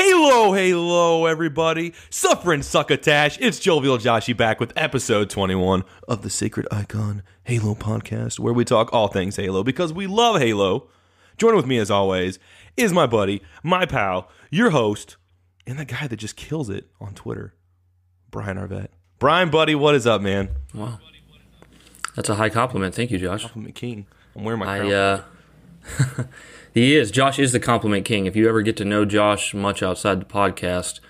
Hello, hello, everybody. Suffering Succotash. It's Jovial Joshy back with episode 21 of the Sacred Icon Halo podcast, where we talk all things Halo because we love Halo. Joining with me, as always, is my buddy, my pal, your host, and the guy that just kills it on Twitter, Brian Arvett. Brian, buddy, what is up, man? Wow. That's a high compliment. Thank you, Josh. Compliment King. I'm wearing my crown. I, uh, he is. Josh is the compliment king. If you ever get to know Josh much outside the podcast,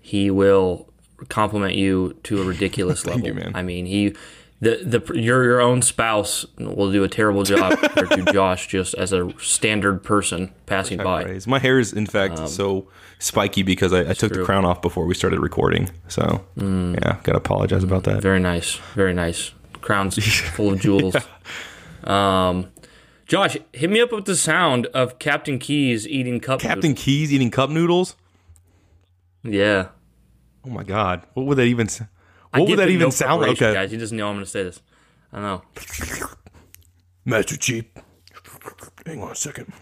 he will compliment you to a ridiculous Thank level. you, man. I mean, he, the the your your own spouse will do a terrible job compared to Josh just as a standard person passing by. Praise. My hair is, in fact, um, so spiky because I, I took the crown off before we started recording. So, mm. yeah, gotta apologize about mm, that. Very nice. Very nice. Crowns full of jewels. Um, Josh, hit me up with the sound of Captain Keyes eating cup. Captain Keyes eating cup noodles. noodles. Yeah. Oh my god, what would that even? What would that even no sound like? Okay, Guys, you just know I'm going to say this. I know. Master Chief. Hang on a second.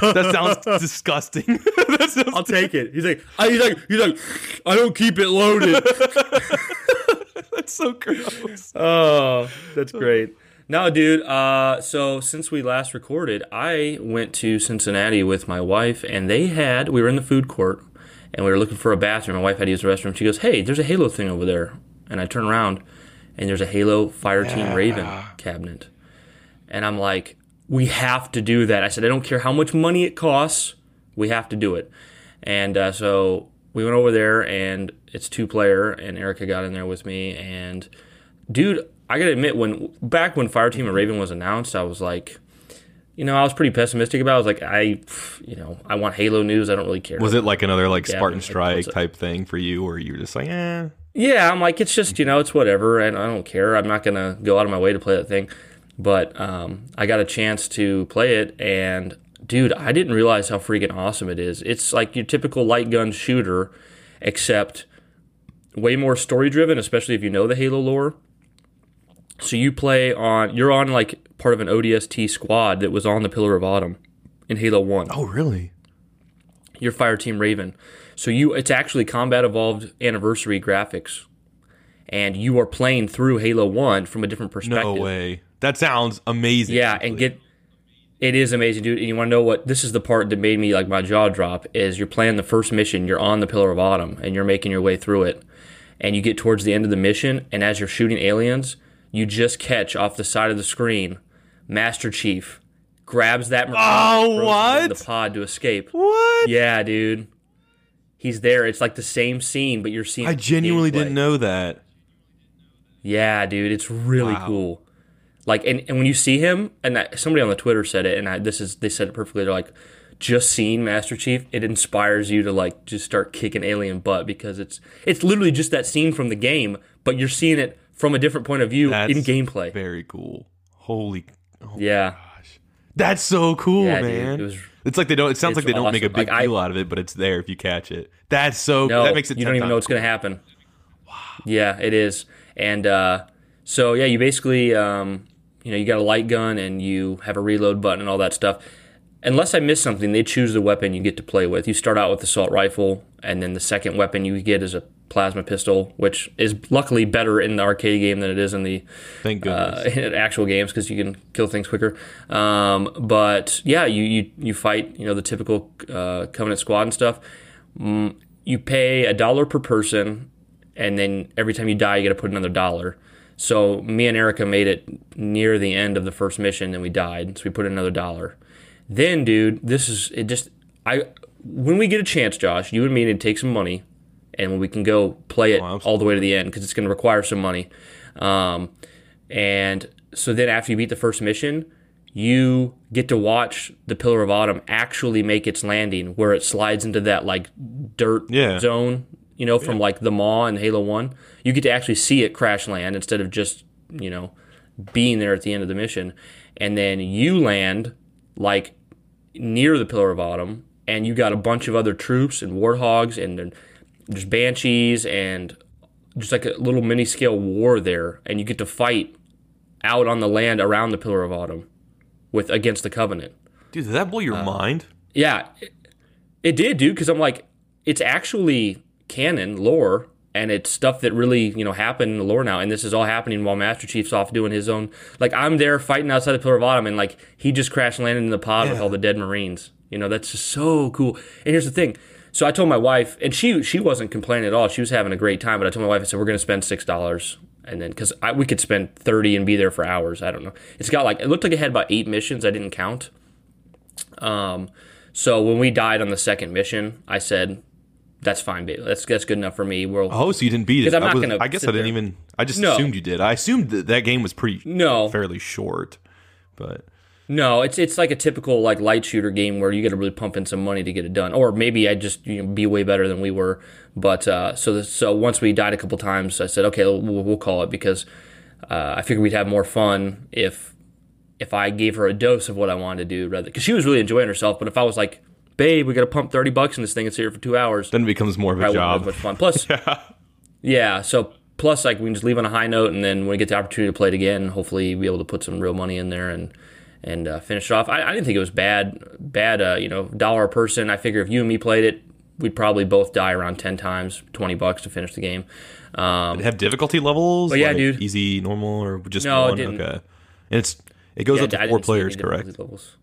that sounds disgusting. that sounds I'll take it. He's like, I, he's like, he's like, I don't keep it loaded. that's so gross. oh, that's great. No, dude. Uh, so since we last recorded, I went to Cincinnati with my wife, and they had. We were in the food court, and we were looking for a bathroom. My wife had to use the restroom. She goes, "Hey, there's a Halo thing over there," and I turn around, and there's a Halo Fireteam Raven cabinet, and I'm like, "We have to do that." I said, "I don't care how much money it costs. We have to do it." And uh, so we went over there, and it's two player, and Erica got in there with me, and dude, I gotta admit, when back when Fireteam and Raven was announced, I was like, you know, I was pretty pessimistic about. it. I was like, I, you know, I want Halo news. I don't really care. Was it like another like Yeah, Spartan Strike type thing for you, or you were just like, eh? Yeah, I'm like, it's just you know, it's whatever, and I don't care. I'm not gonna go out of my way to play that thing. But um, I got a chance to play it, and dude, I didn't realize how freaking awesome it is. It's like your typical light gun shooter, except way more story driven, especially if you know the Halo lore. So you play on, you're on like part of an ODST squad that was on the Pillar of Autumn in Halo One Oh, really? your fire team raven so you it's actually combat evolved anniversary graphics and you are playing through halo 1 from a different perspective. No way. That sounds amazing. yeah actually. and get it is amazing dude and you want to know what this is the part that made me like my jaw drop is you're playing the first mission you're on the pillar of autumn and you're making your way through it and you get towards the end of the mission and as you're shooting aliens you just catch off the side of the screen master chief grabs that Oh, what? the pod to escape What? yeah, dude. He's there. It's like the same scene, but you're seeing. I genuinely didn't know that. Yeah, dude, it's really Wow. cool. Like, and, and when you see him, and I, somebody on the Twitter said it, and I, this is they said it perfectly. They're like, just seeing Master Chief, it inspires you to like just start kicking alien butt because it's it's literally just that scene from the game, but you're seeing it from a different point of view That's in gameplay. Very cool. Holy, yeah, that's so cool, Yeah, dude, man. it was- it's like they don't. It sounds like they don't make a big Like, I- deal out of it, but it's there if you catch it. That's so. no, that makes it. you 10 don't even know what's going to happen. Wow. Yeah, it is. And uh, so yeah, you basically um, you know you got a light gun and you have a reload button and all that stuff. Unless I miss something, they choose the weapon you get to play with. You start out with assault rifle, and then the second weapon you get is a plasma pistol, which is luckily better in the arcade game than it is in the uh, actual games because you can kill things quicker. Um, but yeah, you, you you fight you know the typical uh, Covenant squad and stuff. Mm, you pay a dollar per person, and then every time you die, you got to put another dollar. So me and Erica made it near the end of the first mission, and we died. So we put another dollar. Then, dude, this is it. Just I when we get a chance, Josh, you and me need to take some money, and when we can go play it Oh, all the way to the end because it's going to require some money. Um, and so then after you beat the first mission, you get to watch the Pillar of Autumn actually make its landing, where it slides into that like dirt Yeah. zone, you know, from like the Maw and Halo One. You get to actually see it crash land instead of just you know being there at the end of the mission, and then you land like near the Pillar of Autumn, and you got a bunch of other troops and warthogs and then there's banshees and just like a little mini scale war there, and you get to fight out on the land around the Pillar of Autumn with against the Covenant. Dude, did that blow uh, your mind? Yeah, it, it did, dude. Because I'm like, it's actually canon lore, and it's stuff that really you know happened in the lore now. And this is all happening while Master Chief's off doing his own. Like I'm there fighting outside the Pillar of Autumn, and like he just crash landed in the pod with all the dead Marines. You know, that's just so cool. And here's the thing. So I told my wife, and she she wasn't complaining at all. She was having a great time. But I told my wife, I said, we're going to spend six dollars, and then because we could spend thirty and be there for hours. I don't know. It's got like it looked like it had about eight missions. I didn't count. Um, so when we died on the second mission, I said, "That's fine. That's that's good enough for me." We'll Oh, so you didn't beat it? I'm I, was- gonna I guess I didn't there. even. I just No. assumed you did. I assumed that that game was pretty no, fairly short, but no. It's it's like a typical like light shooter game where you got to really pump in some money to get it done. Or maybe I just you know, be way better than we were. But uh, so the, so once we died a couple times, I said, "Okay, we'll, we'll call it," because uh, I figured we'd have more fun if if I gave her a dose of what I wanted to do rather because she was really enjoying herself. But if I was like, "Babe, we got to pump thirty bucks in this thing and sit here for two hours," then it becomes more of a I job. much fun. Plus, yeah. So plus, like we can just leave on a high note, and then when we get the opportunity to play it again, hopefully be able to put some real money in there and and uh, finish it off. I, I didn't think it was bad. Bad, uh, you know, dollar a person. I figure if you and me played it, we'd probably both die around ten times, twenty bucks to finish the game. Um, Did it have difficulty levels? Oh, yeah, Like dude. Easy, normal, or just No, it didn't. Okay. And it's it goes yeah, up to I four didn't see any players, correct? Levels.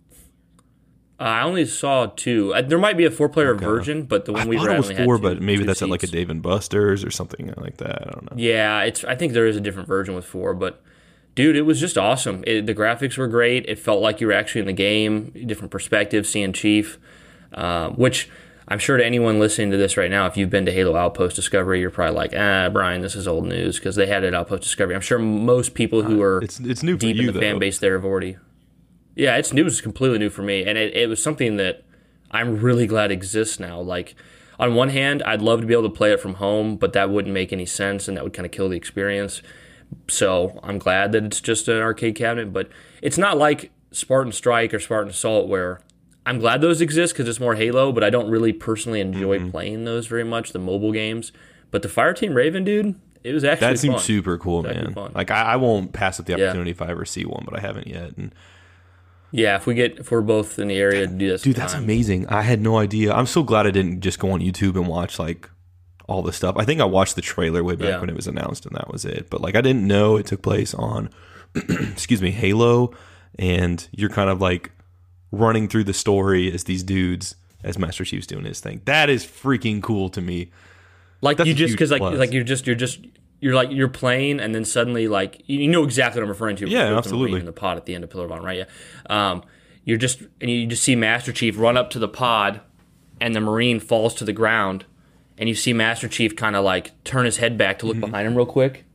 Uh, I only saw two. Uh, there might be a four-player version, but the one I we thought were it was four, two- but maybe two that's at like a. Dave and Buster's or something like that. I don't know. Yeah, it's. I think there is a different version with four, but dude, it was just awesome. It, the graphics were great. It felt like you were actually in the game. Different perspectives, seeing Chief, um, which I'm sure to anyone listening to this right now, if you've been to Halo Outpost Discovery, you're probably like, ah, Brian, this is old news because they had it at Outpost Discovery. I'm sure most people who are It's it's new deep you in the though. fan base there have already. Yeah, it's new. It's completely new for me, and it, it was something that I'm really glad exists now. Like, on one hand, I'd love to be able to play it from home, but that wouldn't make any sense, and that would kind of kill the experience. So I'm glad that it's just an arcade cabinet, but it's not like Spartan Strike or Spartan Assault where I'm glad those exist because it's more Halo, but I don't really personally enjoy Mm-hmm. playing those very much, the mobile games. But the Fireteam Raven, dude, it was actually That seems fun. super cool, man. Like I, I won't pass up the Yeah. opportunity if I ever see one, but I haven't yet. And Yeah, if we get if we're both in the area to do this, dude, that's amazing. I had no idea. I'm so glad I didn't just go on YouTube and watch like all this stuff. I think I watched the trailer way back Yeah. when it was announced, and that was it. But like, I didn't know it took place on, excuse me, Halo, and you're kind of like running through the story as these dudes as Master Chief's doing his thing. That is freaking cool to me. like That's you just because like plus. like you're just you're just you're like you're playing and then suddenly like you know exactly what I'm referring to. Yeah, absolutely. In the pod at the end of Pillar of Honor, right? Yeah. Um, you're just and you just see Master Chief run up to the pod, and the Marine falls to the ground, and you see Master Chief kind of like turn his head back to Mm-hmm. look behind him real quick.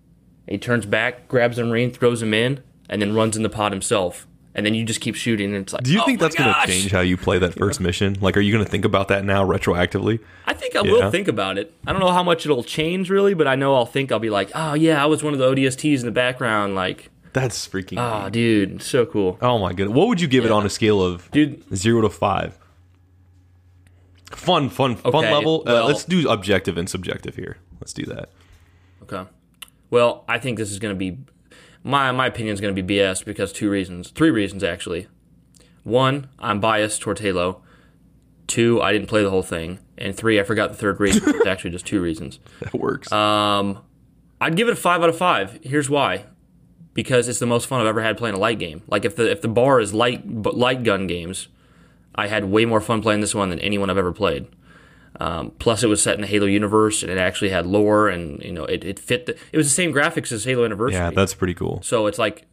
He turns back, grabs the Marine, throws him in, and then runs in the pod himself. And then you just keep shooting, and it's like, Do you oh think that's going to change how you play that first mission? Like, are you going to think about that now retroactively? I think I Yeah. will think about it. I don't know how much it'll change really, but I know I'll think I'll be like, oh yeah, I was one of the ODSTs in the background. Like, That's freaking. oh dude, so cool, Oh my goodness. What would you give it on a scale of dude. zero to five? Fun, fun, fun Okay, level. uh, let's do objective and subjective here. Let's do that. Okay. Well, I think this is going to be my my opinion is going to be BS because two reasons, three reasons actually. one, I'm biased towards Halo. Two, I didn't play the whole thing, and three, I forgot the third reason. it's actually just two reasons. That works. Um, I'd give it a five out of five. Here's why: because it's the most fun I've ever had playing a light game. Like if the if the bar is light light gun games, I had way more fun playing this one than anyone I've ever played. Um, plus, it was set in the Halo universe, and it actually had lore, and you know, it, it fit. The, it was the same graphics as Halo Anniversary. yeah, that's pretty cool. So it's like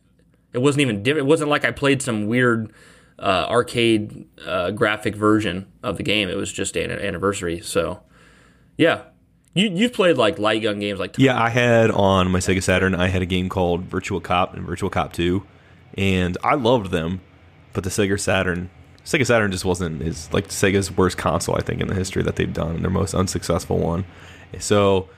it wasn't even diff- it wasn't like I played some weird uh, arcade uh, graphic version of the game. It was just an anniversary. So yeah, you you've played like light gun games like Yeah, I had on my Sega Saturn. I had a game called Virtual Cop and Virtual Cop Two, and I loved them. But the Sega Saturn, Sega Saturn just wasn't is like Sega's worst console, I think, in the history that they've done, and their most unsuccessful one. So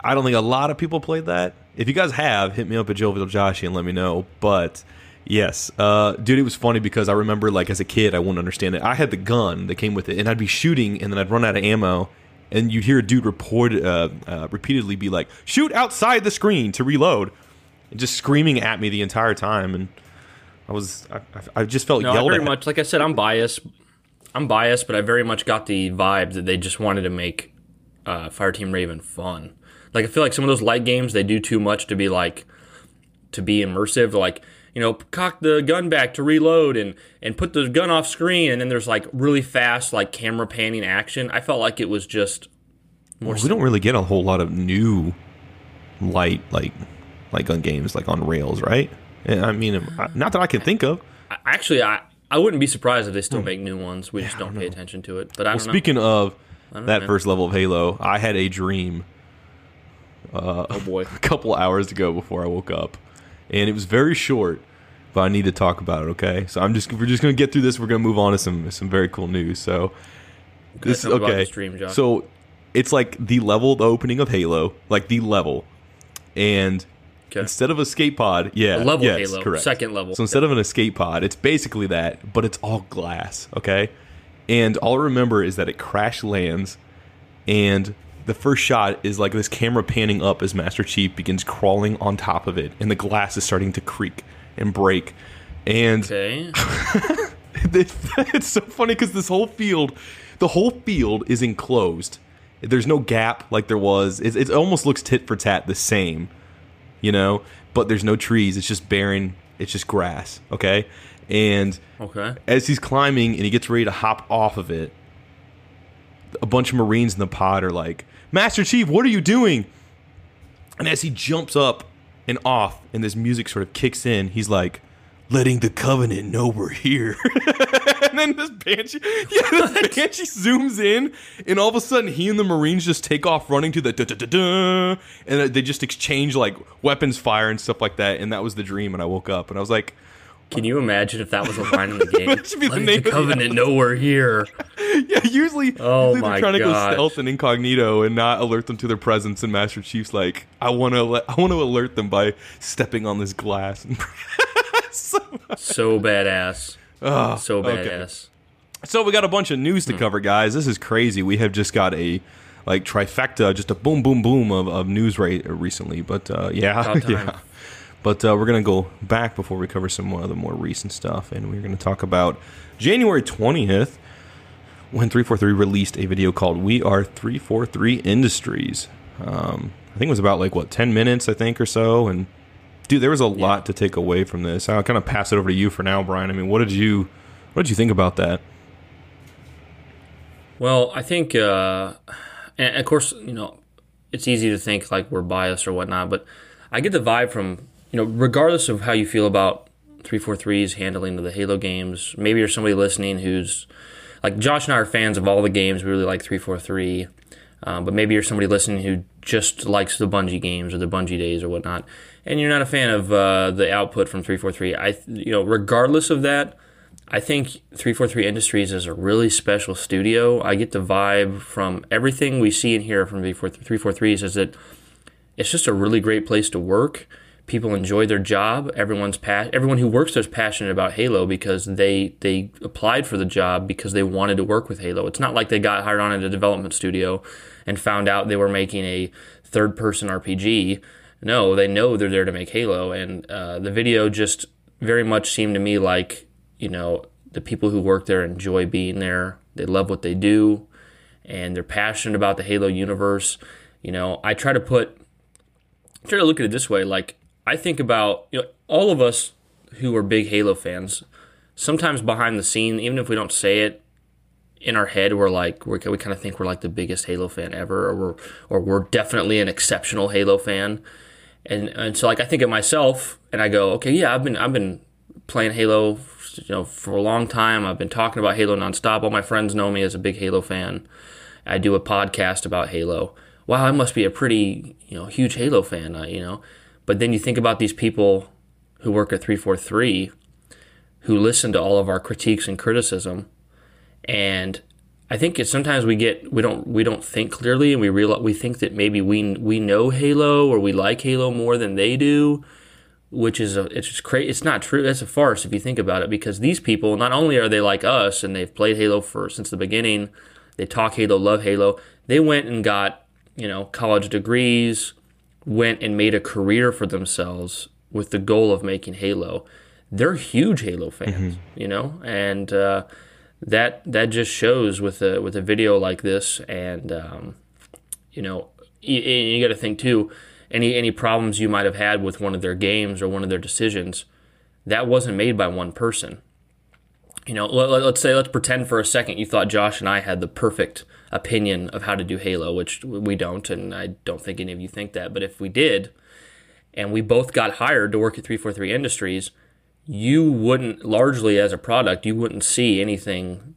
I don't think a lot of people played that. If you guys have, hit me up at Jovial Joshy and let me know. But yes, uh, dude, it was funny because I remember like as a kid, I wouldn't understand it. I had the gun that came with it, and I'd be shooting, and then I'd run out of ammo, and you'd hear a dude report uh, uh, repeatedly be like, "Shoot outside the screen to reload," and just screaming at me the entire time, and I was I, I- just felt No, I very at. much like I said, I'm biased. I'm biased, but I very much got the vibe that they just wanted to make uh, Fireteam Raven fun. Like I feel like some of those light games they do too much to be like to be immersive. Like you know, cock the gun back to reload and and put the gun off screen, and then there's like really fast like camera panning action. I felt like it was just more. we don't really get a whole lot of new light like like gun games like on rails, right? And I mean, not that I can think of. Actually, I I wouldn't be surprised if they Hmm. still make new ones. We just don't pay attention to it. But I don't know. Speaking of don't that know. first level of Halo, I had a dream Oh boy. a couple hours ago before I woke up, and it was very short, but I need to talk about it. Okay, so I'm just we're just gonna get through this. We're gonna move on to some some very cool news. So this about okay. this dream, So it's like the level, the opening of Halo, like the level, and Okay. instead of a escape pod, yeah, A level yes, Halo, correct. second level. So instead of an escape pod, it's basically that, but it's all glass. Okay, and all I remember is that it crash lands, and the first shot is like this camera panning up as Master Chief begins crawling on top of it, and the glass is starting to creak and break, and Okay. it's, so funny because this whole field, the whole field is enclosed. There's no gap like there was. It, it almost looks tit for tat the same, you know. But there's no trees. It's just barren. It's just grass. Okay, and Okay. as he's climbing and he gets ready to hop off of it, a bunch of Marines in the pod are like, Master Chief, what are you doing? And as he jumps up and off and this music sort of kicks in, he's like, letting the Covenant know we're here. and then this Banshee, yeah, this Banshee zooms in, and all of a sudden he and the Marines just take off running to the da da da da, and they just exchange like weapons fire and stuff like that. And that was the dream. And I woke up and I was like, Can you imagine if that was a line in the game? That should be the Let name of the the Covenant know we're here. Yeah, usually, Oh usually my they're trying to go stealth and incognito and not alert them to their presence. And Master Chief's like, I want to, I want to alert them by stepping on this glass. so, So badass. oh, So okay. badass. So we got a bunch of news Hmm. to cover, guys. This is crazy. We have just got a like trifecta, just a boom, boom, boom of, of news rate recently. But uh, yeah, yeah. But uh, we're gonna go back before we cover some more of the more recent stuff, and we're gonna talk about January twentieth when 343 released a video called "We Are 343 Industries." Um, I think it was about like what 10 minutes, I think, or so, and dude, there was a lot to take away from this. I'll kind of pass it over to you for now, Brian. I mean, what did you what did you think about that? Well, I think, uh, and of course, you know, it's easy to think like we're biased or whatnot, but I get the vibe from, you know, regardless of how you feel about 343's handling of the Halo games, maybe you're somebody listening who's like Josh and I are fans of all the games. We really like 343. Um, but maybe you're somebody listening who just likes the Bungie games or the Bungie days or whatnot, and you're not a fan of uh, the output from 343. I, you know, regardless of that, I think 343 Industries is a really special studio. I get the vibe from everything we see and hear from 343s is that it's just a really great place to work. People enjoy their job. Everyone's pa- everyone who works there is passionate about Halo because they they applied for the job because they wanted to work with Halo. It's not like they got hired on at a development studio and found out they were making a third person RPG. No, they know they're there to make Halo, and uh, the video just very much seemed to me like you know the people who work there enjoy being there. They love what they do, and they're passionate about the Halo universe. You know, I try to put, I try to look at it this way. Like I think about you know all of us who are big Halo fans. Sometimes behind the scene, even if we don't say it, in our head we're like we're, we kind of think we're like the biggest Halo fan ever, or we're or we're definitely an exceptional Halo fan. And and so like I think of myself, and I go, okay, yeah, I've been I've been playing Halo, you know, for a long time. I've been talking about Halo nonstop. All my friends know me as a big Halo fan. I do a podcast about Halo. Wow, I must be a pretty you know huge Halo fan, uh, you know. But then you think about these people who work at 343 who listen to all of our critiques and criticism and I think it's sometimes we get we don't we don't think clearly and we realize we think that maybe we we know Halo or we like Halo more than they do, which is a it's just crazy. It's not true. That's a farce if you think about it because these people not only are they like us and they've played Halo for since the beginning, they talk Halo, love Halo. They went and got you know college degrees, went and made a career for themselves with the goal of making Halo. They're huge Halo fans, mm-hmm. you know, and. Uh, that that just shows with a with a video like this, and um, you know, you, you got to think too. Any any problems you might have had with one of their games or one of their decisions, that wasn't made by one person. You know, let, let's say let's pretend for a second you thought Josh and I had the perfect opinion of how to do Halo, which we don't, and I don't think any of you think that. But if we did, and we both got hired to work at 343 Industries, you wouldn't largely as a product you wouldn't see anything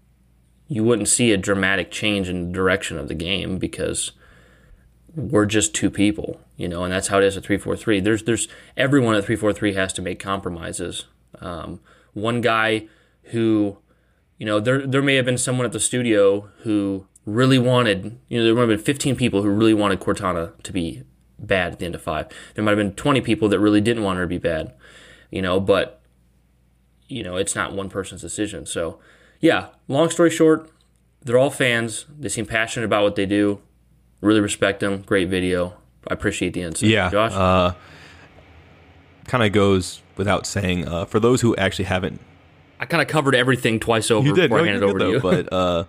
you wouldn't see a dramatic change in the direction of the game because we're just two people you know and that's how it is at 343 there's there's everyone at 343 has to make compromises. Um, one guy who you know there there may have been someone at the studio who really wanted you know there might have been 15 people who really wanted cortana to be bad at the end of five. There might have been 20 people that really didn't want her to be bad you know but you know, it's not one person's decision. So, yeah, long story short, they're all fans. They seem passionate about what they do. Really respect them. Great video. I appreciate the insight. Yeah. Josh? Uh, kind of goes without saying. Uh, for those who actually haven't. I kind of covered everything twice over you did. before no, I handed over though, to you. but uh,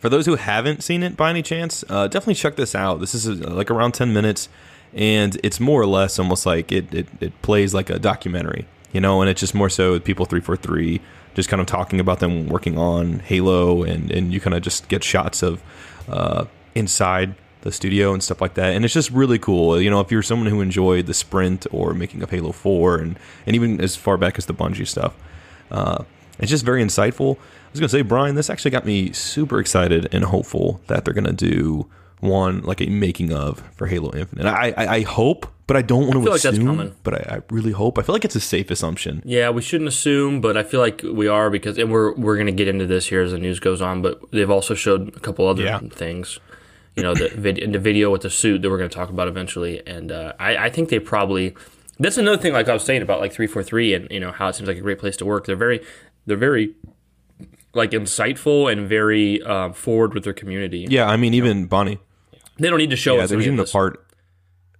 for those who haven't seen it by any chance, uh, definitely check this out. This is uh, like around 10 minutes, and it's more or less almost like it, it, it plays like a documentary you know, and it's just more so people three four three just kind of talking about them working on Halo, and and you kind of just get shots of uh, inside the studio and stuff like that, and it's just really cool. You know, if you're someone who enjoyed the sprint or making of Halo Four, and and even as far back as the Bungie stuff, uh, it's just very insightful. I was gonna say, Brian, this actually got me super excited and hopeful that they're gonna do one like a making of for Halo Infinite. I I, I hope but I don't want to assume. Like but I, I, really hope. I feel like it's a safe assumption. Yeah, we shouldn't assume, but I feel like we are because, and we're we're going to get into this here as the news goes on. But they've also showed a couple other yeah. things. You know, the vid- the video with the suit that we're going to talk about eventually, and uh, I, I think they probably. That's another thing, like I was saying about like three four three, and you know how it seems like a great place to work. They're very, they're very like insightful and very uh, forward with their community. Yeah, I mean, even Bonnie. They don't need to show yeah, us. There's even the part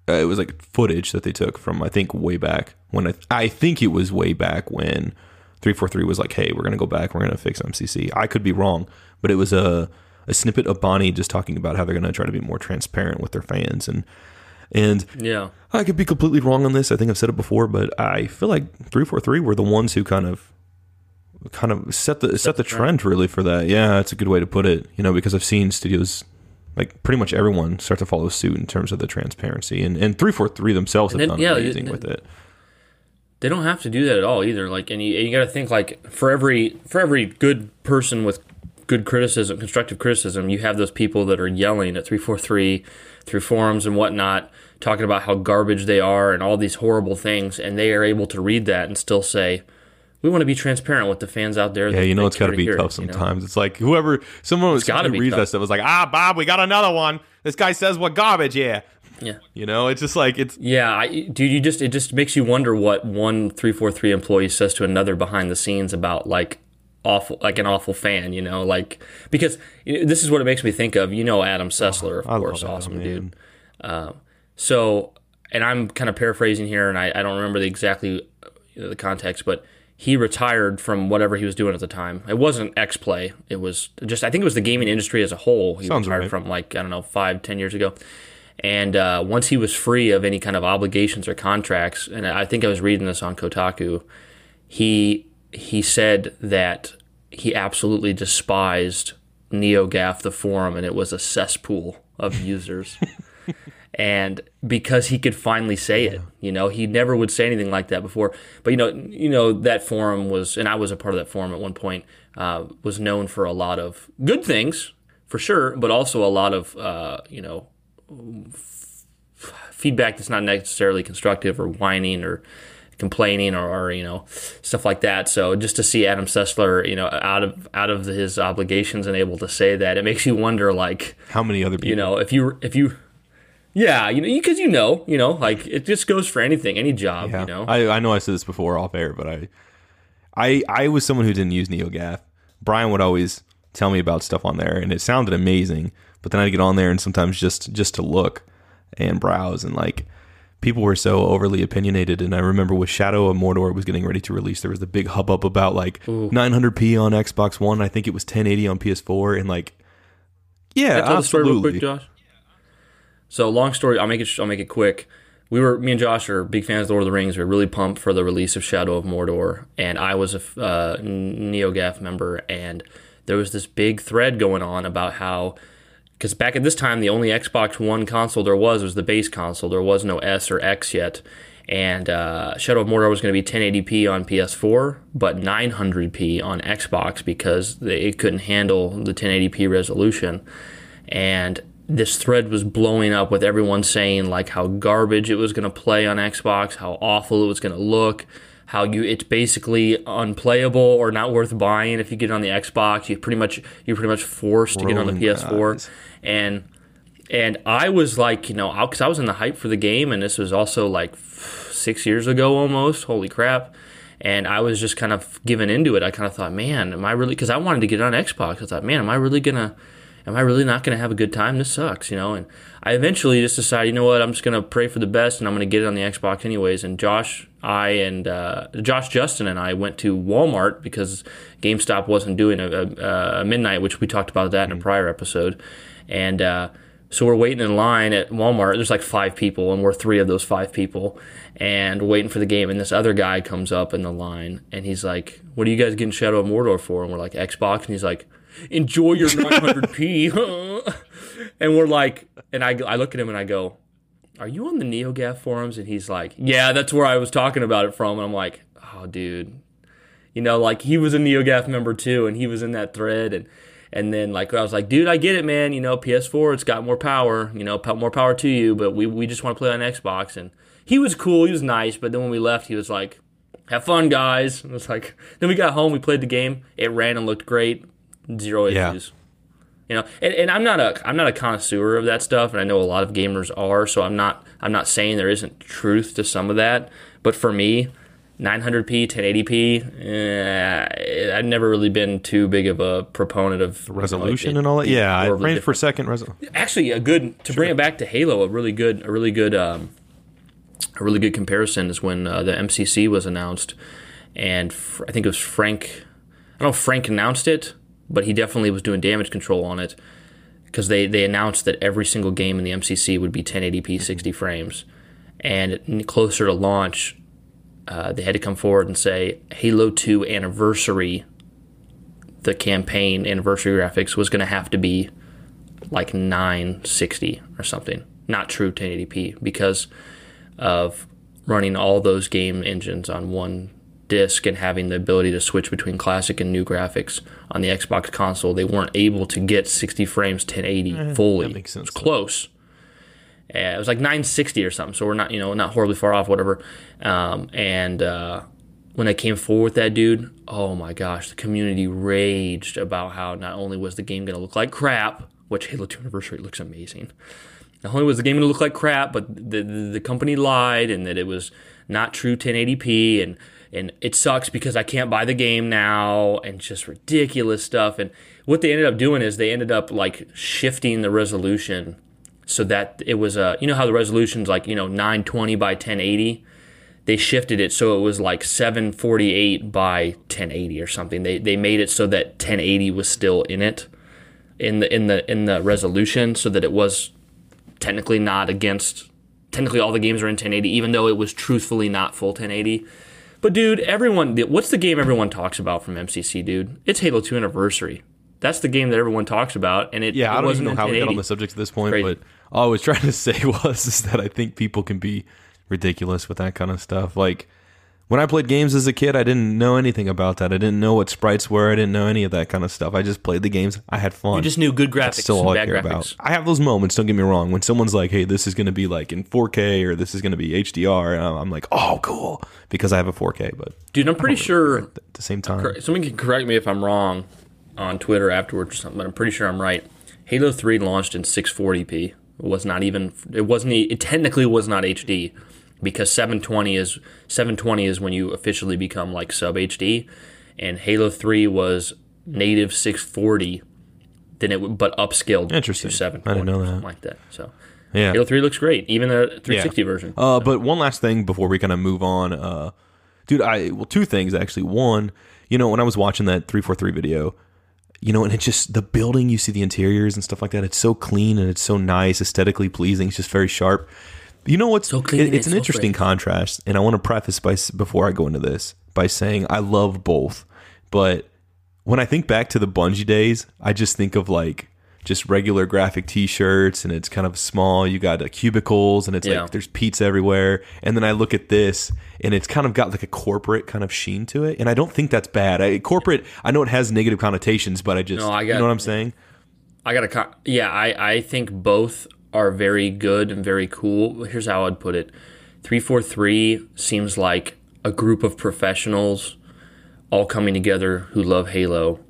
uh, it was like footage that they took from I think way back when I, I think it was way back when 343 was like, hey, we're gonna go back, we're gonna fix MCC. I could be wrong, but it was a a snippet of Bonnie just talking about how they're gonna try to be more transparent with their fans and and yeah, I could be completely wrong on this. I think I've said it before, but I feel like 343 were the ones who kind of kind of set the set, set the trend, trend really for that. Yeah, that's a good way to put it. You know, because I've seen studios like pretty much everyone start to follow suit in terms of the transparency and and 343 themselves have then, done yeah, amazing with it. they don't have to do that at all either like and you, you got to think like for every for every good person with good criticism constructive criticism you have those people that are yelling at 343 through forums and whatnot talking about how garbage they are and all these horrible things and they are able to read that and still say we want to be transparent with the fans out there. Yeah, you know it's got to be tough it, sometimes. You know? It's like whoever someone was got to read that stuff was like, ah, Bob, we got another one. This guy says what garbage, yeah. Yeah, you know, it's just like it's. Yeah, I, dude, you just it just makes you wonder what one three four three employee says to another behind the scenes about like awful, like an awful fan, you know, like because this is what it makes me think of. You know, Adam Sessler, of oh, course, awesome Adam, dude. Um, so, and I'm kind of paraphrasing here, and I, I don't remember the exactly know, the context, but he retired from whatever he was doing at the time. It wasn't X Play. It was just I think it was the gaming industry as a whole. He Sounds retired right. from like I don't know five ten years ago. And uh, once he was free of any kind of obligations or contracts, and I think I was reading this on Kotaku, he he said that he absolutely despised NeoGAF the forum, and it was a cesspool of users. and because he could finally say it, you know, he never would say anything like that before. But you know, you know that forum was, and I was a part of that forum at one point, uh, was known for a lot of good things for sure, but also a lot of uh, you know f- feedback that's not necessarily constructive or whining or complaining or, or you know stuff like that. So just to see Adam Sessler, you know, out of out of his obligations and able to say that, it makes you wonder, like How many other people? you know, if you if you yeah, you know, because you know, you know, like it just goes for anything, any job, Yeah. you know. I, I know I said this before off air, but I, I, I was someone who didn't use NeoGAF. Brian would always tell me about stuff on there, and it sounded amazing. But then I'd get on there and sometimes just just to look and browse, and like people were so overly opinionated. And I remember with Shadow of Mordor was getting ready to release, there was the big hubbub about like 900p on Xbox One. I think it was 1080 on PS4, and like, yeah, Can I tell the story real absolutely. quick, Josh? So long story. I'll make it. I'll make it quick. We were me and Josh are big fans of Lord of the Rings. We were really pumped for the release of Shadow of Mordor, and I was a uh, NeoGAF member, and there was this big thread going on about how. Because back at this time, the only Xbox One console there was was the base console. There was no S or X yet. And uh, Shadow of Mordor was going to be 1080p on PS4, but 900p on Xbox because they, it couldn't handle the 1080p resolution. And this thread was blowing up with everyone saying like how garbage it was going to play on Xbox, how awful it was going to look, how you it's basically unplayable or not worth buying if you get it on the Xbox. You pretty much you're pretty much forced to get on the PS4. eyes. And and I was like, you know, because I was in the hype for the game, and this was also like six years ago almost. Holy crap! And I was just kind of given into it. I kind of thought, man, am I really? Because I wanted to get it on Xbox. I thought, man, am I really gonna? Am I really not gonna have a good time? This sucks, you know. And I eventually just decided, you know what? I'm just gonna pray for the best, and I'm gonna get it on the Xbox anyways. And Josh, I and uh, Josh, Justin, and I went to Walmart because GameStop wasn't doing a, a, a midnight, which we talked about that in a prior episode, and. Uh, so we're waiting in line at Walmart. There's like five people, and we're three of those five people, and we're waiting for the game. And this other guy comes up in the line, and he's like, "What are you guys getting Shadow of Mordor for?" And we're like, "Xbox." And he's like, "Enjoy your 900p." and we're like, and I, I look at him and I go, "Are you on the NeoGAF forums?" And he's like, "Yeah, that's where I was talking about it from." And I'm like, "Oh, dude." You know, like he was a NeoGAF member too, and he was in that thread, and and then like I was like, dude, I get it, man. You know, PS4, it's got more power. You know, more power to you, but we we just want to play on Xbox. And he was cool, he was nice, but then when we left, he was like, "Have fun, guys." And it was like, then we got home, we played the game, it ran and looked great, zero Yeah. issues. You know, and, and I'm not a I'm not a connoisseur of that stuff, and I know a lot of gamers are. So I'm not I'm not saying there isn't truth to some of that, but for me, 900p, 1080p, eh, I've never really been too big of a proponent of you know, resolution it- and all that. Yeah, I frames per second. Resol- Actually, a good to bring it back to Halo, a really good a really good um, a really good comparison is when uh, the MCC was announced, and fr- I think it was Frank. I don't know if Frank announced it, but he definitely was doing damage control on it because they they announced that every single game in the MCC would be 1080p 60 frames, and closer to launch, uh, they had to come forward and say Halo 2 anniversary. The campaign anniversary graphics was going to have to be like 960 or something, not true 1080p, because of running all those game engines on one disk and having the ability to switch between classic and new graphics on the Xbox console. They weren't able to get 60 frames 1080 fully. that makes sense, It close. Uh, it was like 960 or something, so we're not, you know, not horribly far off, whatever. Um, and uh, when they came forward with that dude, oh my gosh, the community raged about how not only was the game going to look like crap, which Halo 2 Anniversary looks amazing. Not only was the game going to look like crap, but the, the the company lied and that it was not true 1080p and and it sucks because I can't buy the game now and just ridiculous stuff. And what they ended up doing is they ended up like shifting the resolution so that it was a you know how the resolution's like you know 920 by 1080 they shifted it so it was like 748 by 1080 or something. They they made it so that 1080 was still in it in the in the in the resolution so that it was technically not against technically all the games are in 1080 even though it was truthfully not full 1080. But dude, everyone what's the game everyone talks about from MCC, dude? It's Halo 2 Anniversary. That's the game that everyone talks about and it Yeah, it I don't even wasn't know how we got on the subject at this point, Crazy. but all I was trying to say was is that I think people can be ridiculous with that kind of stuff. Like when I played games as a kid, I didn't know anything about that. I didn't know what sprites were. I didn't know any of that kind of stuff. I just played the games. I had fun. You just knew good graphics That's still all I bad care graphics. about. I have those moments. Don't get me wrong. When someone's like, "Hey, this is going to be like in 4K" or "This is going to be HDR," and I'm like, "Oh, cool," because I have a 4K. But Dude, I'm pretty sure at the same time, Someone can correct me if I'm wrong on Twitter afterwards or something, but I'm pretty sure I'm right. Halo 3 launched in 640p. It was not even. It wasn't. e, It technically was not HD because 720 is 720 is when you officially become like sub HD, and Halo 3 was native 640. Then it would, but upscaled Interesting. to 720 I didn't know that. like that. So yeah. Halo 3 looks great, even the 360 version. Uh, but one last thing before we kind of move on, uh, dude. I well, two things actually. One, you know, when I was watching that three four three video, you know, and it's just the building. You see the interiors and stuff like that. It's so clean and it's so nice, aesthetically pleasing. It's just very sharp. You know what's So clean it- it's an so interesting contrast, and I want to preface by before I go into this by saying I love both, but when I think back to the Bungie days, I just think of like just regular graphic T-shirts, and it's kind of small. You got uh, cubicles, and it's Yeah. like there's pizza everywhere. And then I look at this, and it's kind of got like a corporate kind of sheen to it, and I don't think that's bad. I, corporate, I know it has negative connotations, but I just, No, I you know what I'm saying? I got to, yeah, I, I think both are very good and very cool. Here's how I'd put it 343 seems like a group of professionals all coming together who love Halo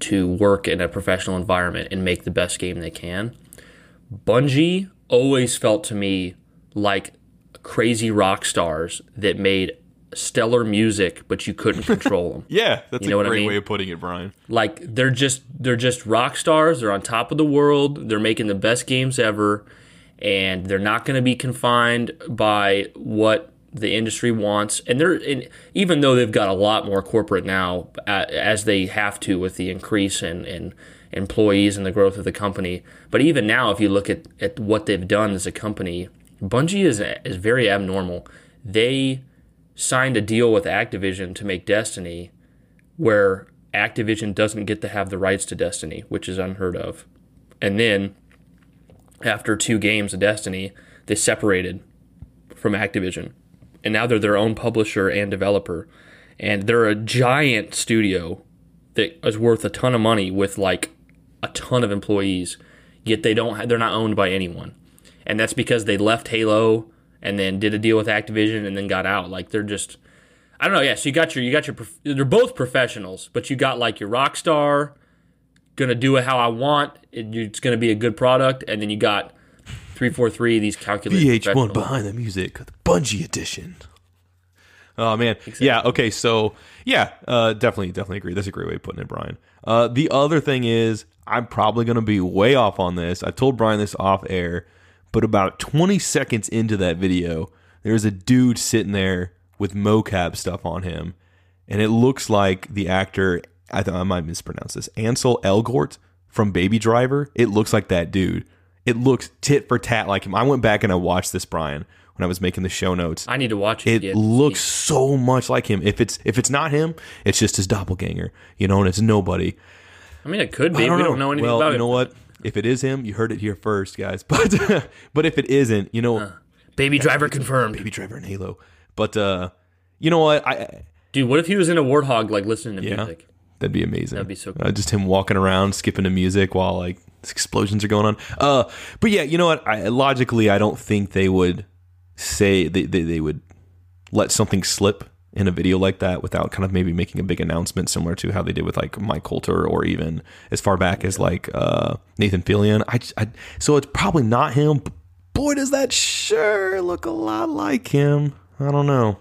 to work in a professional environment and make the best game they can. Bungie always felt to me like crazy rock stars that made stellar music, but you couldn't control them. Yeah, that's know a what I great mean? way of putting it, Brian. like they're just they're just rock stars they're on top of the world they're making the best games ever and they're not going to be confined by what the industry wants and they're and even though they've got a lot more corporate now as they have to with the increase in, in employees and the growth of the company but even now if you look at, at what they've done as a company bungie is, is very abnormal they signed a deal with activision to make destiny where Activision doesn't get to have the rights to Destiny, which is unheard of. And then after two games of Destiny, they separated from Activision. And now they're their own publisher and developer. And they're a giant studio that is worth a ton of money with like a ton of employees. Yet they don't they're not owned by anyone. And that's because they left Halo and then did a deal with Activision and then got out. Like they're just I don't know. Yeah, so you got your you got your they're both professionals, but you got like your rock star, gonna do it how I want. It, it's gonna be a good product, and then you got three four three these calculated VH1 behind the music, the Bungie edition. Oh man, yeah. Okay, so yeah, uh, definitely, definitely agree. That's a great way of putting it, Brian. Uh, the other thing is, I'm probably gonna be way off on this. I told Brian this off air, but about 20 seconds into that video, there's a dude sitting there with mocap stuff on him, and it looks like the actor. I thought I might mispronounce this. Ansel Elgort from Baby Driver. It looks like that dude. It looks tit for tat like him. I went back and I watched this, Brian, when I was making the show notes. I need to watch it. It again. looks so much like him. If it's if it's not him, it's just his doppelganger, you know, and it's nobody. I mean, it could be. I we don't know anything well, about you it. You know what? If it is him, you heard it here first, guys. But but if it isn't, you know, Baby Driver confirmed. Baby Driver and Halo. But uh, you know what? I Dude, what if he was in a warthog like listening to Yeah. music? That'd be amazing. That'd be so Uh, just him walking around, skipping to music while like explosions are going on. Uh, but yeah, you know what? I, logically, I don't think they would say they, they they would let something slip in a video like that without kind of maybe making a big announcement, similar to how they did with like Mike Colter or even as far back as like uh, Nathan Fillion. I, I so it's probably not him. But boy, does that sure look a lot like him. I don't know.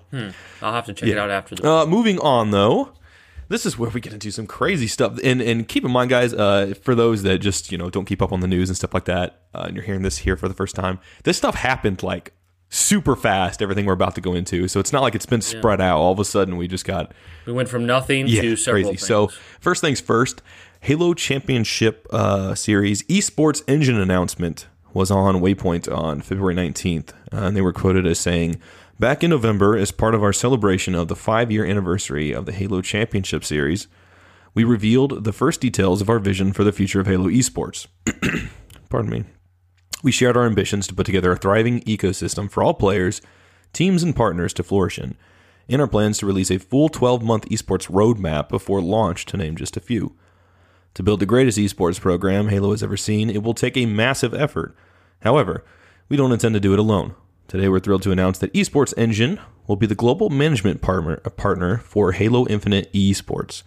I'll have to check it out after the. Uh, moving on though, this is where we get into some crazy stuff. And and keep in mind, guys, uh, for those that just you know don't keep up on the news and stuff like that, uh, and you're hearing this here for the first time, this stuff happened like super fast. Everything we're about to go into, so it's not like it's been spread out. All of a sudden, we just got We went from nothing yeah, to several crazy. things. So first things first, Halo Championship uh, Series esports engine announcement was on Waypoint on February 19th, uh, and they were quoted as saying, "Back in November, as part of our celebration of the five-year anniversary of the Halo Championship Series." We revealed the first details of our vision for the future of Halo esports. Pardon me. We shared our ambitions to put together a thriving ecosystem for all players, teams, and partners to flourish in, and our plans to release a full 12 month esports roadmap before launch, to name just a few. To build the greatest esports program Halo has ever seen, it will take a massive effort. However, we don't intend to do it alone. Today, we're thrilled to announce that Esports Engine will be the global management partner, partner for Halo Infinite Esports.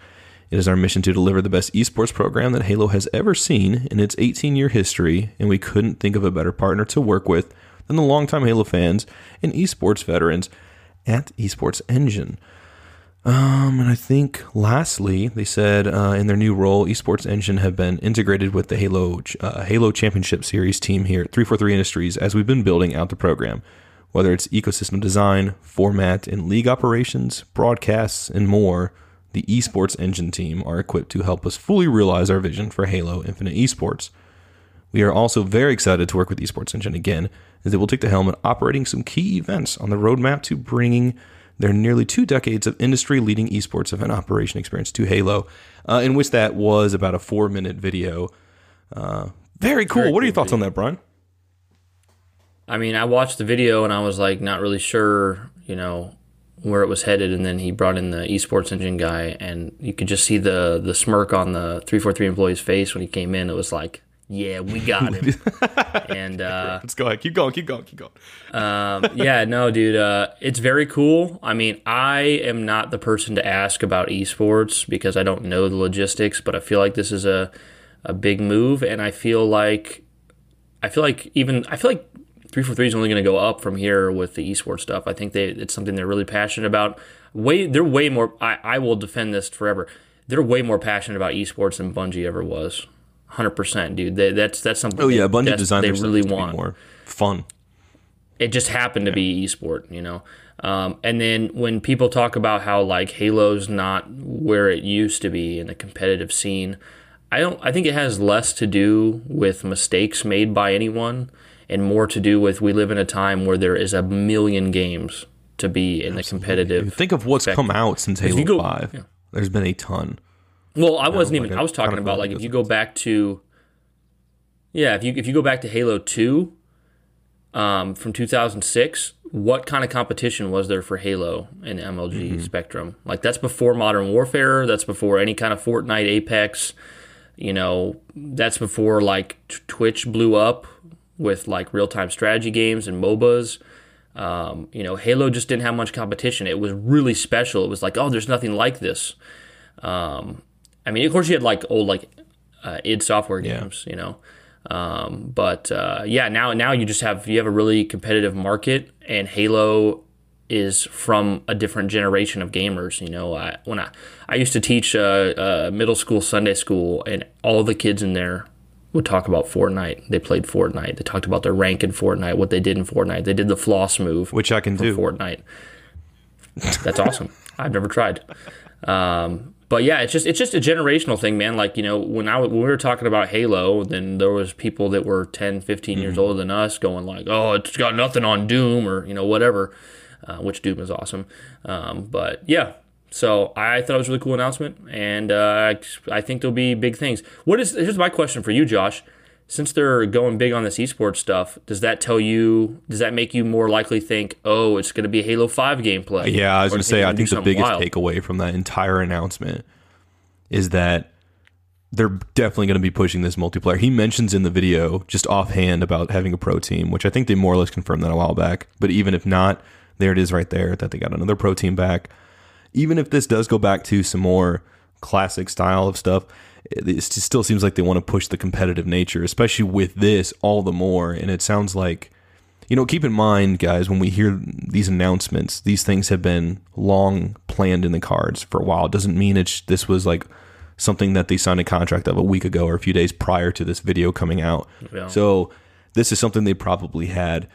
It is our mission to deliver the best esports program that Halo has ever seen in its 18 year history, and we couldn't think of a better partner to work with than the longtime Halo fans and esports veterans at Esports Engine. Um, and I think lastly, they said uh, in their new role, Esports Engine have been integrated with the Halo uh, Halo Championship Series team here at 343 Industries as we've been building out the program. Whether it's ecosystem design, format, and league operations, broadcasts, and more, the Esports Engine team are equipped to help us fully realize our vision for Halo Infinite Esports. We are also very excited to work with Esports Engine again, as they will take the helm in operating some key events on the roadmap to bringing their nearly two decades of industry leading esports event operation experience to Halo, uh, in which that was about a four minute video. Uh, very cool. Very what are your cool thoughts on that, Brian? I mean, I watched the video and I was like, not really sure, you know, where it was headed. And then he brought in the esports engine guy, and you could just see the the smirk on the three four three employee's face when he came in. It was like, yeah, we got him. and uh, Let's go ahead. Keep going. Keep going. Keep going. um, yeah, no, dude, uh, it's very cool. I mean, I am not the person to ask about esports because I don't know the logistics, but I feel like this is a a big move, and I feel like I feel like even I feel like three four three is only going to go up from here with the esports stuff. I think they it's something they're really passionate about. Way they're way more. I, I will defend this forever. They're way more passionate about esports than Bungie ever was. Hundred percent, dude. They, that's that's something. Oh yeah, they- Bungie designed they really want more fun. it just happened to be esport, you know. Um, and then when people talk about how like Halo's not where it used to be in the competitive scene, I don't. I think it has less to do with mistakes made by anyone, and more to do with we live in a time where there is a million games to be in the competitive. Think of what's come out since Halo go- 5. yeah. There's been a ton. Well, I wasn't like even. I was talking about like like if you go back to, yeah, if you if you go back to Halo Two, um, from 2006, what kind of competition was there for Halo in the MLG Mm-hmm. spectrum? Like that's before Modern Warfare. That's before any kind of Fortnite, Apex. You know, that's before like t- Twitch blew up with like real time strategy games and MOBAs. Um, you know, Halo just didn't have much competition. It was really special. It was like, oh, there's nothing like this. Um, I mean, of course, you had like old like uh, id Software Yeah. games, you know. Um, but uh, yeah, now now you just have you have a really competitive market, and Halo is from a different generation of gamers. You know, I, when I I used to teach uh, uh, middle school Sunday school, and all the kids in there would talk about Fortnite. They played Fortnite. They talked about their rank in Fortnite, what they did in Fortnite. They did the floss move Which I can for do. Fortnite. That's awesome. I've never tried. Um, but yeah, it's just it's just a generational thing, man. Like you know, when I when we were talking about Halo, then there was people that were 10, 15 years older than us going like, "Oh, it's got nothing on Doom" or you know whatever, uh, which Doom is awesome. Um, but yeah, so I thought it was a really cool announcement, and uh, I think there'll be big things. What is here's my question for you, Josh? Since they're going big on this esports stuff, does that tell you? Does that make you more likely think, oh, it's going to be Halo Five gameplay? Yeah, I was going to say, I think the biggest wild? takeaway from that entire announcement is that they're definitely going to be pushing this multiplayer. He mentions in the video, just offhand, about having a pro team, which I think they more or less confirmed that a while back. But even if not, there it is right there that they got another pro team back. Even if this does go back to some more classic style of stuff, it still seems like they want to push the competitive nature, especially with this all the more. And it sounds like you know, keep in mind, guys, when we hear these announcements, these things have been long planned in the cards for a while. It doesn't mean it's this was like something that they signed a contract of a week ago or a few days prior to this video coming out. Yeah. So this is something they probably had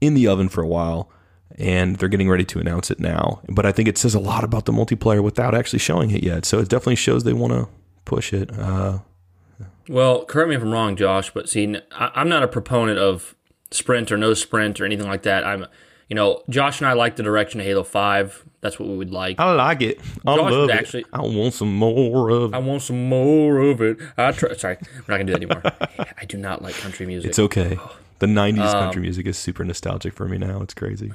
in the oven for a while, and they're getting ready to announce it now. But I think it says a lot about the multiplayer without actually showing it yet. So it definitely shows they want to push it. Uh, Well, correct me if I'm wrong, Josh, but see, I'm not a proponent of sprint or no sprint or anything like that. I'm, you know, Josh and I like the direction of Halo Five. That's what we would like. I like it. I Josh love would it. actually- I want some more of it. I want some more of it. I try. Sorry, we're not gonna do that anymore. I do not like country music. It's okay. The '90s Um, country music is super nostalgic for me now. It's crazy.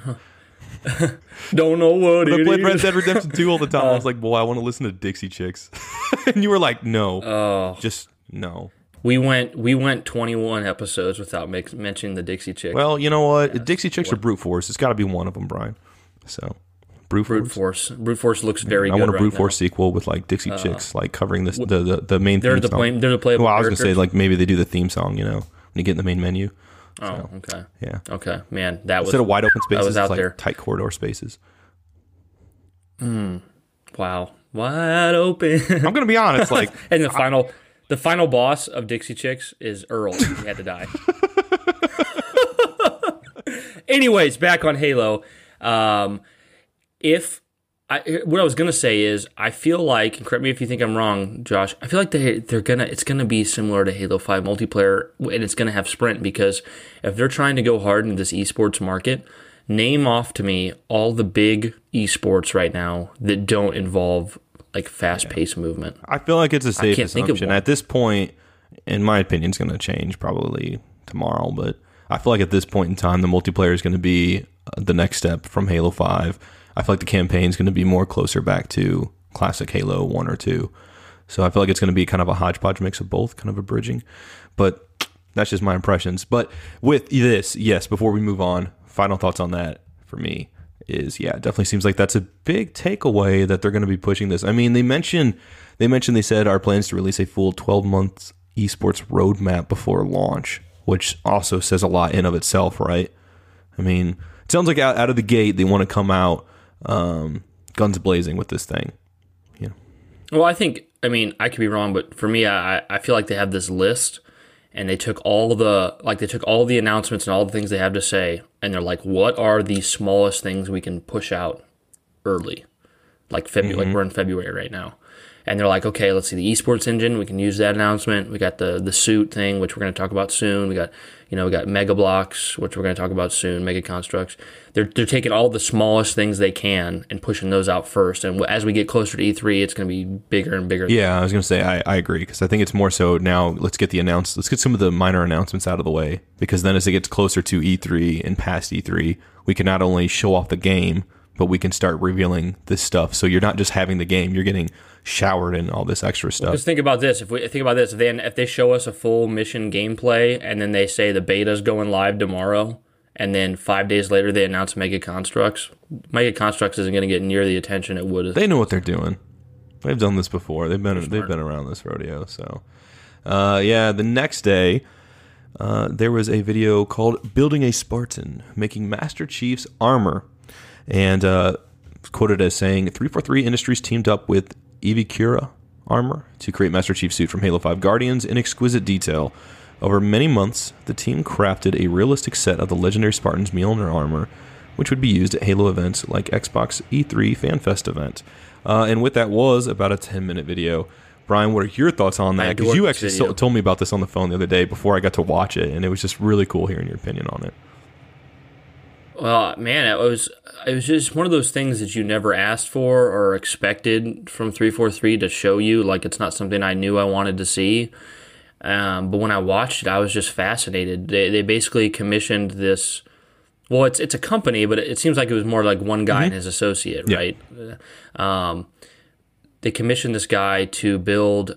Don't know what I played Red. Dead Redemption 2 all the time. I was like, boy, I want to listen to Dixie Chicks. and you were like, no. Oh, just no. we went we went 21 episodes without make, mentioning the Dixie Chick. Well, you know what? Dixie Chicks are Brute Force. It's got to be one of them, Brian. So, Brute, Brute Force. Force. Brute Force looks very I want a right Brute now. Uh, Force sequel with like Dixie Chicks, like covering this, the, the the main They're theme the song. play, they're the playable. well, I was gonna say like maybe they do the theme song. You know, when you get in the main menu. Oh, okay. Yeah. Okay, man, that was Instead of wide open spaces, was out like there. tight corridor spaces. wow, wide open. I'm gonna be honest, like and the final, the final boss of Dixie Chicks is Earl. He had to die. Anyways, back on Halo. Um, if I, what I was gonna say is, I feel like, and correct me if you think I'm wrong, Josh. I feel like they they're gonna it's gonna be similar to Halo Five multiplayer, and it's gonna have sprint because if they're trying to go hard into this esports market, name off to me all the big esports right now that don't involve like fast paced movement. I feel like it's a safe can't think assumption at this point. In my opinion, it's going to change probably tomorrow, but I feel like at this point in time, the multiplayer is going to be uh, the next step from Halo Five. I feel like the campaign is going to be more closer back to classic Halo One or Two. So I feel like it's going to be kind of a hodgepodge mix of both, kind of a bridging. But that's just my impressions. But with this, yes, before we move on, final thoughts on that for me is yeah, it definitely seems like that's a big takeaway that they're going to be pushing this. I mean, they mentioned they mentioned they said our plans to release a full 12 months esports roadmap before launch, which also says a lot in of itself, right? I mean, it sounds like out, out of the gate they want to come out um, guns blazing with this thing. Yeah. Well, I think I mean I could be wrong, but for me, I I feel like they have this list, and they took all the like they took all the announcements and all the things they have to say, and they're like, what are the smallest things we can push out early, like February, like we're in February right now, and they're like, okay, let's see the esports engine, we can use that announcement. We got the the suit thing, which we're going to talk about soon. We got you know we got Mega Bloks, which we're going to talk about soon. Mega Construx. They're they're taking all the smallest things they can and pushing those out first. And as we get closer to E3, it's going to be bigger and bigger. Yeah, I was going to say I, I agree because I think it's more so now. Let's get the announce. Let's get some of the minor announcements out of the way because then as it gets closer to E3 and past E3, we can not only show off the game, but we can start revealing this stuff. So you're not just having the game; you're getting showered in all this extra stuff. Just think about this. If we think about this, if they if they show us a full mission gameplay and then they say the beta's going live tomorrow, and then five days later they announce Mega Construx, Mega Construx isn't going to get near the attention it would. Have. They know what they're doing. They've done this before. They've been they've been around this rodeo. So, uh, yeah. The next day, uh, there was a video called "Building a Spartan: Making Master Chief's Armor," and uh, quoted as saying, "343 Industries teamed up with Evikura Armor to create Master Chief suit from Halo 5 Guardians in exquisite detail." Over many months, the team crafted a realistic set of the legendary Spartan's Mjolnir armor, which would be used at Halo events like Xbox E3 FanFest event. Uh, and with that was about a 10 minute video. Brian, what are your thoughts on that? Because you actually so- told me about this on the phone the other day before I got to watch it, and it was just really cool hearing your opinion on it. Well, man, it was it was just one of those things that you never asked for or expected from 343 to show you. Like it's not something I knew I wanted to see. Um, but when I watched it, I was just fascinated. They they basically commissioned this. Well, it's it's a company, but it seems like it was more like one guy and his associate, Yeah. right? Um, they commissioned this guy to build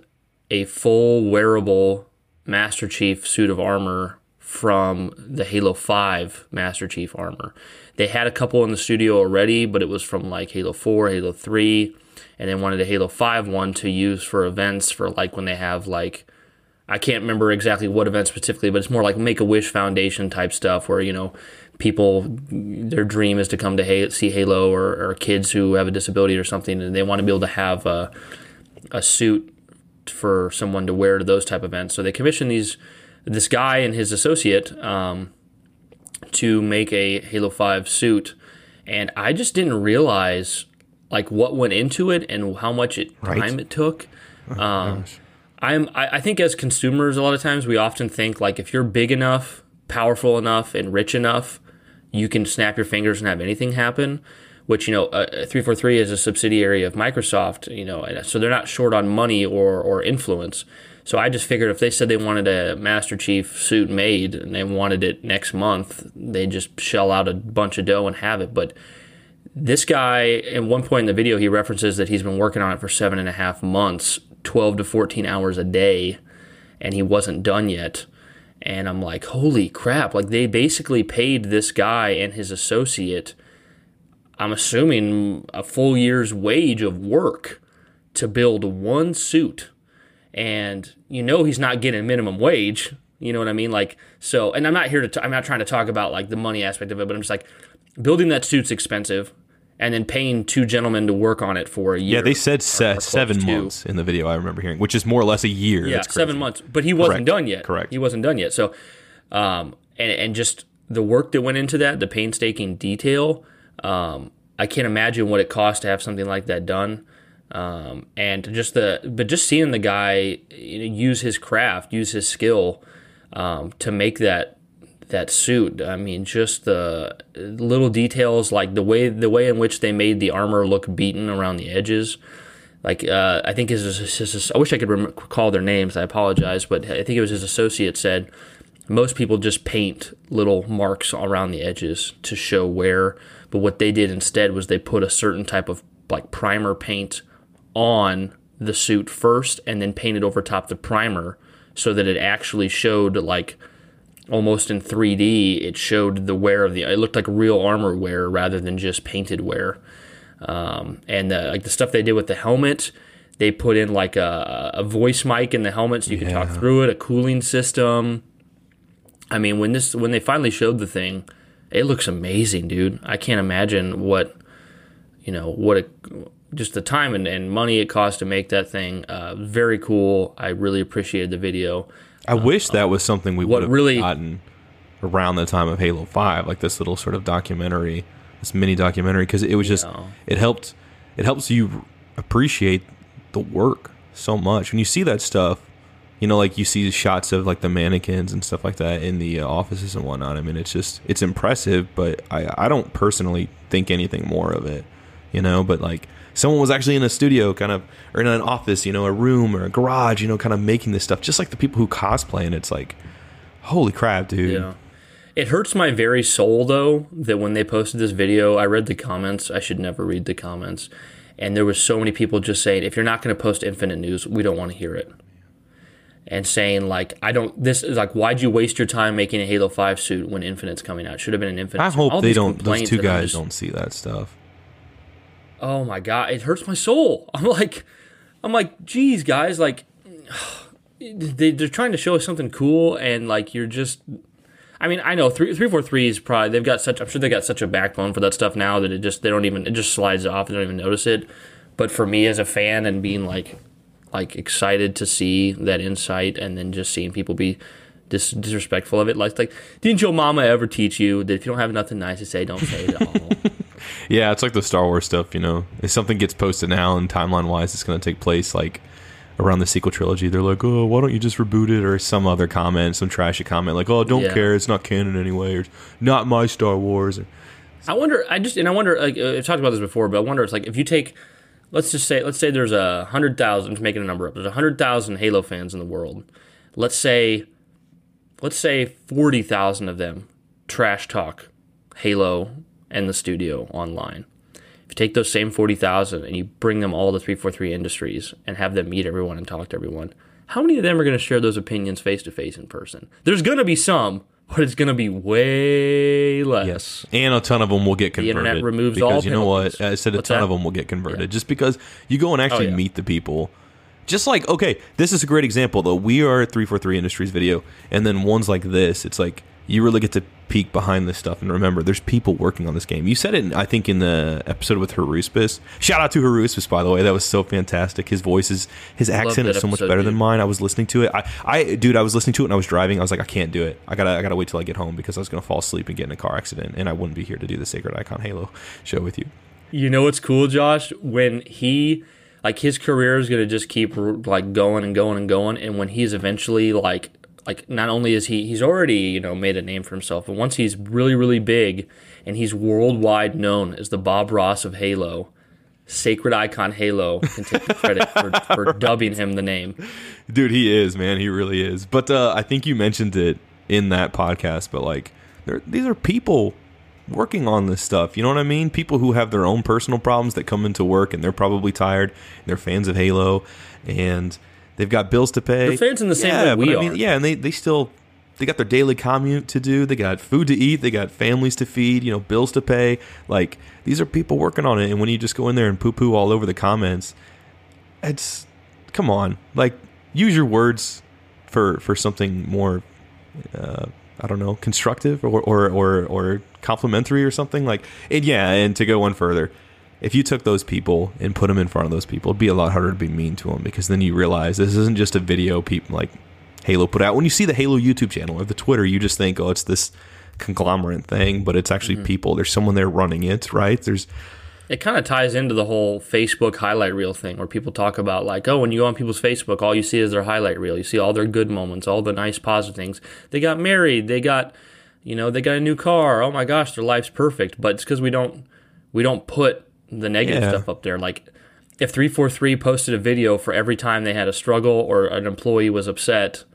a full wearable Master Chief suit of armor from the Halo 5 Master Chief armor. They had a couple in the studio already, but it was from like Halo 4, Halo 3, and they wanted a Halo 5 one to use for events for like when they have like I can't remember exactly what event specifically, but it's more like Make a Wish Foundation type stuff where, you know, people, their dream is to come to see Halo or, or kids who have a disability or something, and they want to be able to have a, a suit for someone to wear to those type events. So they commissioned these, this guy and his associate um, to make a Halo 5 suit. And I just didn't realize like what went into it and how much it, Right. time it took. Um, I'm, I, I think as consumers, a lot of times we often think like if you're big enough, powerful enough, and rich enough, you can snap your fingers and have anything happen. Which you know, uh, three four three is a subsidiary of Microsoft. You know, so they're not short on money or or influence. So I just figured if they said they wanted a Master Chief suit made and they wanted it next month, they'd just shell out a bunch of dough and have it. But this guy, at one point in the video, he references that he's been working on it for seven and a half months, 12 to 14 hours a day, and he wasn't done yet. And I'm like, holy crap. Like, they basically paid this guy and his associate, I'm assuming, a full year's wage of work to build one suit. And you know, he's not getting minimum wage. You know what I mean? Like, so, and I'm not here to, t- I'm not trying to talk about like the money aspect of it, but I'm just like, building that suit's expensive and then paying two gentlemen to work on it for a year. Yeah, they said se- seven to. months in the video. I remember hearing, which is more or less a year. Yeah, seven months. But he wasn't Correct. done yet. Correct. He wasn't done yet. So, um, and and just the work that went into that, the painstaking detail. Um, I can't imagine what it costs to have something like that done. Um, and just the, but just seeing the guy you know, use his craft, use his skill, um, to make that that suit. I mean, just the little details, like the way the way in which they made the armor look beaten around the edges. Like uh, I think his, his, his I wish I could recall their names. I apologize, but I think it was his associate said most people just paint little marks around the edges to show wear. But what they did instead was they put a certain type of like primer paint on the suit first, and then painted over top the primer so that it actually showed like almost in 3D. It showed the wear of the. It looked like real armor wear rather than just painted wear. Um, and the, like the stuff they did with the helmet, they put in like a, a voice mic in the helmet so you could talk through it, a cooling system. I mean, when this when they finally showed the thing, it looks amazing, dude. I can't imagine what you know what it just the time and, and money it cost to make that thing. Uh, very cool. I really appreciated the video. I wish that was something we would have really- gotten around the time of Halo Five, like this little sort of documentary, this mini documentary, because it was just it helped it helps you appreciate the work so much when you see that stuff. You know, like you see shots of like the mannequins and stuff like that in the uh, offices and whatnot. I mean, it's just it's impressive, but I I don't personally think anything more of it. You know, but like someone was actually in a studio, kind of, or in an office, you know, a room or a garage, you know, kind of making this stuff, just like the people who cosplay, and it's like, holy crap, dude. Yeah. It hurts my very soul though that when they posted this video, I read the comments. I should never read the comments. And there was so many people just saying, if you're not going to post Infinite News, we don't want to hear it. And saying like, I don't. This is like, why'd you waste your time making a Halo Five suit when Infinite's coming out? Should have been an Infinite. I suit. hope All they don't. Those two guys just- don't see that stuff. Oh my god it hurts my soul. I'm like i'm like geez guys like they, they're trying to show us something cool and like you're just i mean i know 3 343 is probably they've got such i'm sure they got such a backbone for that stuff now that it just they don't even it just slides off they don't even notice it. But for me as a fan and being like like excited to see that insight and then just seeing people be dis- disrespectful of it like like didn't your mama ever teach you that if you don't have nothing nice to say don't say it at all Yeah, it's like the Star Wars stuff. You know, if something gets posted now and timeline wise, it's going to take place like around the sequel trilogy. They're like, oh, why don't you just reboot it? Or some other comment, some trashy comment, like, oh, don't Yeah. care, it's not canon anyway, or not my Star Wars. Or, I wonder. I just and I wonder. Like uh, I've talked about this before, but I wonder. It's like if you take, let's just say, let's say there's a hundred thousand. Just making a number up. There's a hundred thousand Halo fans in the world. Let's say, let's say forty thousand of them trash talk Halo and the studio online. If you take those same forty thousand and you bring them all to three four three Industries and have them meet everyone and talk to everyone, how many of them are going to share those opinions face to face in person? There's going to be some, but it's going to be way less. yes, and a ton of them will get converted. The internet removes because all you know what? I said a What's ton that? of them will get converted just because you go and actually oh, yeah. meet the people. Just like okay, this is a great example though. We are at three four three Industries video, and then ones like this. It's like you really get to peek behind this stuff and remember there's people working on this game. You said it, I think, in the episode with Haruspis. Shout out to Haruspis, by the way. That was so fantastic. His voice is, his accent is so much better dude. than mine. I was listening to it. I, I, dude, I was listening to it and I was driving. I was like, I can't do it. I gotta, I gotta wait till I get home because I was gonna fall asleep and get in a car accident, and I wouldn't be here to do the Sacred Icon Halo show with you. You know what's cool, Josh? When he like his career is going to just keep like going and going and going and when he's eventually like like not only is he he's already you know made a name for himself but once he's really really big and he's worldwide known as the bob ross of halo sacred icon halo can take the credit for, for dubbing him the name dude he is man he really is but uh, i think you mentioned it in that podcast but like these are people working on this stuff. You know what I mean? People who have their own personal problems that come into work and they're probably tired. they're fans of Halo and they've got bills to pay. They're fans in the same yeah, way we I mean, are. Yeah, and they, they still they got their daily commute to do. They got food to eat. They got families to feed. You know, bills to pay. Like these are people working on it. And when you just go in there and poo poo all over the comments, it's come on. Like use your words for for something more. Uh, I don't know, constructive or or or, or complimentary or something like. And yeah, and to go one further, if you took those people and put them in front of those people, it'd be a lot harder to be mean to them because then you realize this isn't just a video people like Halo put out. When you see the Halo YouTube channel or the Twitter, you just think, oh, it's this conglomerate thing, but it's actually mm-hmm. people. There's someone there running it, right? There's it kind of ties into the whole Facebook highlight reel thing where people talk about like, oh, when you go on people's Facebook, all you see is their highlight reel. You see all their good moments, all the nice positive things. They got married, they got, you know, they got a new car. Oh my gosh, their life's perfect. But it's because we don't we don't put the negative yeah. stuff up there. Like if 343 posted a video for every time they had a struggle or an employee was upset,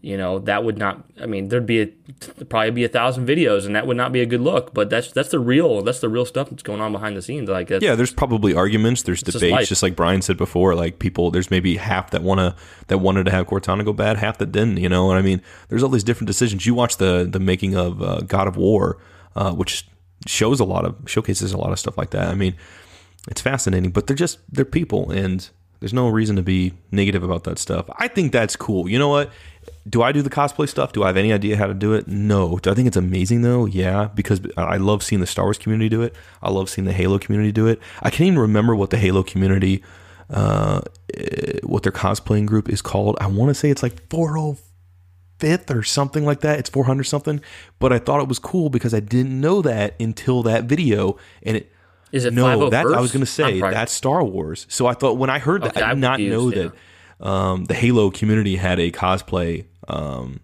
you know that would not i mean there'd be a, probably be a thousand videos and that would not be a good look but that's that's the real that's the real stuff that's going on behind the scenes like yeah there's probably arguments there's debates just, just, like brian said before like people there's maybe half that want to that wanted to have cortana go bad half that didn't you know and i mean there's all these different decisions you watch the the making of uh, god of war uh, which shows a lot of showcases a lot of stuff like that i mean it's fascinating but they're just they're people and there's no reason to be negative about that stuff. I think that's cool. You know what? do I do the cosplay stuff? Do I have any idea how to do it? No. Do I think it's amazing though? Yeah, because I love seeing the Star Wars community do it. I love seeing the Halo community do it. I can't even remember what the Halo community, uh, eh, what their cosplaying group is called. I want to say it's like 405th or something like that. It's 400 something. But I thought it was cool because I didn't know that until that video, and it. Is it no? That I was going to say that's Star Wars. So I thought when I heard that, okay, I did not know yeah. that um, the Halo community had a cosplay um,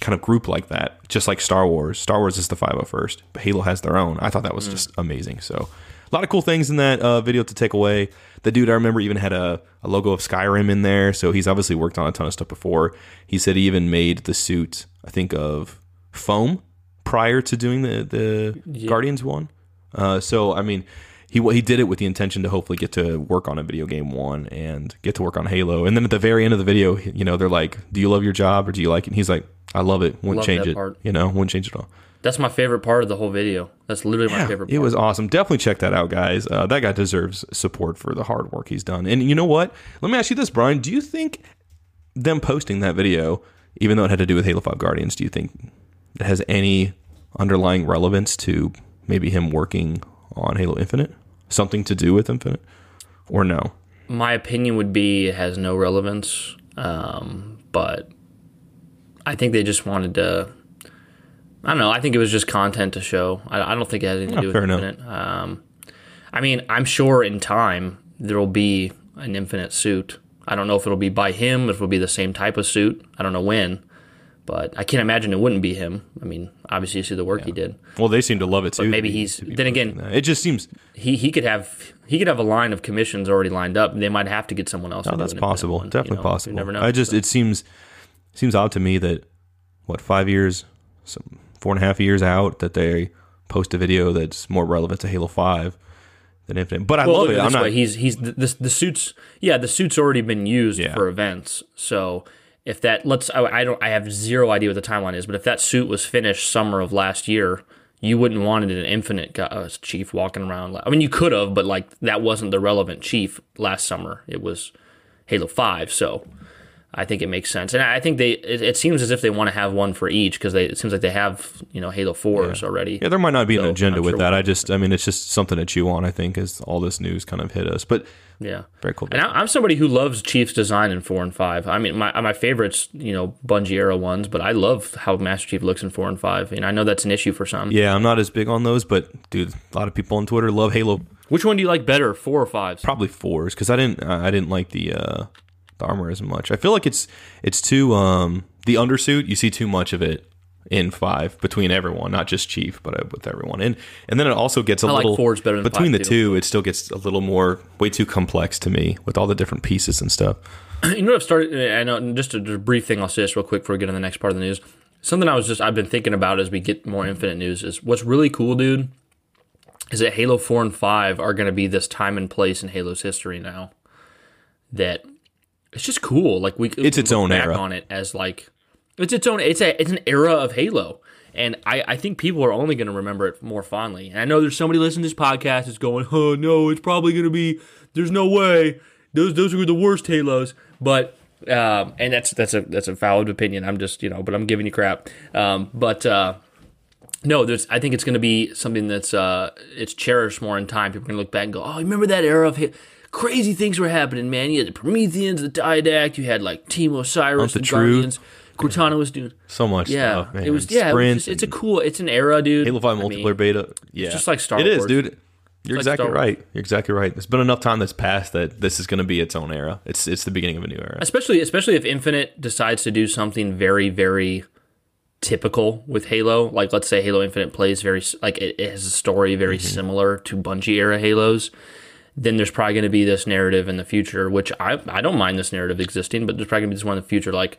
kind of group like that, just like Star Wars. Star Wars is the 501st, but Halo has their own. I thought that was mm. just amazing. So a lot of cool things in that uh, video to take away. The dude I remember even had a, a, logo of Skyrim in there, so he's obviously worked on a ton of stuff before. He said he even made the suit, I think, of foam prior to doing the the yeah. Guardians one. Uh, so I mean, he he did it with the intention to hopefully get to work on a video game one and get to work on Halo. And then at the very end of the video, you know, they're like, "Do you love your job or do you like it?" And he's like, "I love it. Wouldn't love change it. Part. You know, wouldn't change it all." That's my favorite part of the whole video. That's literally yeah, my favorite. part. It was awesome. Definitely check that out, guys. Uh, that guy deserves support for the hard work he's done. And you know what? Let me ask you this, Brian. Do you think them posting that video, even though it had to do with Halo Five Guardians, do you think it has any underlying relevance to maybe him working on Halo Infinite? something to do with Infinite, or no? My opinion would be it has no relevance, um, but I think they just wanted to. I don't know. I think it was just content to show. I, I don't think it has anything to do with Infinite. Um, I mean, I'm sure in time there will be an Infinite suit. I don't know if it'll be by him, if it'll be the same type of suit. I don't know when, but I can't imagine it wouldn't be him. I mean, obviously you see the work yeah. he did. Well, they seem to love it too. But maybe he's then again. It just seems he he could have he could have a line of commissions already lined up. They might have to get someone else. Oh, that's possible. One, Definitely you know? possible. You never know. I just so. it seems seems odd to me that what five years, some four and a half years out that they post a video that's more relevant to Halo Five than Infinite. But I well, love it. I'm not. Way. He's he's the, the, the suits. Yeah, the suits already been used yeah. for events. So if that let's I, don't I have zero idea what the timeline is, but if that suit was finished summer of last year, you wouldn't wanted an infinite uh, chief walking around. I mean, you could have, but like that wasn't the relevant chief last summer. It was Halo Five. So, I think it makes sense, and I think they. It, it seems as if they want to have one for each because it seems like they have you know Halo fours already. Yeah, there might not be an agenda I'm with sure that. I just, I mean, it's just something to chew on. I think as all this news kind of hit us, but Yeah. very cool. And I, I'm somebody who loves Chiefs design in four and five. I mean, my my favorites, you know, Bungie era ones, but I love how Master Chief looks in four and five. And I know that's an issue for some. Yeah, I'm not as big on those, but dude, a lot of people on Twitter love Halo. Which one do you like better, four or five? Probably fours because I didn't, I didn't like the uh, the armor as much. I feel like it's it's too um the undersuit. You see too much of it in five between everyone, not just Chief, but uh, with everyone. And and then it also gets a I like little fours better than between the two. It still gets a little more way too complex to me with all the different pieces and stuff. You know what I've started? I know just a, just a brief thing. I'll say this real quick before we get on the next part of the news. Something I was just I've been thinking about as we get more Infinite news is what's really cool, dude. Is that Halo Four and Five are going to be this time and place in Halo's history now. That it's just cool. Like we, It's its own back era. on it as like it's its own. It's a it's an era of Halo. And I, I think people are only going to remember it more fondly. And I know there's somebody listening to this podcast that's going, oh, no, it's probably going to be, there's no way. Those those were the worst Halos. But, um, and that's that's a that's a valid opinion. I'm just, you know, but I'm giving you crap. Um, but, uh, no, there's. I think it's going to be something that's uh, it's cherished more in time. People are going to look back and go, "Oh, remember that era of hit? Crazy things were happening, man. You had the Prometheans, the Didact. You had like Team Osiris, the the. Guardians. Cortana was doing. So much Yeah, stuff, man. it was. Yeah, it was just- it's a cool. It's an era, dude. Halo Five I multiplayer mean, beta. Yeah, just like Star Wars. It is, dude. You're like exactly Wars. right. You're exactly right. There's been enough time that's passed that this is going to be its own era. It's it's the beginning of a new era. especially especially if Infinite decides to do something very very typical with Halo. Like let's say Halo Infinite plays very like it, it has a story very mm-hmm. similar to Bungie era Halos. Then there's probably going to be this narrative in the future, which I I don't mind this narrative existing, but there's probably going to be this one in the future. Like,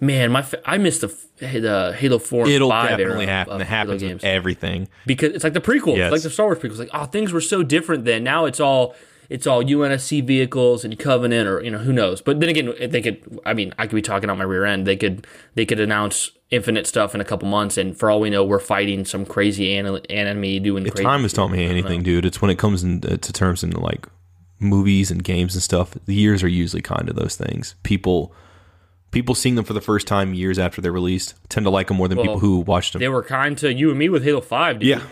man, my fa- I missed the the uh, Halo Four It'll definitely happen. of It Halo happens games everything. because it's like the prequels, Yes. like the Star Wars prequels. Like, oh, things were so different then. Now it's all it's all UNSC vehicles and Covenant, or you know, who knows. But then again, they could. I mean, I could be talking out my rear end. They could they could announce Infinite stuff in a couple months, and for all we know, we're fighting some crazy an- enemy doing If crazy. time has taught me anything, dude, it's when it comes in, uh, to terms in like movies and games and stuff. The years are usually kind of those things. People people seeing them for the first time years after they're released tend to like them more than people who watched them. They were kind to you and me with Halo Five. Dude. Yeah.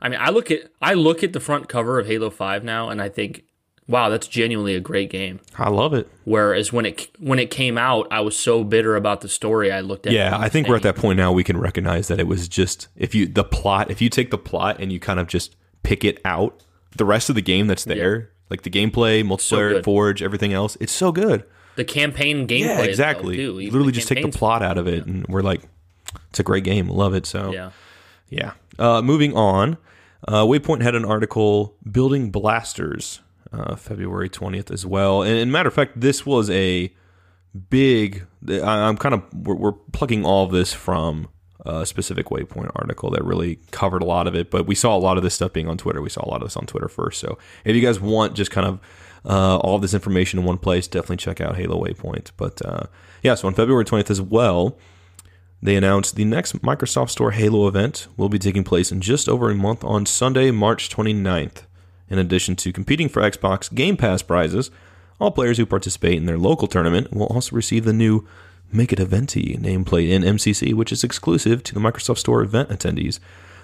I mean, I look at I look at the front cover of Halo Five now, and I think, wow, that's genuinely a great game. I love it. Whereas when it when it came out, I was so bitter about the story. I looked at. Yeah, I think we're at that point now. We can recognize that it was just if you the plot. If you take the plot and you kind of just pick it out, the rest of the game that's there, like the gameplay, multiplayer, good. Forge, everything else, it's so good. the campaign gameplay. Yeah, exactly. too. Literally just take the plot out of it, and we're like, it's a great game. Love it. So Yeah. yeah. Uh, moving on, uh, Waypoint had an article building blasters, uh, February twentieth as well. And, and matter of fact, this was a big. I- I'm kind of we're, we're plugging all of this from a specific Waypoint article that really covered a lot of it. But we saw a lot of this stuff being on Twitter. We saw a lot of this on Twitter first. So if you guys want just kind of uh, all this information in one place, definitely check out Halo Waypoint. But uh, yeah, so on February 20th as well, they announced the next Microsoft Store Halo event will be taking place in just over a month on Sunday, March 29th. In addition to competing for Xbox Game Pass prizes, all players who participate in their local tournament will also receive the new Make It Eventy nameplate in MCC, which is exclusive to the Microsoft Store event attendees.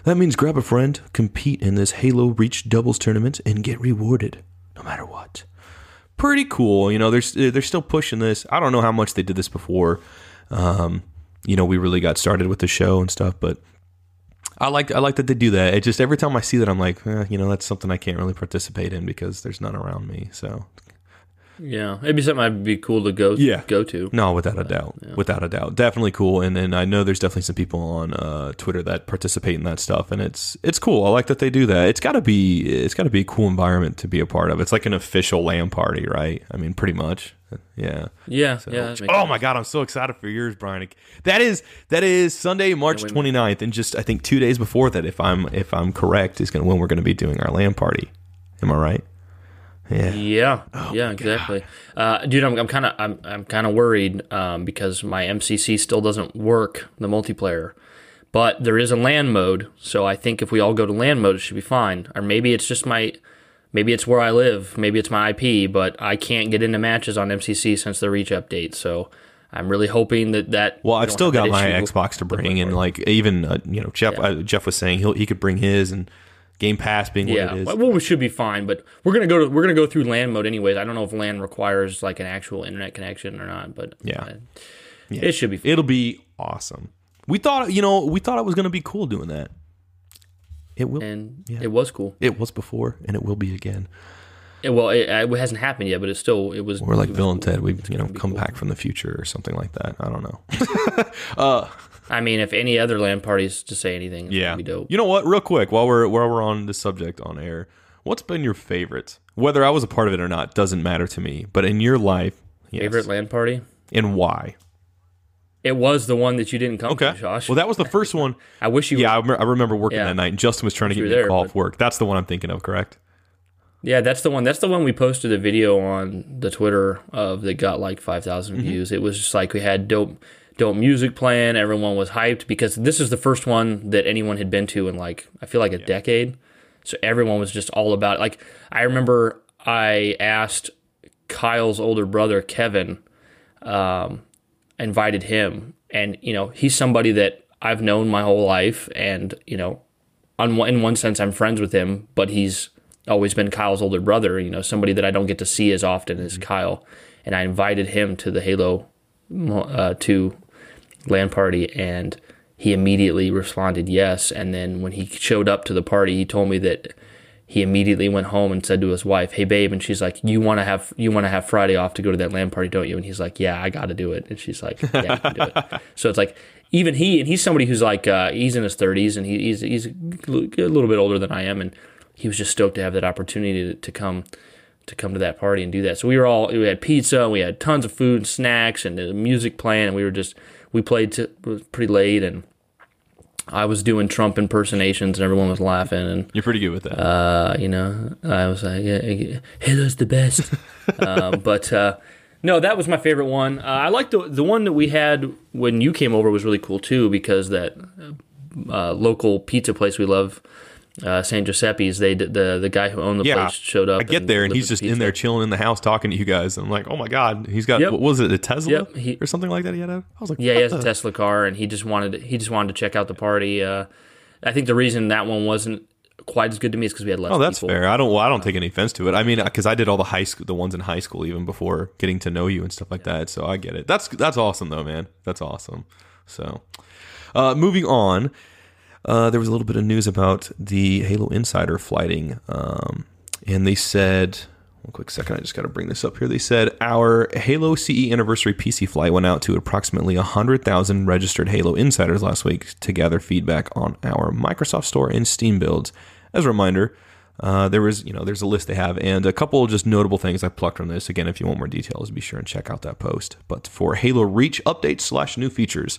That means grab a friend, compete in this Halo Reach doubles tournament, and get rewarded, no matter what pretty cool. You know, they're they're still pushing this. I don't know how much they did this before. Um, you know, we really got started with the show and stuff, but I like I like that they do that. It just every time I see that, I'm like, eh, you know, that's something I can't really participate in because there's none around me. So Yeah, it'd be something I'd be cool to go. Yeah. go to. no, without a doubt, without a doubt, definitely cool. And then I know there's definitely some people on uh, Twitter that participate in that stuff, and it's it's cool. I like that they do that. It's got to be it's got to be a cool environment to be a part of. It's like an official LAN party, right? I mean, pretty much. Yeah. Yeah, yeah. that makes Oh my god, I'm so excited for yours, Brian. That is that is Sunday, March 29th, and just I think two days before that, if I'm if I'm correct, is gonna when we're gonna be doing our LAN party. Am I right? Yeah. Yeah, Oh yeah, exactly, uh, dude. I'm, I'm kind of, I'm, I'm kind of worried um, because my MCC still doesn't work the multiplayer, but there is a LAN mode. So I think if we all go to LAN mode, it should be fine. Or maybe it's just my, maybe it's where I live, maybe it's my IP, but I can't get into matches on MCC since the Reach update. So I'm really hoping that that. Well, I've still got my. Xbox to bring, and like even uh, you know Jeff Yeah. uh, Jeff was saying he he could bring his and Game Pass being Yeah, what it is. well, we should be fine, but we're gonna go to we're gonna go through LAN mode anyways. I don't know if LAN requires like an actual internet connection or not, but Yeah. uh, it should be. Fine. It'll be awesome. We thought you know we thought it was going to be cool doing that. It will. And it was cool. It was before, and it will be again. It, well, it, it hasn't happened yet, but it's still it was. We're like it was Bill and cool. Ted. we've you know come cool. back from the future or something like that. I don't know. Uh, I mean, if any other LAN parties to say anything, it's Yeah. gonna be dope. You know what? Real quick, while we're while we're on this subject on air, what's been your favorite? Whether I was a part of it or not doesn't matter to me. But in your life, yes. Favorite LAN party? and why? It was the one that you didn't come Okay. to, Josh. Well, that was the first one. I wish you. Yeah, I, rem- I remember working Yeah. that night, and Justin was trying to get me a there, call but- off work. That's the one I'm thinking of, correct? Yeah, that's the one. That's the one we posted a video on the Twitter of that got like five Mm-hmm. views. It was just like we had dope, dope music playing. Everyone was hyped because this is the first one that anyone had been to in like I feel like a decade. So everyone was just all about it. Like I remember I asked Kyle's older brother Kevin, um, invited him, and you know he's somebody that I've known my whole life, and you know on one, in one sense I'm friends with him, but he's always been Kyle's older brother, you know, somebody that I don't get to see as often as Kyle. And I invited him to the Halo uh, 2 LAN party and he immediately responded yes. And then when he showed up to the party, he told me that he immediately went home and said to his wife, "Hey babe," and she's like, "You want to have you want to have Friday off to go to that LAN party, don't you?" And he's like, "Yeah, I got to do it." And she's like, "Yeah, you can do it." so it's like even he and he's somebody who's like uh, he's in his 30s and he, he's he's a little bit older than I am, and he was just stoked to have that opportunity to, to come to come to that party and do that. So we were all we had pizza, we had tons of food and snacks and the music playing, and we were just we played to, pretty late and. I was doing Trump impersonations and everyone was laughing and You're pretty good with that. uh, you know, I was like, yeah, yeah, Halo's the best. um, but uh, no, that was my favorite one. Uh, I like the the one that we had when you came over was really cool too because that uh, local pizza place we love, uh, San Giuseppe's. They the the guy who owned the yeah, place showed up. I get there and he's the just in there chilling in the house talking to you guys. I'm like, oh my god, he's got Yep. what was it, a Tesla Yep, he- or something like that? He had. A, I was like, Yeah, he has a Tesla car, and he just wanted he just wanted to check out the party. Uh, I think the reason that one wasn't quite as good to me is because we had less. Oh, that's people. fair. I don't. Well, I don't take any offense to it. I mean, because I did all the high school, the ones in high school, even before getting to know you and stuff like that. So I get it. That's that's awesome, though, man. That's awesome. So, uh, moving on, uh, there was a little bit of news about the Halo Insider flighting, um, and they said. One quick second, I just got to bring this up here. They said our Halo CE anniversary PC flight went out to approximately 100,000 registered Halo insiders last week to gather feedback on our Microsoft Store and Steam builds. As a reminder, uh, there was, you know, there's a list they have, and a couple just notable things I plucked from this. Again, if you want more details, be sure and check out that post. But for Halo Reach updates slash new features,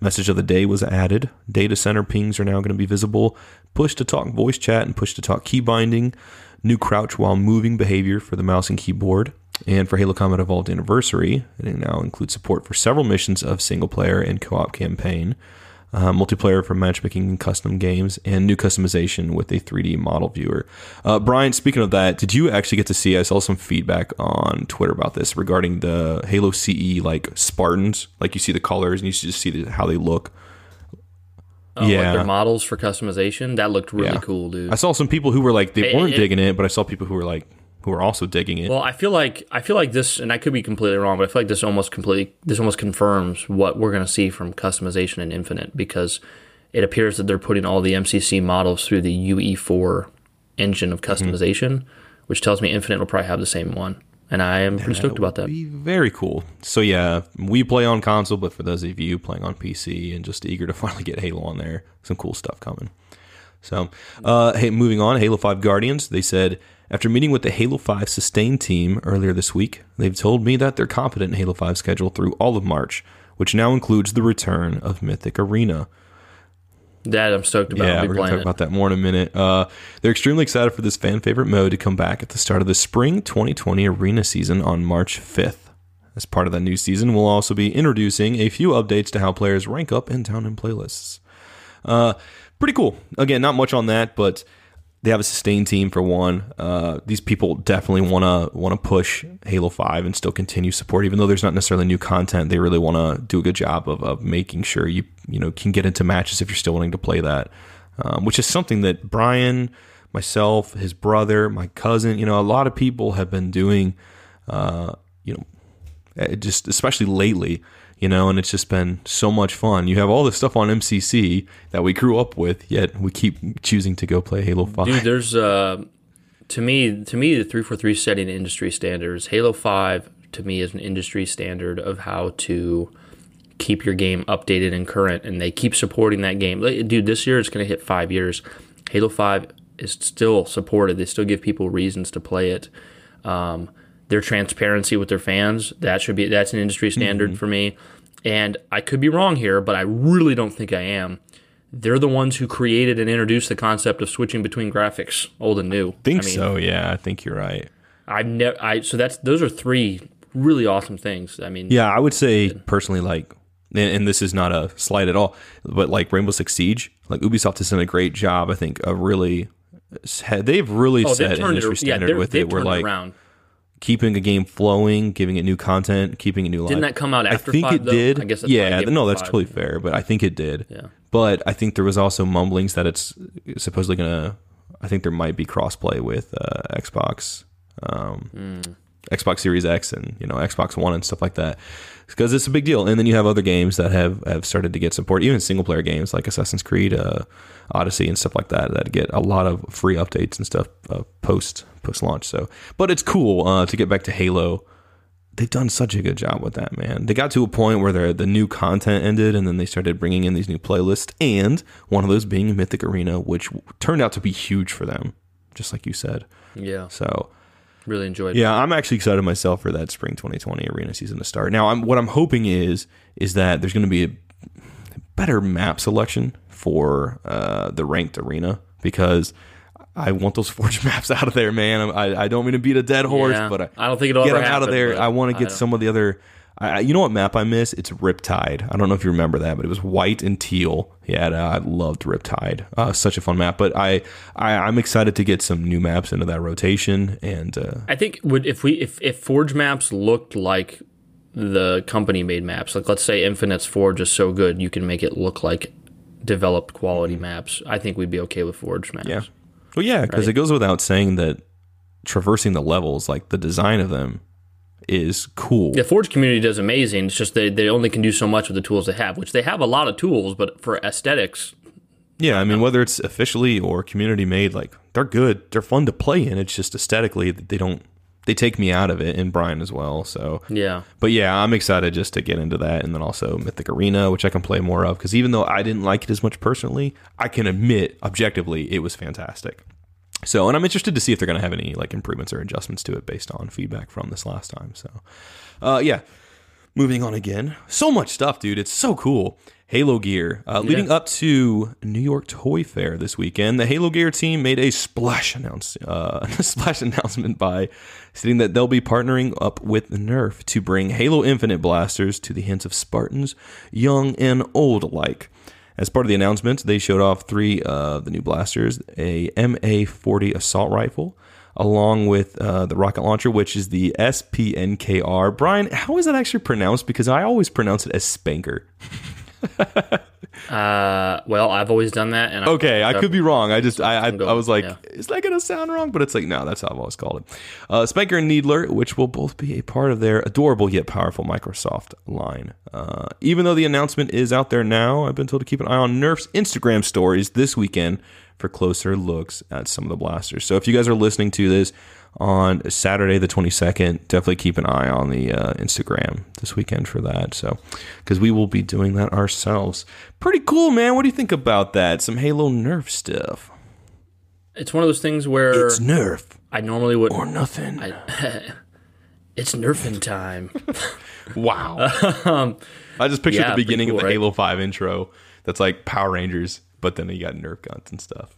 message of the day was added. Data center pings are now going to be visible. Push to talk voice chat and push to talk key binding. New crouch while moving behavior for the mouse and keyboard. And for Halo Combat Evolved Anniversary, it now includes support for several missions of single player and co op campaign uh, multiplayer for matchmaking and custom games, and new customization with a 3D model viewer. Uh, Brian, speaking of that, did you actually get to see? I saw some feedback on Twitter about this regarding the Halo CE like Spartans. Like you see the colors and you just see the, how they look. Oh, like Yeah. their models for customization. That looked really Yeah. cool, dude. I saw some people who were like they It- weren't it- digging it, but I saw people who were like who are also digging it. Well, I feel like I feel like this, and I could be completely wrong, but I feel like this almost completely this almost confirms what we're going to see from customization in Infinite because it appears that they're putting all the MCC models through the UE4 engine of Mm-hmm. customization, which tells me Infinite will probably have the same one, and I am pretty stoked about that. Be very cool. So yeah, we play on console, but for those of you playing on PC and just eager to finally get Halo on there, some cool stuff coming. So, uh, hey, moving on, Halo Five Guardians. They said after meeting with the Halo Five sustain team earlier this week, they've told me that they're confident in Halo 5 schedule through all of March, which now includes the return of Mythic Arena. That I'm stoked about. Yeah, we're going to talk about that more in a minute. Uh, they're extremely excited for this fan favorite mode to come back at the start of the spring 2020 arena season on March 5th. As part of that new season, we'll also be introducing a few updates to how players rank up in town and playlists. Uh, pretty cool. Again, not much on that, but they have a sustained team for one. Uh, these people definitely want to want to push Halo Five and still continue support, even though there's not necessarily new content. They really want to do a good job of, of making sure you you know can get into matches if you're still wanting to play that, um, which is something that Brian, myself, his brother, my cousin, you know, a lot of people have been doing. Uh, you know, eh, just especially lately you know, and it's just been so much fun. You have all this stuff on MCC that we grew up with, yet we keep choosing to go play Halo Five. Dude, there's uh, to me, to me, the three four three setting industry standards. Halo Five to me is an industry standard of how to keep your game updated and current, and they keep supporting that game. Dude, this year it's going to hit five years. Halo Five is still supported. They still give people reasons to play it. Um, their transparency with their fans. That should be that's an industry standard mm-hmm. for me. And i could be wrong here but i really don't think i am. They're the ones who created and introduced the concept of switching between graphics old and new. Think I mean, so yeah i think you're right. I've never i so that's those are three really awesome things. I mean yeah i would say personally like and, this is not a slight at all but like rainbow six siege like ubisoft has done a great job i think of really they've really oh, set industry it, standard yeah, with it. We're like around keeping a game flowing, giving it new content, keeping it new. Didn't that come out after? I think five, it though? did. I guess. yeah, no, that's five. totally fair. But I think it did. Yeah. But I think there was also mumblings that it's supposedly gonna. I think there might be crossplay with uh, Xbox, um, mm. Xbox Series X, and you know Xbox One and stuff like that, because it's a big deal. And then you have other games that have have started to get support, even single player games like Assassin's Creed. Uh, Odyssey and stuff like that that get a lot of free updates and stuff uh, post post launch. So, but it's cool uh, to get back to Halo. They've done such a good job with that, man. They got to a point where the new content ended, and then they started bringing in these new playlists, and one of those being Mythic Arena, which turned out to be huge for them, just like you said. Yeah. So really enjoyed. Yeah, I'm actually excited myself for that spring 2020 arena season to start. Now, I'm, what I'm hoping is is that there's going to be a better map selection for uh, the ranked arena because I want those forge maps out of there, man. I, I don't mean to beat a dead horse, yeah, but I, I don't think it'll get them happen, out of there. I want to get some of the other. I, you know what map I miss? It's Riptide. I don't know if you remember that, but it was white and teal. Yeah, I loved Riptide. Uh, such a fun map. But I, I am excited to get some new maps into that rotation. And uh, I think would if we if if Forge maps looked like the company made maps, like let's say Infinite's Forge is so good, you can make it look like developed quality maps, I think we'd be okay with Forge maps. Yeah. Well, yeah, because right? it goes without saying that traversing the levels, like the design of them, is cool. The Forge community does amazing. It's just they, they only can do so much with the tools they have, which they have a lot of tools, but for aesthetics. Yeah, I mean, whether it's officially or community made, like they're good. They're fun to play in. It's just aesthetically they don't they take me out of it and Brian as well. So yeah, but yeah, I'm excited just to get into that, and then also Mythic Arena, which I can play more of because even though I didn't like it as much personally, I can admit objectively it was fantastic. So, and I'm interested to see if they're going to have any like improvements or adjustments to it based on feedback from this last time. So, uh, yeah, moving on again. So much stuff, dude. It's so cool. Halo gear. Uh, leading up to New York Toy Fair this weekend, the Halo gear team made a splash announce uh, splash announcement by stating that they'll be partnering up with Nerf to bring Halo Infinite blasters to the hands of Spartans, young and old alike. As part of the announcement, they showed off three of the new blasters: a MA40 assault rifle, along with uh, the rocket launcher, which is the SPNKR. Brian, how is that actually pronounced? Because I always pronounce it as Spanker. uh, well, I've always done that. And okay, I, I could be wrong. I just I I, I was like, yeah. is that gonna sound wrong? But it's like no, that's how I've always called it. Uh, Spanker and Needler, which will both be a part of their adorable yet powerful MicroShots line. Uh, even though the announcement is out there now, I've been told to keep an eye on Nerf's Instagram stories this weekend for closer looks at some of the blasters. So if you guys are listening to this on Saturday the 22nd. Definitely keep an eye on the uh, Instagram this weekend for that. So, because we will be doing that ourselves. Pretty cool, man. What do you think about that? Some Halo Nerf stuff. It's one of those things where it's Nerf. I normally would or nothing. I, it's Nerfing time. wow. um, I just pictured yeah, the beginning cool, of the right? Halo Five intro. That's like Power Rangers, but then you got Nerf guns and stuff.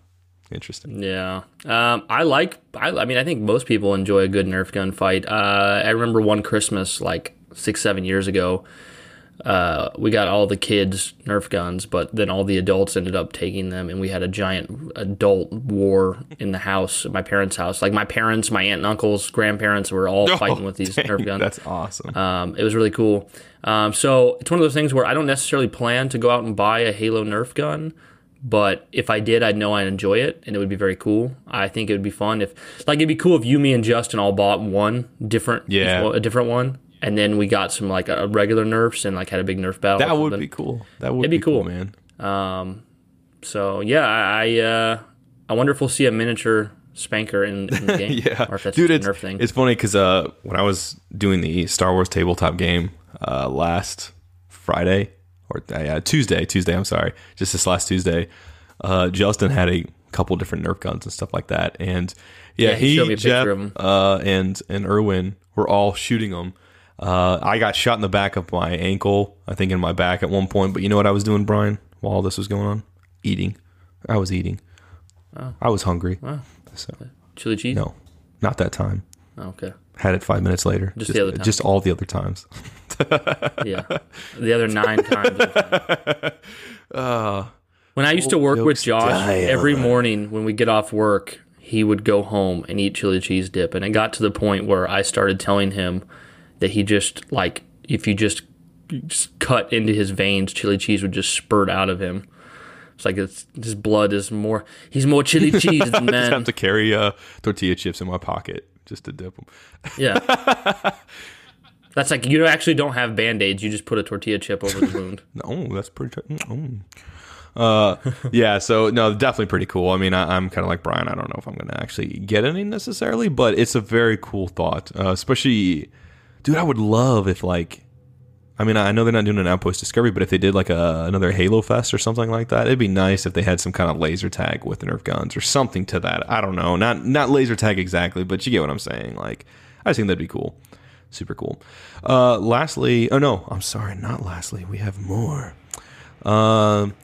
Interesting. Yeah, um, I like. I, I, mean, I think most people enjoy a good Nerf gun fight. Uh, I remember one Christmas, like six, seven years ago. uh, we got all the kids Nerf guns, but then all the adults ended up taking them, and we had a giant adult war in the house, my parents' house. Like my parents, my aunt and uncles, grandparents were all fighting with these Oh, dang, Nerf guns. That's awesome. Um, it was really cool. Um, so it's one of those things where I don't necessarily plan to go out and buy a Halo Nerf gun, but if I did, I'd know I'd enjoy it, and it would be very cool. I think it would be fun if, like, it'd be cool if you, me, and Justin all bought one different, Yeah. a different one, and then we got some like a regular Nerfs and like had a big Nerf battle. that would be cool. That would It'd be cool. man. Um, so yeah, I I, uh, I wonder if we'll see a miniature spanker in, in the game. yeah, or if that's dude, it's Nerf thing. it's funny because uh, when I was doing the Star Wars tabletop game uh, last Friday or uh, yeah, Tuesday, Tuesday, I'm sorry, just this last Tuesday, uh, Justin had a couple different Nerf guns and stuff like that, and yeah, Yeah, he he, showed me a picture Jeff, uh, and and Erwin were all shooting them. Uh, I got shot in the back of my ankle, I think in my back at one point. But you know what I was doing, Brian, while all this was going on? Eating. I was eating. I was hungry. So, Chili cheese. no, not that time. Oh, okay. Had it five minutes later. Just the other time. Just all the other times. Yeah. The other nine times. when I used to work with Josh, die every morning when we get off work, he would go home and eat chili cheese dip. And it got to the point where I started telling him that he just, like, if you just, just cut into his veins, chili cheese would just spurt out of him. It's like it's, his blood is more, he's more chili cheese than I just have to carry uh, tortilla chips in my pocket just to dip them. Yeah. That's like, you actually don't have band aids. You just put a tortilla chip over the wound. Oh, that's pretty. mm, oh. Uh, yeah. So no, definitely pretty cool. I mean, I, I'm kind of like Brian. I don't know if I'm going to actually get any necessarily, but it's a very cool thought. Uh, especially, dude, I would love if like, I mean, I know they're not doing an Outpost Discovery, but if they did like a, another Halo Fest or something like that, it'd be nice if they had some kind of laser tag with Nerf guns or something to that. I don't know, not not laser tag exactly, but you get what I'm saying. Like, I think that'd be cool. Super cool. Uh, lastly, oh no, I'm sorry, not lastly. We have more. Um,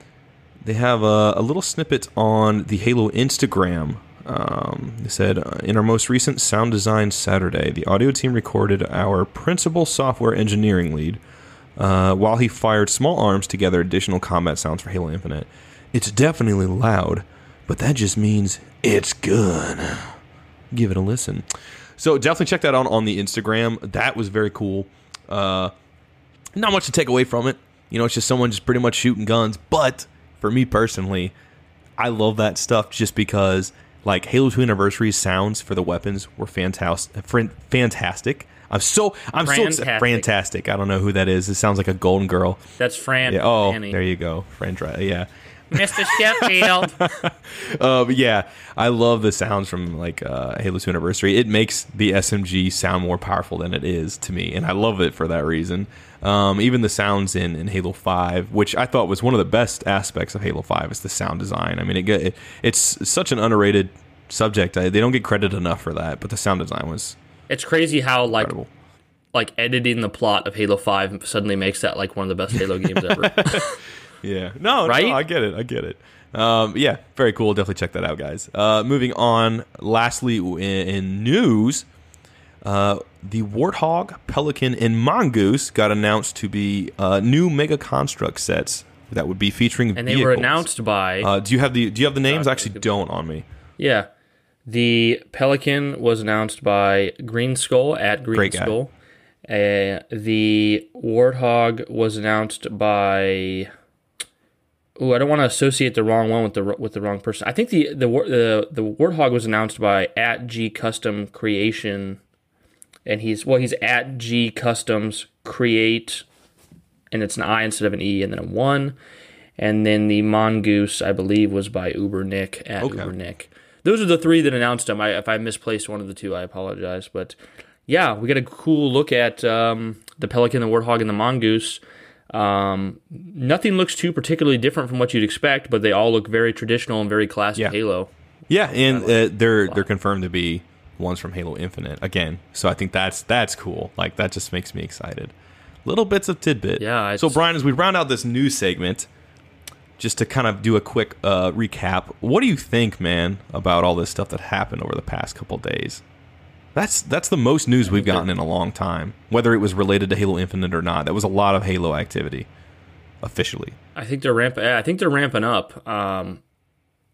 they have a, a little snippet on the Halo Instagram. Um, they said, uh, in our most recent sound design Saturday, the audio team recorded our principal software engineering lead uh, while he fired small arms to gather additional combat sounds for Halo Infinite. It's definitely loud, but that just means it's good. Give it a listen. So definitely check that out on the Instagram. That was very cool. Uh, not much to take away from it. You know, it's just someone just pretty much shooting guns. But for me personally, I love that stuff just because like Halo 2 Anniversary sounds for the weapons were fantastic. Fantastic. I'm so I'm so. Fantastic. I don't know who that is. It sounds like a golden girl. That's Fran. Yeah. Oh, Fanny. there you go. Fran. Yeah. Mr. Sheffield. But yeah, I love the sounds from like uh, Halo 2 Anniversary. It makes the SMG sound more powerful than it is to me, and I love it for that reason. Um, even the sounds in, in Halo 5, which I thought was one of the best aspects of Halo 5, is the sound design. I mean, it, it it's such an underrated subject. I, they don't get credit enough for that, but the sound design was It's crazy how like incredible. like editing the plot of Halo Five suddenly makes that like one of the best Halo games ever. Yeah. No, Right? no, I get it. I get it. Um, yeah, very cool. Definitely check that out, guys. Uh, moving on. Lastly, in, in news, uh, the Warthog, Pelican, and Mongoose got announced to be uh, new Mega Construx sets that would be featuring and they were announced by Uh, do you have the Do you have the names? I actually don't on me. yeah. The Pelican was announced by Green Skull at Green Great. Skull. Uh, the Warthog was announced by. Oh, I don't want to associate the wrong one with the with the wrong person. I think the the the the Warthog was announced by at G Custom Creation, and he's well he's at G Customs Create, and it's an I instead of an E, and then a one, and then the Mongoose I believe was by Uber Nick at Okay. Uber Nick. Those are the three that announced them. I, if I misplaced one of the two, I apologize. But yeah, we got a cool look at um, the Pelican, the Warthog, and the Mongoose. Um, nothing looks too particularly different from what you'd expect, but they all look very traditional and very classic Yeah. Halo. Yeah, and uh, they're they're confirmed to be ones from Halo Infinite again. So I think that's that's cool. Like that just makes me excited. Little bits of tidbit. Yeah, So Brian, as we round out this news segment, just to kind of do a quick uh, recap, what do you think, man, about all this stuff that happened over the past couple days? That's that's the most news we've gotten in a long time. Whether it was related to Halo Infinite or not, that was a lot of Halo activity officially. I think they're ramp. I think they're ramping up. Um,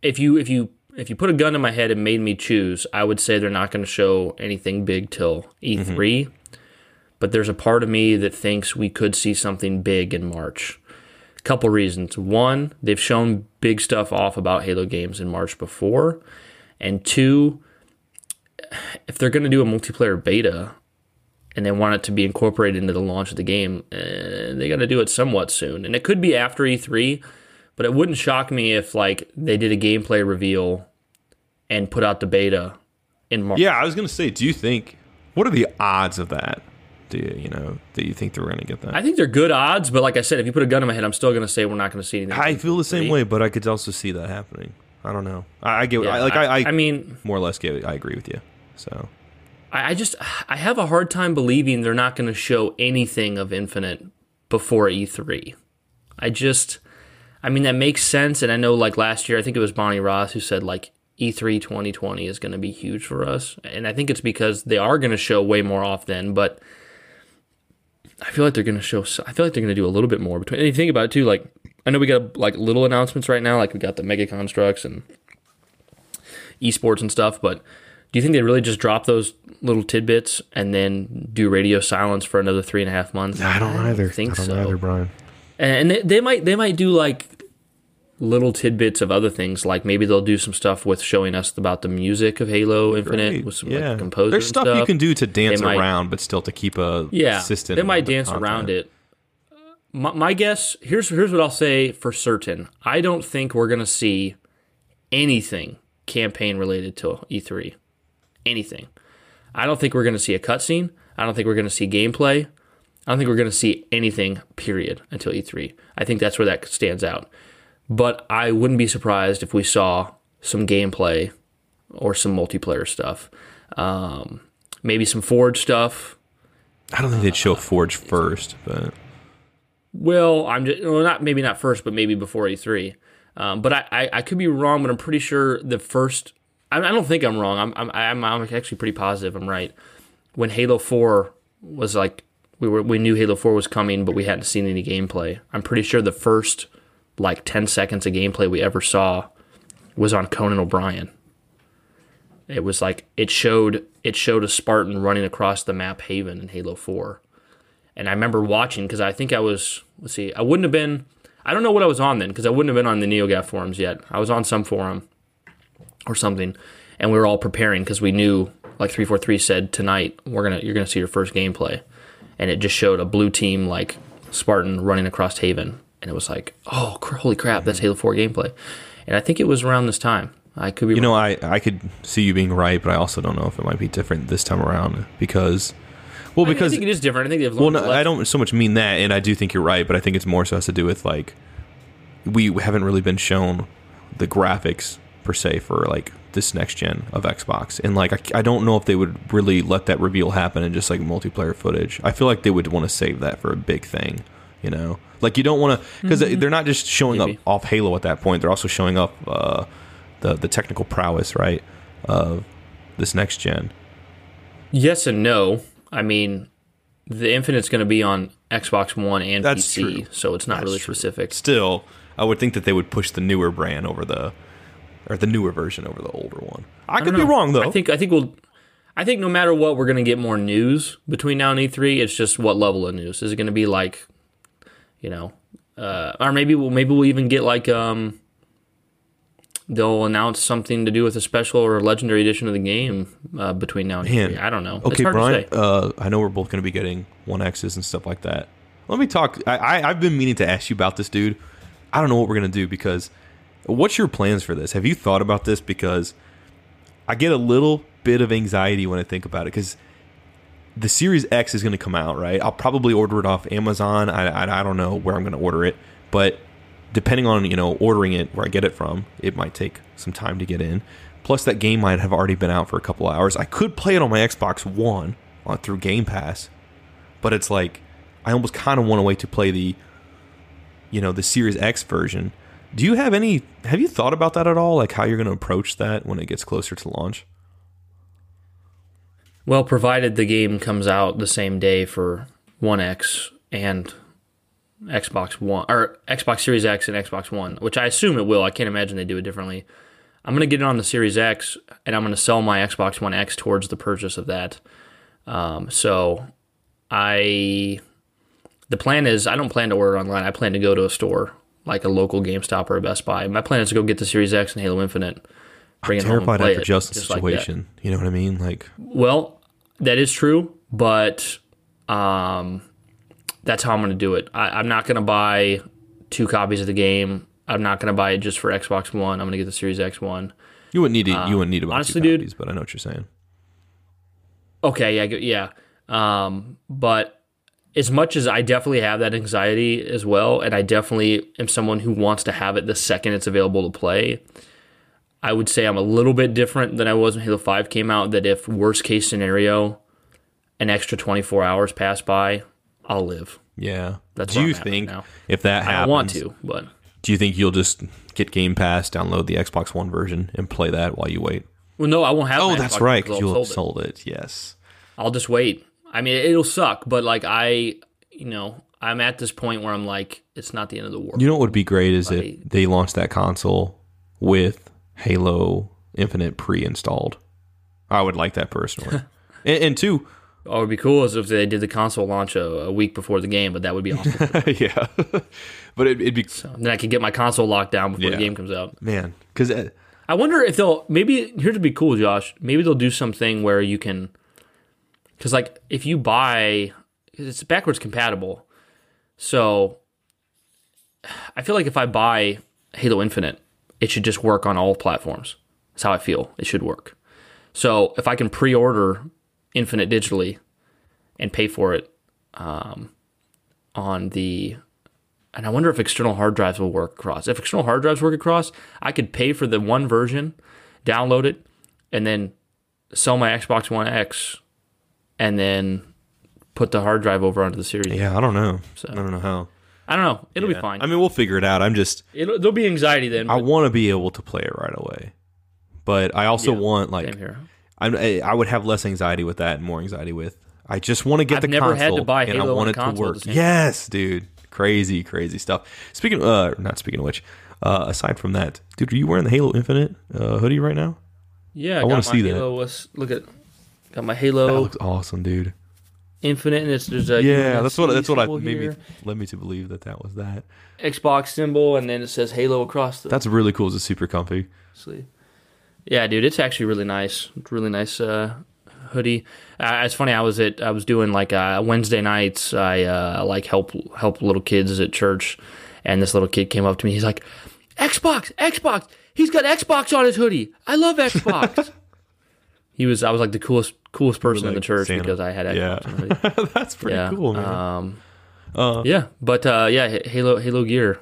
if you if you if you put a gun in my head and made me choose, I would say they're not going to show anything big till E3. Mm-hmm. But there's a part of me that thinks we could see something big in March. Couple reasons. One, they've shown big stuff off about Halo games in March before, and two, if they're going to do a multiplayer beta and they want it to be incorporated into the launch of the game, eh, they got to do it somewhat soon. And it could be after E3, but it wouldn't shock me if like they did a gameplay reveal and put out the beta in March. Yeah, I was gonna say, do you think what are the odds of that? Do you, you know, do you think they're gonna get that? I think they're good odds, but like I said, if you put a gun in my head, I'm still going to say we're not going to see anything. I feel the same way, but I could also see that happening. I don't know. I, I get Yeah, I, like I, I, I mean, more or less get. I agree with you. So I, I just I have a hard time believing they're not going to show anything of Infinite before E3. I just, I mean, that makes sense, and I know like last year, I think it was Bonnie Ross who said like E E3 2020 is going to be huge for us, and I think it's because they are going to show way more off then, but. I feel like they're going to show. I feel like they're going to do a little bit more between. And you think about it too, like I know we got like little announcements right now, like we got the Mega Construx and esports and stuff, but do you think they really just drop those little tidbits and then do radio silence for another three and a half months? I don't I either. Think I don't so. Either, Brian. And they, they might they might do like little tidbits of other things, like maybe they'll do some stuff with showing us about the music of Halo Infinite with some yeah, like composers. there's stuff, stuff you can do to dance They might- around, but still to keep a yeah, consistent. they might dance around it. My, my guess here's here's what I'll say for certain. I don't think we're gonna see anything campaign related to E3. Anything. I don't think we're gonna see a cutscene. I don't think we're gonna see gameplay. I don't think we're gonna see anything. Period until E3. I think that's where that stands out. But I wouldn't be surprised if we saw some gameplay or some multiplayer stuff. Um, maybe some Forge stuff. I don't think they'd show Forge first, but Well, I'm just well, not maybe not first, but maybe before E3. Um, but I, I, I could be wrong, but I'm pretty sure the first. I, I don't think I'm wrong. I'm, I'm I'm I'm actually pretty positive I'm right. When Halo Four was like we were we knew Halo Four was coming, but we hadn't seen any gameplay. I'm pretty sure the first like 10 seconds of gameplay we ever saw was on Conan O'Brien. It was like it showed it showed a Spartan running across the map Haven in Halo 4. And I remember watching because I think I was let's see, I wouldn't have been I don't know what I was on then because I wouldn't have been on the NeoGAF forums yet. I was on some forum or something, and we were all preparing because we knew like three four three said tonight we're gonna you're gonna see your first gameplay, and it just showed a blue team like Spartan running across Haven, and it was like oh cr- holy crap that's mm-hmm. Halo Four gameplay, and I think it was around this time. I could be you know, I I could see you being right, but I also don't know if it might be different this time around because, well, I because think it is different. I think they've Well, no, I don't so much mean that, and I do think you're right, but I think it's more so has to do with like we haven't really been shown the graphics per se for like this next gen of Xbox, and like I, I don't know if they would really let that reveal happen in just like multiplayer footage. I feel like they would want to save that for a big thing, you know. Like you don't want to because they're not just showing Maybe. up off Halo at that point; they're also showing up uh, the the technical prowess, right, of this next gen. Yes and no. I mean, the Infinite's going to be on Xbox One and That's PC, true. so it's not That's really true. specific. Still, I would think that they would push the newer brand over the or the newer version over the older one. I, could be wrong though. I think I think we'll. I think no matter what, we're going to get more news between now and E3. It's just what level of news is it going to be like, you know, uh, or maybe we'll maybe we'll even get like um, they'll announce something to do with a special or legendary edition of the game uh, between now and Man. I don't know. it's okay, hard Brian. to say. Uh, I know we're both going to be getting one X's and stuff like that. Let me talk. I, I I've been meaning to ask you about this, dude. I don't know what we're going to do because what's your plans for this? Have you thought about this? Because I get a little bit of anxiety when I think about it because the Series X is going to come out, right? I'll probably order it off Amazon. I, I, I don't know where I'm going to order it, but depending on you know ordering it where I get it from, it might take some time to get in. Plus, that game might have already been out for a couple hours. I could play it on my Xbox One on through Game Pass, but it's like I almost kind of want to wait to play the you know the Series X version. Do you have any? Have you thought about that at all? Like how you're going to approach that when it gets closer to launch? Well, provided the game comes out the same day for One X and Xbox One or Xbox Series X and Xbox One, which I assume it will. I can't imagine they do it differently. I'm gonna get it on the Series X, and I'm gonna sell my Xbox One X towards the purchase of that. Um, so, I the plan is I don't plan to order online. I plan to go to a store like a local GameStop or a Best Buy. My plan is to go get the Series X and Halo Infinite. Bring it home and play after it, Justin's just like situation. you know what I mean? Like, Well, that is true, but um, that's how I'm going to do it. I, I'm not going to buy two copies of the game. I'm not going to buy it just for Xbox One. I'm going to get the Series X one. you wouldn't need to, you wouldn't need to buy Um, honestly, two dude- but I know what you're saying. Okay, yeah, yeah. Um, but as much as I definitely have that anxiety as well, and I definitely am someone who wants to have it the second it's available to play. I would say I'm a little bit different than I was when Halo 5 came out. That if worst case scenario, an extra 24 hours pass by, I'll live. Yeah. That's do you think right if that happens, I don't want to, but do you think you'll just get Game Pass, download the Xbox One version, and play that while you wait? well, no, I won't have. Oh, that's Xbox right, you'll have sold it. it. Yes. I'll just wait. I mean, it'll suck, but like I, you know, I'm at this point where I'm like, it's not the end of the world. You know what would be great is if they launched that console with Halo Infinite pre-installed. I would like that personally. and, and two, oh, What would be cool is if they did the console launch a, a week before the game, but that would be awesome. yeah, but it, it'd be then I could get my console locked down before Yeah. the game comes out. man because uh, I wonder if they'll maybe here's to be cool, Josh. Maybe they'll do something where you can, because like if you buy, it's backwards compatible, so I feel like if I buy Halo Infinite, it should just work on all platforms. That's how I feel. It should work. So if I can pre-order Infinite digitally and pay for it um, on the and I wonder if external hard drives will work across. If external hard drives work across, I could pay for the one version, download it, and then sell my Xbox One X, and then put the hard drive over onto the series. yeah, I don't know. I don't know how. I don't know. It'll Yeah. be fine. I mean, we'll figure it out. I'm just It'll, there'll be anxiety then. I but want to be able to play it right away, but I also Yeah, want like same here. I'm, I I would have less anxiety with that and more anxiety with. I just want to get I've the never had to buy and I Halo want it to console at work. Yes, dude, crazy, crazy stuff. Speaking, uh, not speaking of which, uh, aside from that, dude, are you wearing the Halo Infinite uh, hoodie right now? Yeah, I, wanna my see that. Halo, let's Look at got my That Halo looks awesome, dude. Infinite, and it's there's a Yeah, that's what that's what I made me led me to believe that that was that. Xbox symbol, and then it says Halo across the That's really cool. It's a super comfy. sleeve. Yeah, dude, it's actually really nice. It's really nice uh, hoodie. Uh, it's funny. I was at I was doing like uh, Wednesday nights. I uh, like help help little kids at church, and this little kid came up to me. He's like, "Xbox, Xbox. He's got Xbox on his hoodie. I love Xbox." he was. I was like the coolest coolest person in the church Santa. because I had Xbox Yeah. on the hoodie. that's pretty Yeah, cool, man. Um, Uh, yeah, but uh, yeah, Halo Halo gear.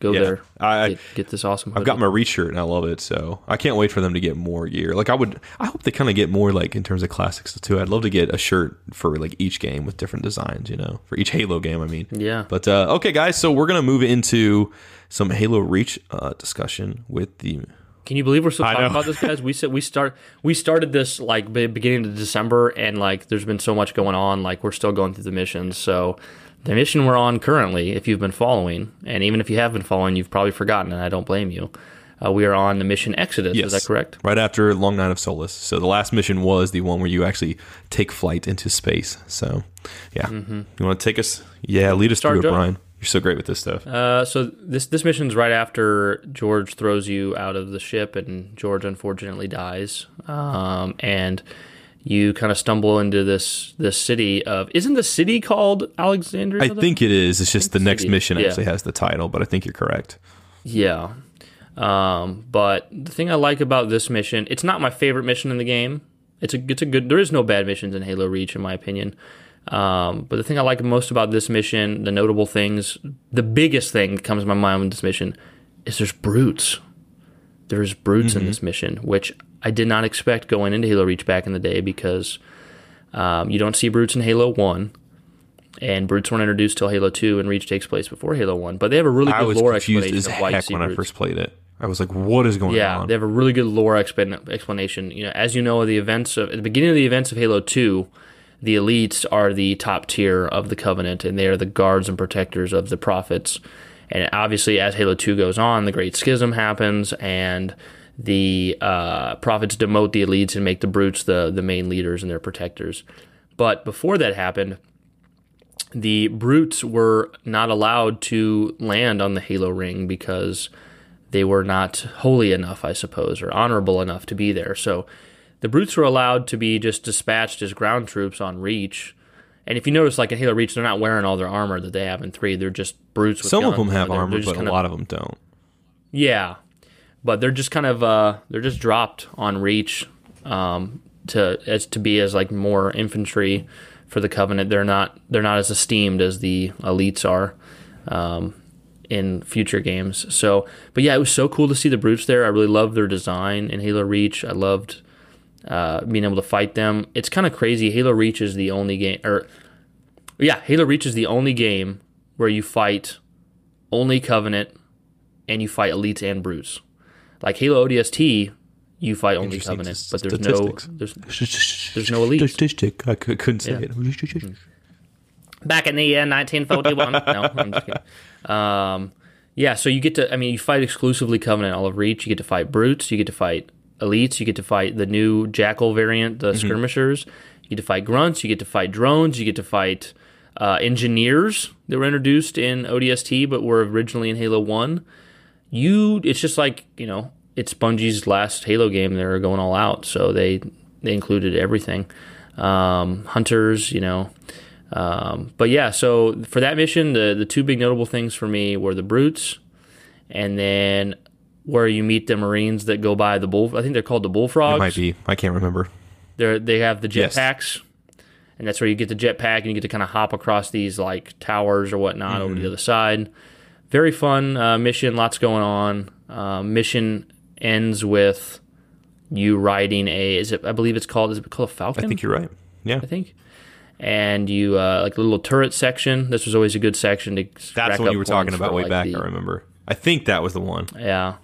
Go Yeah. there. I- get, get this awesome. I've got my Reach shirt and I love it, so I can't wait for them to get more gear. Like I would, I hope they kind of get more like in terms of classics too. I'd love to get a shirt for like each game with different designs, you know, for each Halo game. I mean, Yeah. But uh, okay, guys, so we're gonna move into some Halo Reach uh, discussion with the. Can you believe we're still talking about this, guys? We said we start we started this like beginning of December, and like there's been so much going on. Like we're still going through the missions. So the mission we're on currently, if you've been following, and even if you have been following, you've probably forgotten, and I don't blame you. Uh, we are on the mission Exodus. Is that correct? Right after Long Night of Solace. So the last mission was the one where you actually take flight into space. So yeah, you want to take us? Yeah, lead us Start, through it, Brian. You're so great with this stuff. Uh, so this this mission's right after George throws you out of the ship, and George unfortunately dies. Um, and you kind of stumble into this this city of isn't the city called Alexandria? I think it is. It's just the next City. mission Yeah. actually has the title, but I think you're correct. Yeah. Um, but the thing I like about this mission, it's not my favorite mission in the game. It's a it's a good. There is no bad missions in Halo Reach, in my opinion. Um, but the thing I like most about this mission, the notable things, the biggest thing that comes to my mind with this mission is there's brutes. There's brutes in this mission, which I did not expect going into Halo Reach back in the day because um, you don't see brutes in Halo One. and brutes weren't introduced till Halo Two, and Reach takes place before Halo One. But they have a really I good lore explanation as of why you see when I first played it. I was like, "What is going Yeah, on?" they have a really good lore explanation. You know, as you know, the events of at the beginning of the events of Halo Two, the elites are the top tier of the Covenant, and they are the guards and protectors of the prophets. And obviously, as Halo Two goes on, the Great Schism happens, and the uh, prophets demote the elites and make the brutes the the main leaders and their protectors. But before that happened, the brutes were not allowed to land on the Halo ring because they were not holy enough, I suppose, or honorable enough to be there. So the brutes were allowed to be just dispatched as ground troops on Reach. And if you notice, like in Halo Reach, they're not wearing all their armor that they have in three. They're just brutes. With Some of them have They're- armor, they're but a kind of- lot of them don't. yeah, but they're just kind of uh, they're just dropped on Reach um, to as to be as like more infantry for the Covenant. They're not they're not as esteemed as the elites are um, in future games. So, but yeah, it was so cool to see the brutes there. I really loved their design in Halo Reach. I loved uh, being able to fight them. It's kind of crazy. Halo Reach is the only game, or yeah, Halo Reach is the only game where you fight only Covenant and you fight elites and brutes. Like Halo ODST, you fight only Covenant, but there's statistics. no there's there's no elites. Statistic. I couldn't say Yeah. it. back in the year 1941. no, I'm just kidding. Um, yeah, so you get to, I mean, you fight exclusively Covenant all of Reach. You get to fight Brutes. You get to fight Elites. You get to fight the new Jackal variant, the Skirmishers. You get to fight Grunts. You get to fight drones. You get to fight uh, engineers that were introduced in ODST but were originally in Halo 1. You, it's just like, you know, it's Bungie's last Halo game. They're going all out. So they, they included everything. Um, hunters, you know, um, but yeah, so for that mission, the the two big notable things for me were the brutes, and then where you meet the Marines that go by the bull. I think they're called the bullfrogs. It might be. I can't remember. They're they have the Yes. jetpacks, and that's where you get the jetpack and you get to kind of hop across these like towers or whatnot over to Mm-hmm. the other side. Very fun uh, mission. Lots going on. Uh, mission ends with you riding a. Is it? I believe it's called. Is it called a Falcon? I think you're right. Yeah. I think. And you uh, like a little turret section. This was always a good section to. That's the up you were talking about way like, back. the- I remember. I think that was the one. Yeah.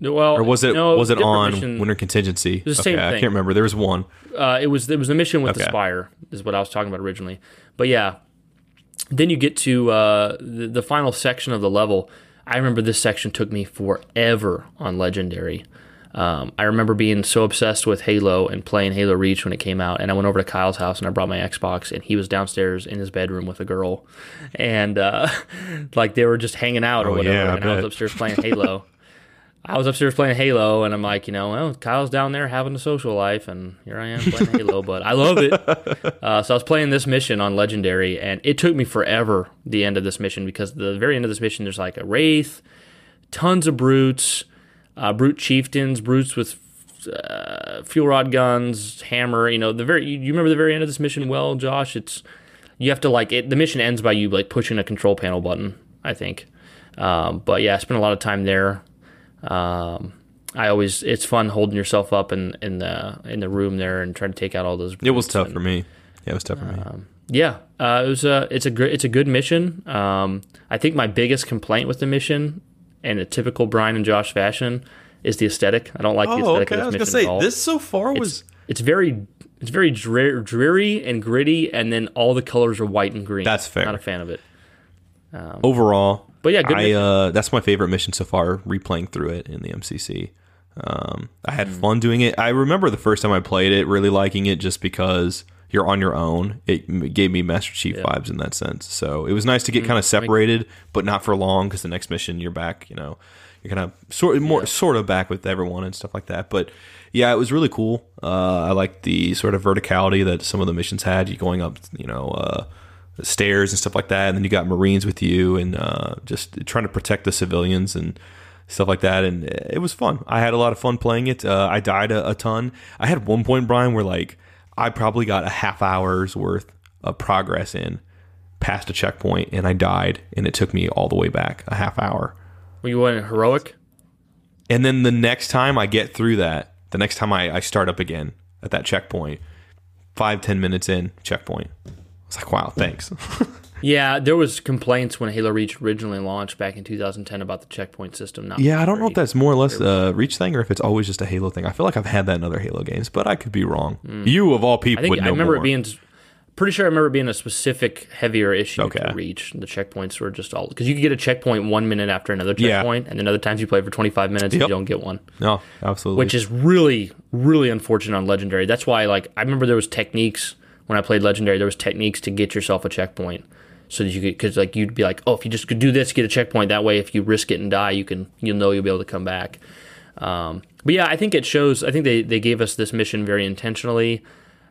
Well, Or was it no, was it on mission. Winter Contingency? was the okay, same I can't remember. There was one. Uh, it was it was the mission with the spire is what I was talking about originally. But yeah, then you get to uh, the, the final section of the level. I remember this section took me forever on Legendary. Um, I remember being so obsessed with Halo and playing Halo Reach when it came out, and I went over to Kyle's house and I brought my Xbox, and he was downstairs in his bedroom with a girl, and uh, like they were just hanging out or Oh, whatever, yeah, I and I was upstairs playing Halo. I was upstairs playing Halo, and I'm like, you know, well, Kyle's down there having a social life, and here I am playing Halo, but I love it. Uh, so I was playing this mission on Legendary, and it took me forever, the end of this mission, because the very end of this mission, there's like a Wraith, tons of brutes, uh, brute chieftains, brutes with uh, fuel rod guns, hammer. You know, the very you, you remember the very end of this mission well, Josh. It's you have to like it. The mission ends by you like pushing a control panel button. I think, um, but yeah, I spent a lot of time there. Um, I always it's fun holding yourself up in in the in the room there and trying to take out all those. It was tough and- for me. Yeah, it was tough for me. yeah, uh, it was a it's a gr- it's a good mission. Um, I think my biggest complaint with the mission, in a typical Brian and Josh fashion, is the aesthetic. I don't like the Oh, aesthetic okay. I of was this gonna mission say at all. this so far was it's very it's very drear, dreary and gritty, and then all the colors are white and green. That's fair. Not a fan of it. overall. But yeah, good I uh, that's my favorite mission so far. Replaying through it in the MCC, um, I had Hmm. fun doing it. I remember the first time I played it, really liking it, just because you're on your own. It gave me Master Chief vibes in that sense. So it was nice to get kind of separated, but not for long, because the next mission you're back. You know, you're kind of sort more sort of back with everyone and stuff like that. But yeah, it was really cool. Uh, I liked the sort of verticality that some of the missions had. You going up, you know. Uh, stairs and stuff like that. And then you got Marines with you and uh, just trying to protect the civilians and stuff like that. And it was fun. I had a lot of fun playing it. Uh, I died a, a ton. I had one point, Brian, where like I probably got a half hour's worth of progress in past a checkpoint and I died and it took me all the way back a half hour. Were you in heroic? And then the next time I get through that, the next time I, I start up again at that checkpoint, five, ten minutes in, checkpoint. I was like, wow, thanks. Yeah, there was complaints when Halo Reach originally launched back in 2010 about the checkpoint system. Not Yeah, I don't know if that's more or less a Reach thing or if it's always just a Halo thing. I feel like I've had that in other Halo games, but I could be wrong. You of all people Mm. I think I remember more. it being pretty sure I remember it being a specific heavier issue Okay. to reach. The checkpoints were just all because you could get a checkpoint one minute after another Yeah. checkpoint, and then other times you play for 25 minutes Yep. and you don't get one, no, absolutely. which is really really unfortunate on legendary. That's why like I remember there was techniques when I played legendary. There was techniques to get yourself a checkpoint. So that you could, because like you'd be like, oh, if you just could do this, get a checkpoint. That way, if you risk it and die, you can, you'll know you'll be able to come back. Um, but yeah, I think it shows. I think they, they gave us this mission very intentionally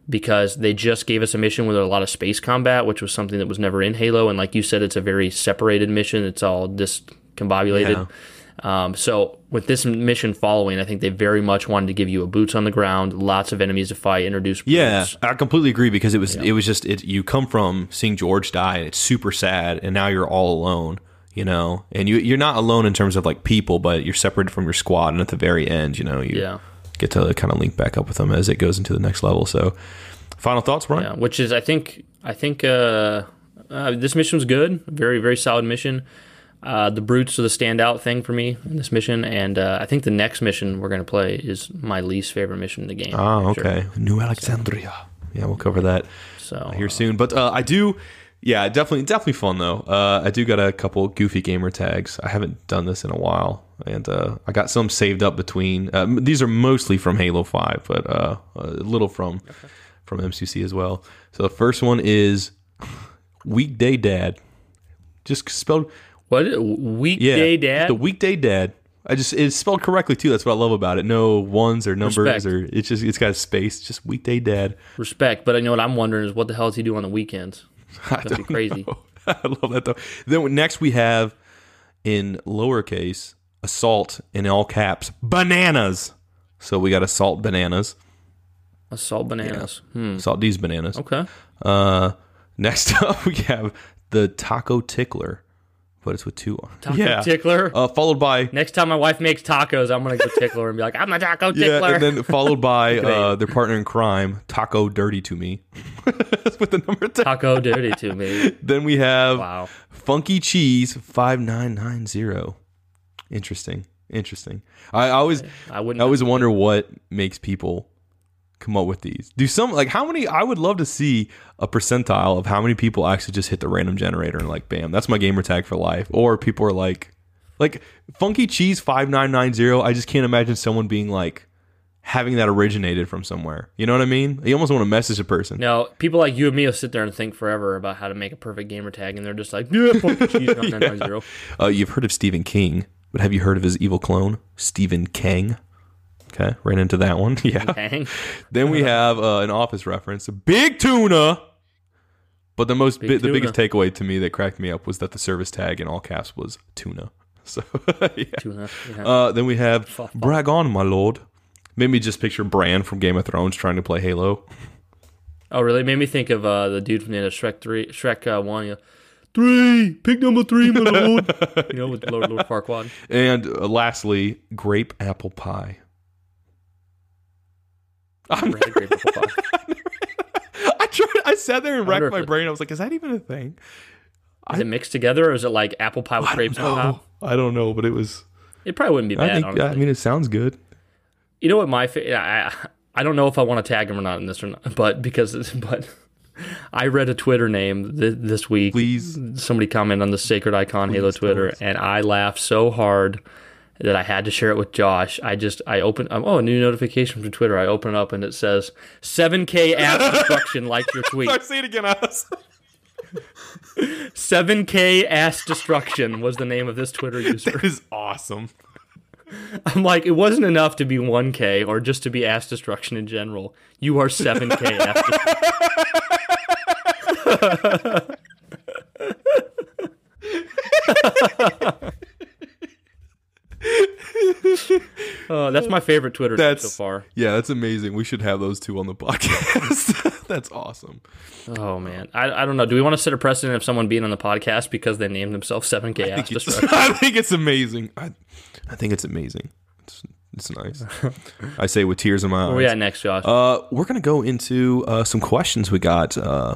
because they just gave us a mission with a lot of space combat, which was something that was never in Halo. And like you said, it's a very separated mission. It's all discombobulated. Um, so with this mission following, I think they very much wanted to give you a boots on the ground, lots of enemies to fight, introduce. yeah. I completely agree because it was it was just it. You come from seeing George die, and it's super sad, and now you're all alone. You know, and you you're not alone in terms of like people, but you're separated from your squad, and at the very end, you know, you yeah. get to kind of link back up with them as it goes into the next level. So, final thoughts, Brian? Yeah, which is I think I think uh, uh, this mission was good, very very solid mission. Uh, the brutes are the standout thing for me in this mission, and uh, I think the next mission we're gonna play is my least favorite mission in the game. Oh, for sure. okay. New Alexandria. Yeah, we'll cover that So here uh, soon. But uh, I do, yeah, definitely, definitely fun though. Uh, I do got a couple goofy gamer tags. I haven't done this in a while, and uh, I got some saved up between. These are mostly from Halo Five, but uh, a little from from MCC as well. So the first one is Weekday Dad, just spelled what yeah, weekday dad? The Weekday Dad. I just it's spelled correctly too. That's what I love about it. No ones or numbers Respect. or it's just it's got a space. Just Weekday Dad. Respect, but I know what I'm wondering is what the hell does he do on the weekends? I That'd be don't crazy. know. I love that though. Then next we have in lowercase assault in all caps bananas. So we got assault bananas. Assault bananas. Hmm. Assault these bananas. Okay. Uh, next up we have the taco tickler, but it's with two. Taco yeah. tickler. Uh, followed by Next time my wife makes tacos, I'm gonna go tickler and be like, I'm a taco tickler. yeah, tickler. and then followed by uh, their partner in crime, taco dirty to me, That's with the number ten. taco dirty to me. Then we have Wow. Funky Cheese five nine nine zero. Interesting. Interesting. I always I wouldn't. I always wonder what makes people come up with these. Do some like how many I would love to see a percentile of how many people actually just hit the random generator and like bam, that's my gamer tag for life. Or people are like like Funky Cheese five nine nine zero, I just can't imagine someone being like having that originated from somewhere. You know what I mean? You almost want to message a person. Now, people like you and me will sit there and think forever about how to make a perfect gamer tag, and they're just like, yeah, fucking cheese, 9990. Uh, you've heard of Stephen King, but have you heard of his evil clone, Stephen Kang? Okay, ran into that one. Yeah. Dang. Then we have uh, an office reference, big tuna. But the most, Big bi- the tuna. biggest takeaway to me that cracked me up was that the service tag in all caps was tuna. So yeah. Tuna. Yeah. Uh, then we have Fuck. brag on, my lord. Made me just picture Bran from Game of Thrones trying to play Halo. oh, really? Made me think of uh, the dude from the end of Shrek 3, Shrek uh, 1. Yeah. Three! Pick number three, my lord. you know, with Lord, Lord Farquaad. And uh, lastly, grape apple pie. I'm, Never had grape apple pie. I tried. I sat there and racked my it- brain. I was like, "Is that even a thing?" Is it mixed together, or is it like apple pie with grapes on top? I don't know, but it was. It probably wouldn't be bad, I think. I mean, it sounds good. You know what my fa- I I don't know if I want to tag him or not in this or not, but because but I read a Twitter name th- this week. Please. somebody comment on the Sacred Icon Halo Please tell Twitter, and I laughed so hard that I had to share it with Josh. I just I open um, oh a new notification from Twitter. I open it up and it says 7K ass destruction like your tweet. I'll say it again, us. 7K ass destruction was the name of this Twitter user. That is awesome. I'm like, it wasn't enough to be 1K or just to be ass destruction in general. You are 7K ass destruction. Uh, that's my favorite Twitter That's so far. Yeah, that's amazing. We should have those two on the podcast. that's awesome. Oh man, I, I don't know. Do we want to set a precedent of someone being on the podcast because they named themselves 7K ass It's- destruction? I think it's amazing. I, I think it's amazing. It's, it's nice. I say with tears in my eyes. Where we at next, Josh? Uh, we're gonna go into uh, some questions we got uh,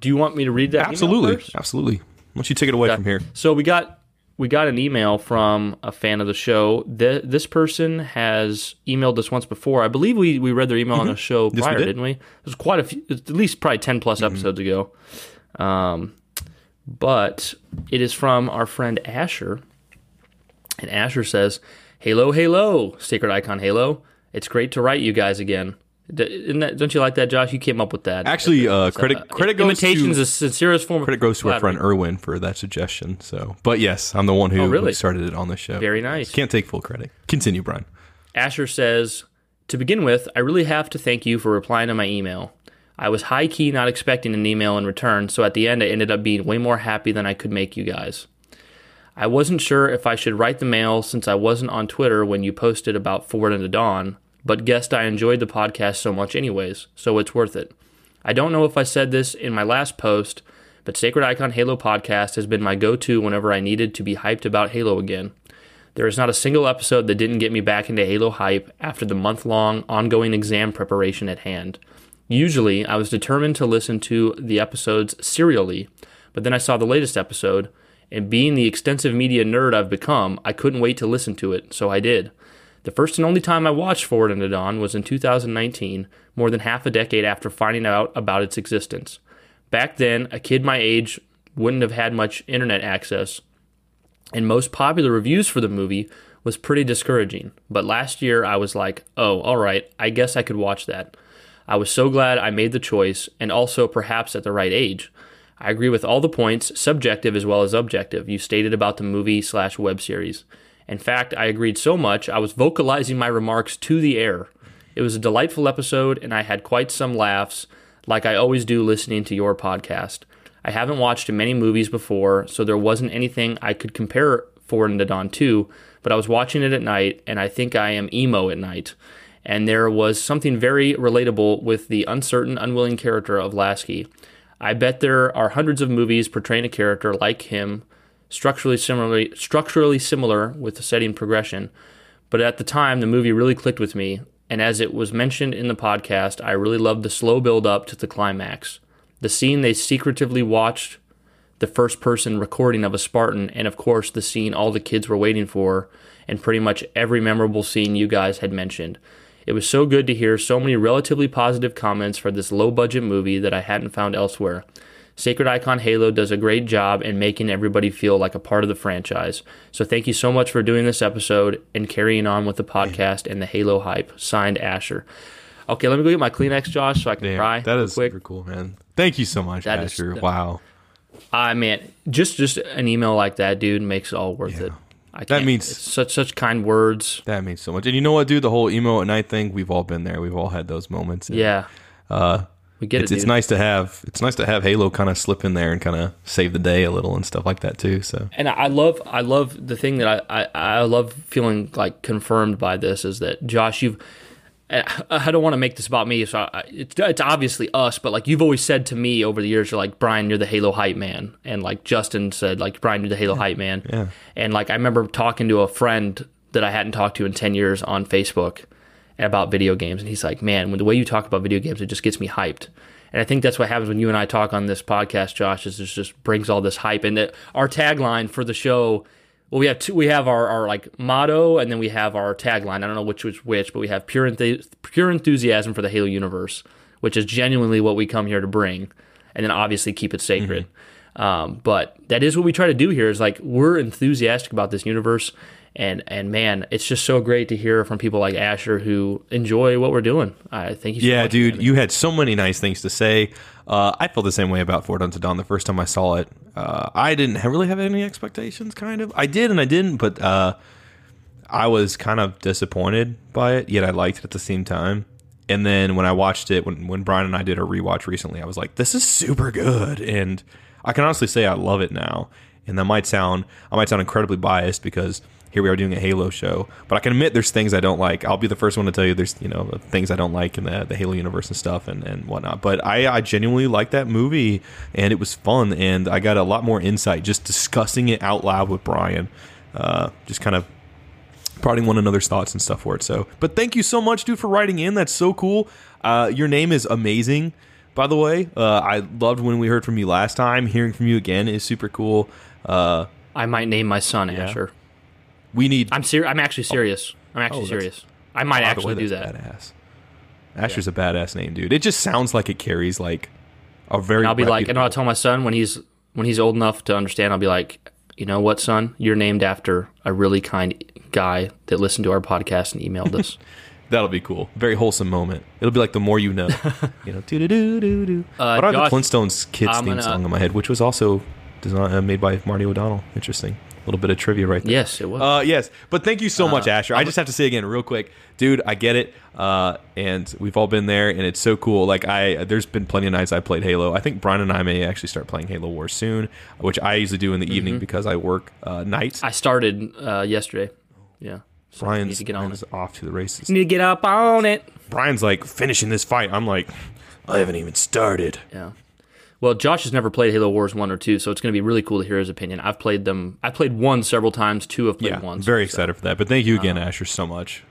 Do you want me to read that? Absolutely, absolutely. Why don't you take it away from here? So we got we got an email from a fan of the show. Th- this person has emailed us once before. I believe we, we read their email on the show Mm-hmm. Yes, we prior, did. didn't we? It was quite a few, at least probably ten plus Mm-hmm. episodes ago. Um, but it is from our friend Asher, and Asher says, "Halo, Halo, Sacred Icon Halo. It's great to write you guys again." That, don't you like that, Josh? You came up with that. Actually, uh, It's, credit credit goes imitation's to the sincerest form. of credit goes to our friend Erwin for that suggestion. So, but yes, I'm the one who, Oh, really? started it on the show. Very nice. Can't take full credit. Continue, Brian. Asher says, To begin with, I really have to thank you for replying to my email. I was high key not expecting an email in return, so at the end I ended up being way more happy than I could make you guys. I wasn't sure if I should write the mail since I wasn't on Twitter when you posted about Forward Unto Dawn, but guessed I enjoyed the podcast so much anyways, so it's worth it. I don't know if I said this in my last post, but Sacred Icon Halo podcast has been my go to whenever I needed to be hyped about Halo again. There is not a single episode that didn't get me back into Halo hype after the month long ongoing exam preparation at hand. Usually, I was determined to listen to the episodes serially, but then I saw the latest episode, and being the extensive media nerd I've become, I couldn't wait to listen to it, so I did. The first and only time I watched Forward Unto Dawn was in 2019, more than half a decade after finding out about its existence. Back then, a kid my age wouldn't have had much internet access, and most popular reviews for the movie was pretty discouraging. But last year I was like, oh, all right, I guess I could watch that. I was so glad I made the choice, and also perhaps at the right age. I agree with all the points, subjective as well as objective, you stated about the movie slash web series. In fact, I agreed so much I was vocalizing my remarks to the air. It was a delightful episode, and I had quite some laughs, like I always do listening to your podcast. I haven't watched many movies before, so there wasn't anything I could compare Forward Unto Dawn to, but I was watching it at night, and I think I am emo at night. And there was something very relatable with the uncertain, unwilling character of Lasky. I bet there are hundreds of movies portraying a character like him, structurally similarly, structurally similar with the setting progression. But at the time, the movie really clicked with me, and as it was mentioned in the podcast, I really loved the slow build up to the climax. The scene they secretively watched the first person recording of a Spartan, and of course, the scene all the kids were waiting for, and pretty much every memorable scene you guys had mentioned. It was so good to hear so many relatively positive comments for this low budget movie that I hadn't found elsewhere. Sacred Icon Halo does a great job in making everybody feel like a part of the franchise. So thank you so much for doing this episode and carrying on with the podcast and the Halo hype. Signed Asher. Okay, let me go get my Kleenex, Josh, so I can Damn, cry. that is quick. super cool, man. Thank you so much, That is- Asher. wow. I mean, just just an email like that, dude, makes it all worth it. I can't, means- such such kind words. That means so much. And you know what, dude? The whole emo at night thing, we've all been there. We've all had those moments. And, Yeah, Uh, we get it's, it. it's nice to have. It's nice to have Halo kind of slip in there and kind of save the day a little and stuff like that too. So and I love I love the thing that I, I I love feeling like confirmed by this is that Josh you've I don't want to make this about me so I, it's it's obviously us but like you've always said to me over the years you're like Brian you're the Halo hype man and like Justin said like Brian you're the Halo hype man Yeah. and like I remember talking to a friend that I hadn't talked to in 10 years on Facebook about video games and he's like man when the way you talk about video games it just gets me hyped and I think that's what happens when you and I talk on this podcast, Josh. Is it just brings all this hype, and that our tagline for the show. Well, we have two. We have our, our like motto, and then we have our tagline. I don't know which was which, but we have pure enth- pure enthusiasm for the Halo universe, which is genuinely what we come here to bring, and then obviously keep it sacred. Um, but that is what we try to do here. Is like we're enthusiastic about this universe, and and man, it's just so great to hear from people like Asher who enjoy what we're doing. I thank you. So yeah, dude, you had so many nice things to say. Uh, I felt the same way about Forward Unto Dawn the first time I saw it. Uh, I didn't really have any expectations, kind of. I did and I didn't, but uh, I was kind of disappointed by it. Yet I liked it at the same time. And then when I watched it, when when Brian and I did a rewatch recently, I was like, "This is super good," and I can honestly say I love it now. And that might sound I might sound incredibly biased because here we are doing a Halo show, but I can admit there's things I don't like. I'll be the first one to tell you there's you know things I don't like in the, the Halo universe and stuff and, and whatnot. But I, I genuinely liked that movie and it was fun and I got a lot more insight just discussing it out loud with Brian. Uh, just kind of prodding one another's thoughts and stuff for it. So, but thank you so much, dude, for writing in. That's so cool. Uh, your name is amazing. By the way, uh, I loved when we heard from you last time. Hearing from you again is super cool. Uh, I might name my son Asher. We need. I'm serious. I'm actually serious. I'm actually Oh, serious. I might by actually way, do that's that. Badass. Asher's a badass name, dude. It just sounds like it carries like a very. And I'll be like, and reputable- I'll tell my son when he's when he's old enough to understand. I'll be like, you know what, son? You're named after a really kind guy that listened to our podcast and emailed us. That'll be cool. Very wholesome moment. It'll be like the more you know. you know, doo doo doo doo doo. Uh, but I have Josh, the Flintstones kids I'm theme gonna- song in my head, which was also designed, uh, made by Marty O'Donnell. Interesting. A little bit of trivia right there. yes, it was. Uh, yes, but thank you so much, Asher. I just have to say again, real quick, dude. I get it, uh, and we've all been there, and it's so cool. Like I, there's been plenty of nights I played Halo. I think Brian and I may actually start playing Halo Wars soon, which I usually do in the Mm-hmm. evening because I work uh, nights. I started uh, yesterday. Yeah. So Brian's, need to get on Brian's it. off to the races. Need to get up on it. Brian's like finishing this fight. I'm like, I haven't even started. Yeah. Well, Josh has never played Halo Wars one or two, so it's going to be really cool to hear his opinion. I've played them. I've played one several times. Two have played Yeah, once. very excited for that. But thank you again, Asher, so much.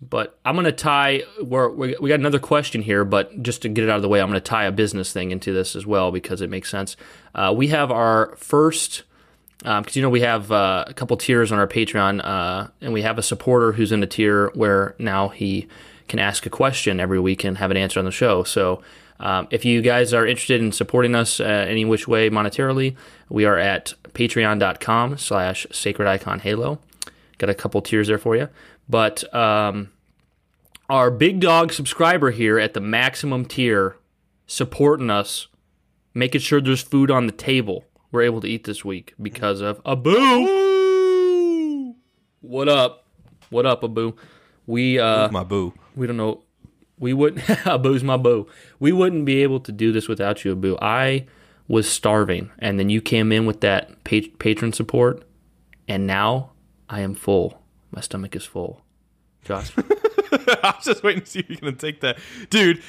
But I'm going to tie. We're, we we got another question here, but just to get it out of the way, I'm going to tie a business thing into this as well because it makes sense. Uh, we have our first. Because you know we have uh, a couple tiers on our Patreon, uh, and we have a supporter who's in a tier where now he can ask a question every week and have an answer on the show. So um, if you guys are interested in supporting us uh, any which way monetarily, we are at patreon.com slash sacred icon halo. Got a couple tiers there for you. But um, our big dog subscriber here at the maximum tier supporting us, making sure there's food on the table. We're able to eat this week because of Abu. What up? What up, Abu? We uh My boo. we don't know. We wouldn't. Abu's my boo. We wouldn't be able to do this without you, Abu. I was starving, and then you came in with that pa- patron support, and now I am full. My stomach is full. Josh, I was just waiting to see if you're gonna take that, dude.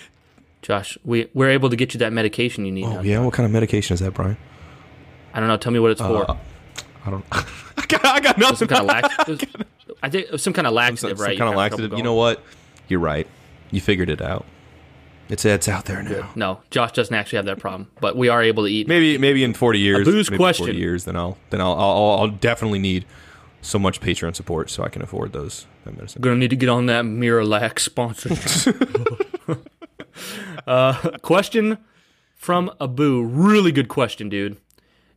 Josh, we we're able to get you that medication you need. now. Oh, yeah, what kind of medication is that, Brian? I don't know. Tell me what it's for. Uh, I don't. I got, I got nothing. some kind of laxative. I think some kind of laxative, some, right? kind of laxative. You know what? You're right. You figured it out. It's it's out there now. No, Josh doesn't actually have that problem, but we are able to eat. Maybe maybe in 40 years. Abu's maybe question. 40 years, then I'll then I'll, I'll I'll definitely need so much Patreon support so I can afford those that medicine. Gonna need to get on that Miralax sponsorship. uh, question from Abu. Really good question, dude.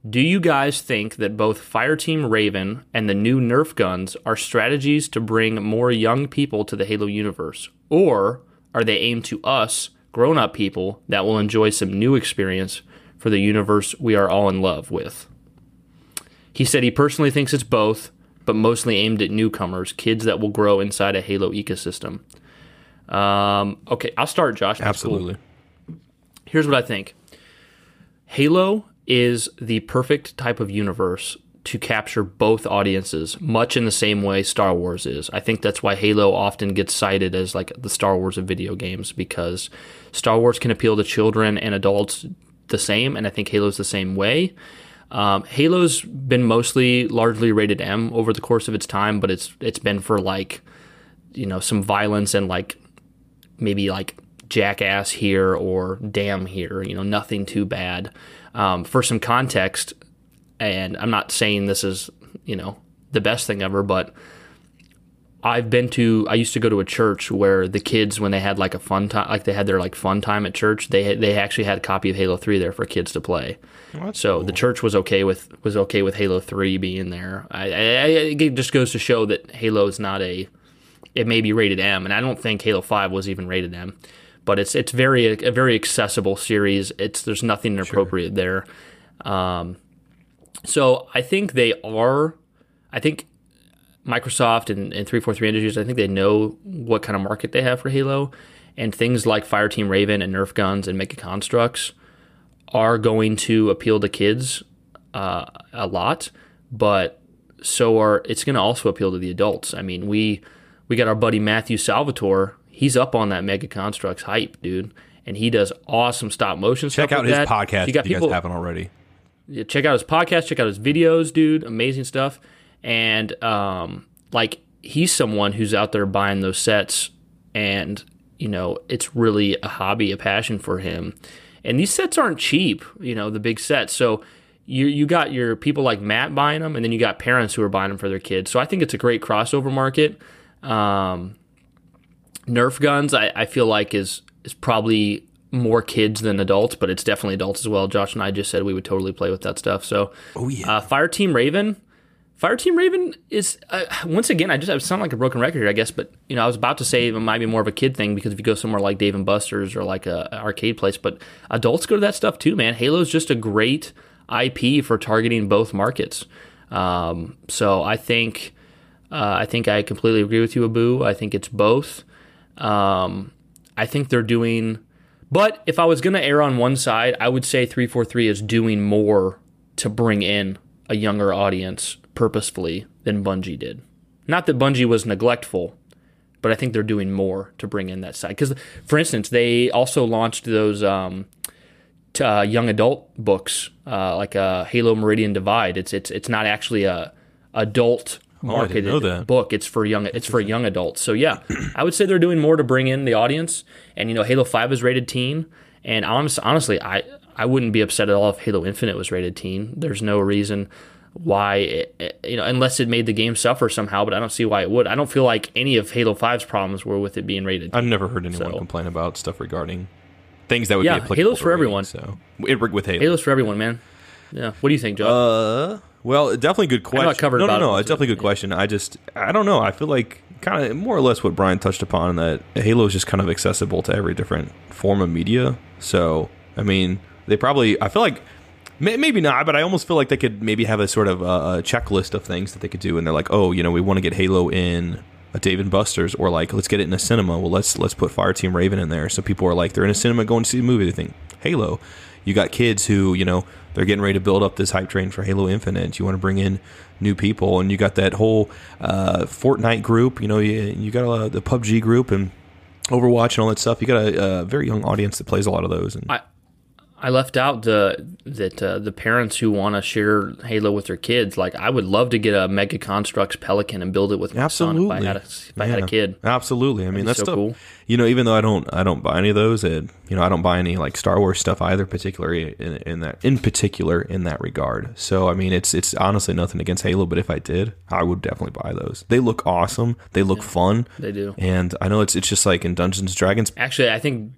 Do you guys think that both Fireteam Raven and the new Nerf guns are strategies to bring more young people to the Halo universe? Or are they aimed to us, grown up people, that will enjoy some new experience for the universe we are all in love with? He said he personally thinks it's both, but mostly aimed at newcomers, kids that will grow inside a Halo ecosystem. Um, okay, I'll start, Josh. That's cool. Absolutely. Here's what I think Halo is the perfect type of universe to capture both audiences, much in the same way Star Wars is. I think that's why Halo often gets cited as like the Star Wars of video games because Star Wars can appeal to children and adults the same, and I think Halo's the same way. Um, Halo's been mostly largely rated M over the course of its time, but it's it's been for like you know some violence and like maybe like jackass here or damn here, you know, nothing too bad. Um, for some context, and I'm not saying this is, you know, the best thing ever, but I've been to, I used to go to a church where the kids, when they had like a fun time, like they had their like fun time at church, they they actually had a copy of Halo 3 there for kids to play. so the church was okay with was okay with Halo 3 being there. I, I, it just goes to show that Halo is not a it may be rated M, and I don't think Halo Five was even rated M. But it's it's very a very accessible series. It's there's nothing inappropriate there. Um, so I think they are. I think Microsoft and, and 343 Industries. I think they know what kind of market they have for Halo, and things like Fireteam Raven and Nerf guns and Mega Construx are going to appeal to kids uh, a lot. But so are it's going to also appeal to the adults. I mean, we we got our buddy Matthew Salvatore. He's up on that Mega Construx hype, dude, and he does awesome stop motion stuff. Check out his that. podcast You got if you guys haven't already. yeah, check out his podcast, check out his videos, dude. Amazing stuff. And um, like he's someone who's out there buying those sets, and you know it's really a hobby, a passion for him. and these sets aren't cheap. You know, the big sets. So you you got your people like Matt buying them, and then you got parents who are buying them for their kids. So I think it's a great crossover market. Um, Nerf guns, I, I feel like is is probably more kids than adults, but it's definitely adults as well. Josh and I just said we would totally play with that stuff. So, Oh yeah. uh, Fire Team Raven. Fire Team Raven is uh, once again. I just I sound like a broken record here, I guess, but you know I was about to say it might be more of a kid thing because if you go somewhere like Dave and Buster's or like a, a arcade place, but adults go to that stuff too, man. Halo's just a great IP for targeting both markets. Um, so I think uh, I think I completely agree with you, Abu. I think it's both. Um, I think they're doing, but if I was going to err on one side, I would say 343 is doing more to bring in a younger audience purposefully than Bungie did. Not that Bungie was neglectful, but I think they're doing more to bring in that side. Because, for instance, they also launched those um, t- uh, young adult books, uh, like a Halo Meridian Divide. It's it's it's not actually a adult marketed know that. book. It's for young. It's for young adults. So yeah, I would say they're doing more to bring in the audience. And you know, Halo Five is rated teen. And honest, honestly, I I wouldn't be upset at all if Halo Infinite was rated teen. There's no reason why it, it- you know unless it made the game suffer somehow. But I don't see why it would. I don't feel like any of Halo 5's problems were with it being rated. I've never heard anyone So- complain about stuff regarding things that would Yeah, be applicable. Halo's for rating, everyone. So it, with Halo. Halo's for everyone, man. Yeah. What do you think, Joe? Uh, well, definitely good question. I covered no, no, no. It's definitely a good question. I just, I don't know. I feel like kind of more or less what Brian touched upon that Halo is just kind of accessible to every different form of media. So, I mean, they probably, I feel like. Maybe not, but I almost feel like they could maybe have a sort of uh, a checklist of things that they could do, and they're like, oh, you know, we want to get Halo in a Dave and Buster's, or like, let's get it in a cinema. Well, let's let's put Fireteam Raven in there, so people are like, they're in a cinema going to see a movie, they think Halo. You got kids who, you know, they're getting ready to build up this hype train for Halo Infinite. You want to bring in new people, and you got that whole uh, Fortnite group. You know, you, you got the PUBG group and Overwatch and all that stuff. You got a, a very young audience that plays a lot of those. And I I left out the that uh, the parents who want to share Halo with their kids. Like I would love to get a Mega Construx Pelican and build it with my son if I Absolutely. had a, if I had a kid. Absolutely. I mean, be that's so stuff. cool. You know, even though I don't, I don't buy any of those. And you know, I don't buy any like Star Wars stuff either, particularly in, in that, in particular, in that regard. So, I mean, it's it's honestly nothing against Halo, but if I did, I would definitely buy those. They look awesome. They look fun. They do. And I know it's it's just like in Dungeons and Dragons. Actually, I think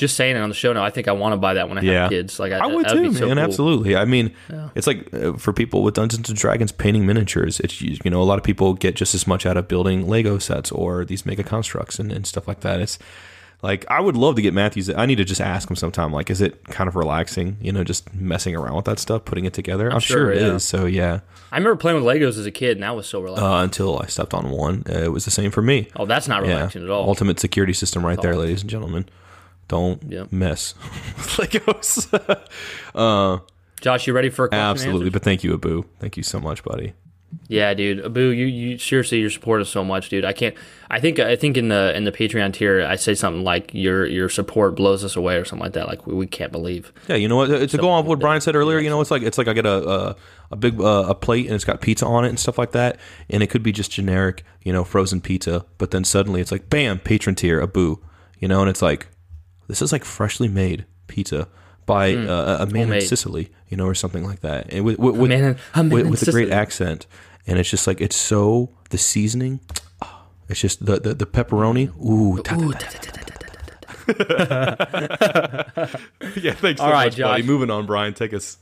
just saying it on the show now, I think I want to buy that when I Yeah. have kids. Like I, I would too, so man. cool. Absolutely. I mean, it's like uh, for people with Dungeons and Dragons painting miniatures. It's you know a lot of people get just as much out of building Lego sets or these mega construx and, and stuff like that. It's like I would love to get Matthews. I need to just ask him sometime. Like, is it kind of relaxing? You know, just messing around with that stuff, putting it together. I'm, sure, sure, it is. yeah. So yeah. I remember playing with Legos as a kid, and that was so relaxing. Uh, until I stepped on one, uh, it was the same for me. oh, that's not Yeah, relaxing at all. ultimate security system right there, ladies and gentlemen. Don't Yep. mess with Legos. Josh, you ready for a question? Absolutely, but thank you, Abu. Thank you so much, buddy. Yeah, dude. Abu, you, you seriously your support us so much, dude. I can't. I think I think in the in the Patreon tier, I say something like your your support blows us away or something like that. Like we, we can't believe. Yeah, you know what? To go with what Brian said earlier, you know, it's like it's like I get a a, a big uh, a plate and it's got pizza on it and stuff like that, and it could be just generic, you know, frozen pizza, but then suddenly it's like, bam, patron tier, Abu, you know, and it's like this is like freshly made pizza by uh, a man in Sicily, you know, or something like that, and with with, with, man in- a man with, with a great accent, and it's just like it's so the seasoning. ah, It's just the the, the pepperoni. Ooh, yeah. Thanks so All right, much, buddy. Josh. Moving on, Brian. Take us.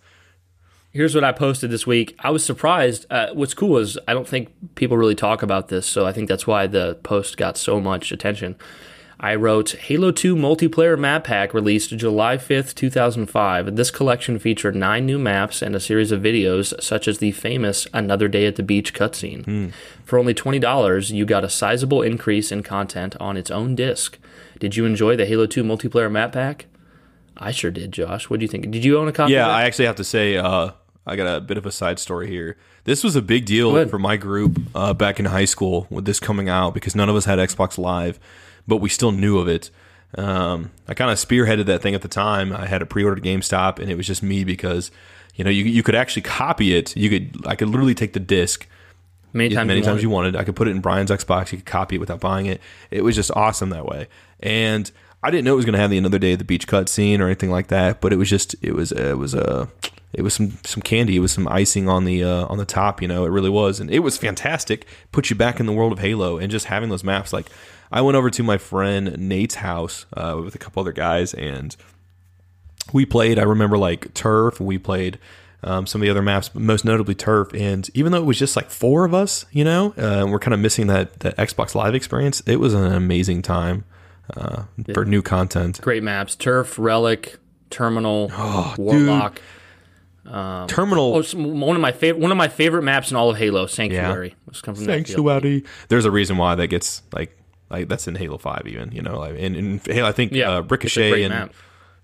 Here's what I posted this week. I was surprised. Uh, what's cool is I don't think people really talk about this, so I think that's why the post got so much attention. I wrote Halo 2 multiplayer map pack released July 5th, 2005. This collection featured nine new maps and a series of videos, such as the famous Another Day at the Beach cutscene. For only $20, you got a sizable increase in content on its own disc. Did you enjoy the Halo 2 multiplayer map pack? I sure did, Josh. What do you think? Did you own a copy? Yeah, I actually have to say, uh, I got a bit of a side story here. This was a big deal for my group uh, back in high school with this coming out because none of us had Xbox Live, but we still knew of it. Um, I kind of spearheaded that thing at the time. I had a pre-ordered GameStop, and it was just me because you know you you could actually copy it. You could I could literally take the disc many times. many you times wanted. you wanted. I could put it in Brian's Xbox. You could copy it without buying it. It was just awesome that way. And I didn't know it was going to have the another day at the beach cutscene or anything like that, but it was just it was it was a uh, it was some some candy, it was some icing on the uh, on the top, you know, it really was, and it was fantastic. Put you back in the world of Halo, and just having those maps. Like I went over to my friend Nate's house uh, with a couple other guys, and we played. I remember like turf. We played um, some of the other maps, most notably turf. And even though it was just like four of us, you know, uh, we're kind of missing that that Xbox Live experience. It was an amazing time uh, for new content. Great maps: Turf, Relic, Terminal, oh, Warlock. Um, Terminal. Oh, one of my favorite one of my favorite maps in all of Halo, Sanctuary. Yeah. Sanctuary. There's a reason why that gets like like that's in Halo Five even. You know, like, and in Halo, I think yeah, uh, Ricochet and. Map.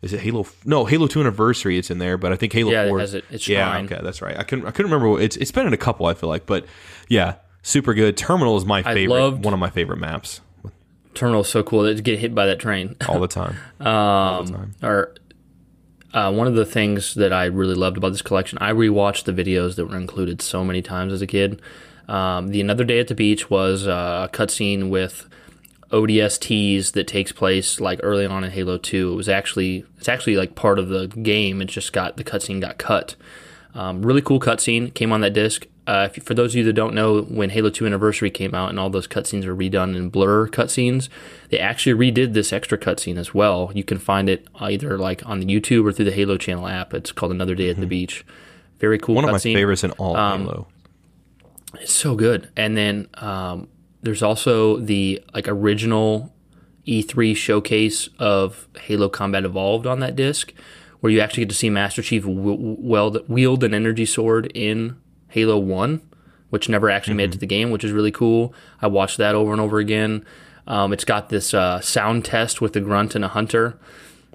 Is it Halo? No, Halo Two Anniversary. It's in there, but I think Halo yeah, Four. It has it. It's yeah, okay, that's right. I couldn't. I couldn't remember. It's it's been in a couple. I feel like, but yeah, super good. Terminal is my favorite. One of my favorite maps. Terminal is so cool to get hit by that train all the time. um, all the time. Or uh, one of the things that I really loved about this collection, I rewatched the videos that were included so many times as a kid. Um, the Another Day at the Beach was uh, a cutscene with ODSTs that takes place like early on in Halo 2. It was actually it's actually like part of the game. It just got the cutscene got cut. Um, really cool cutscene came on that disc. Uh, if, for those of you that don't know, when Halo 2 Anniversary came out and all those cutscenes were redone in blur cutscenes, they actually redid this extra cutscene as well. You can find it either like on the YouTube or through the Halo Channel app. It's called Another Day mm-hmm. at the mm-hmm. Beach. Very cool. One of my favorites in all um, Halo. It's so good. And then um, there's also the like original E3 showcase of Halo Combat Evolved on that disc, where you actually get to see Master Chief wield, wield an energy sword in Halo One, which never actually mm-hmm. made it to the game, which is really cool. I watched that over and over again. Um, it's got this uh, sound test with the grunt and a hunter,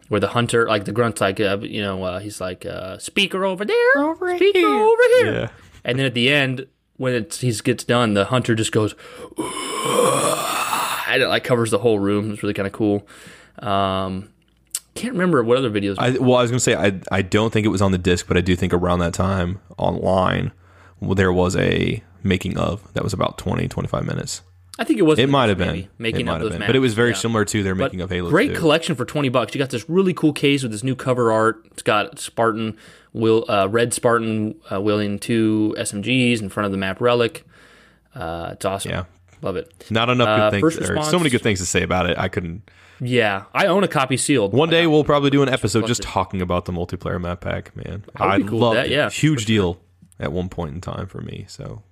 where the hunter, like the grunt's like, uh, you know, uh, he's like, uh, speaker over there, over speaker here. over here. Yeah. And then at the end, when it he gets done, the hunter just goes, and it like covers the whole room. It's really kind of cool. Um, can't remember what other videos. I, well, I was gonna say I I don't think it was on the disc, but I do think around that time online well, there was a making of that was about 20, 25 minutes. I think it was. It might have been making of those maps, but it was very yeah. similar to their making but of Halo. Great 2. collection for twenty bucks. You got this really cool case with this new cover art. It's got Spartan will uh, red Spartan uh, wielding two SMGs in front of the map relic. Uh, it's awesome. Yeah, love it. Not enough good uh, things. Response, so many good things to say about it. I couldn't. Yeah, I own a copy sealed. One day we'll probably do an episode just talking about the multiplayer map pack. Man, I cool love it. Yeah, huge deal at one point in time for me. So.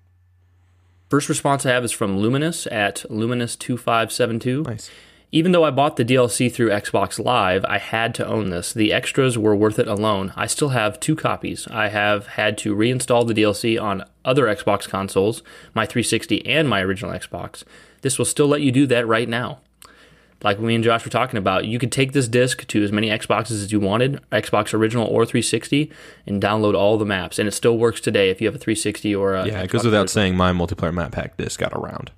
First response I have is from Luminous at Luminous2572. Nice. Even though I bought the DLC through Xbox Live, I had to own this. The extras were worth it alone. I still have two copies. I have had to reinstall the DLC on other Xbox consoles, my 360 and my original Xbox. This will still let you do that right now. Like me and Josh were talking about, you could take this disc to as many Xboxes as you wanted, Xbox original or 360, and download all the maps. And it still works today if you have a 360 or a. Yeah, it goes without saying my multiplayer map pack disc got around.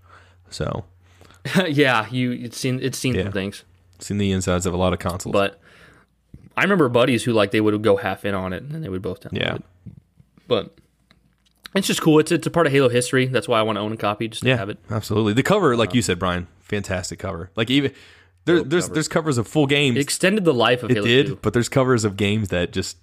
So yeah, you it's seen it's seen yeah. some things. Seen the insides of a lot of consoles. But I remember buddies who like they would go half in on it and they would both download yeah. it. But it's just cool. It's it's a part of Halo history. That's why I want to own a copy just to yeah, have it. Absolutely. The cover, like you said, Brian, fantastic cover. Like even there, there's covers. there's covers of full games. It extended the life of it Halo did, 2. but there's covers of games that just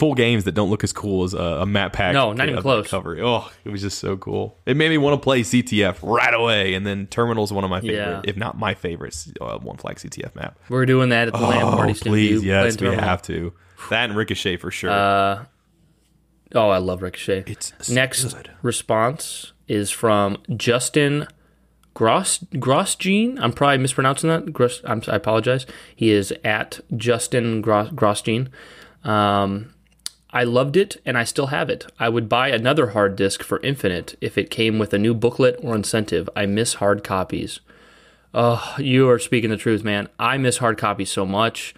full games that don't look as cool as a, a map pack. No, not even close. Cover. Oh, it was just so cool. It made me want to play CTF right away. And then Terminal's one of my favorite, yeah. if not my favorite, uh, one flag CTF map. We're doing that at the oh, LAN party. Please, yes, we have to. That and Ricochet for sure. Uh, oh, I love Ricochet. It's next good. response is from Justin. Gross Grosjean. I'm probably mispronouncing that. Gross, I'm, i apologize. He is at Justin Gross, Grosjean. Um, I loved it and I still have it. I would buy another hard disk for Infinite if it came with a new booklet or incentive. I miss hard copies. Oh, you are speaking the truth, man. I miss hard copies so much.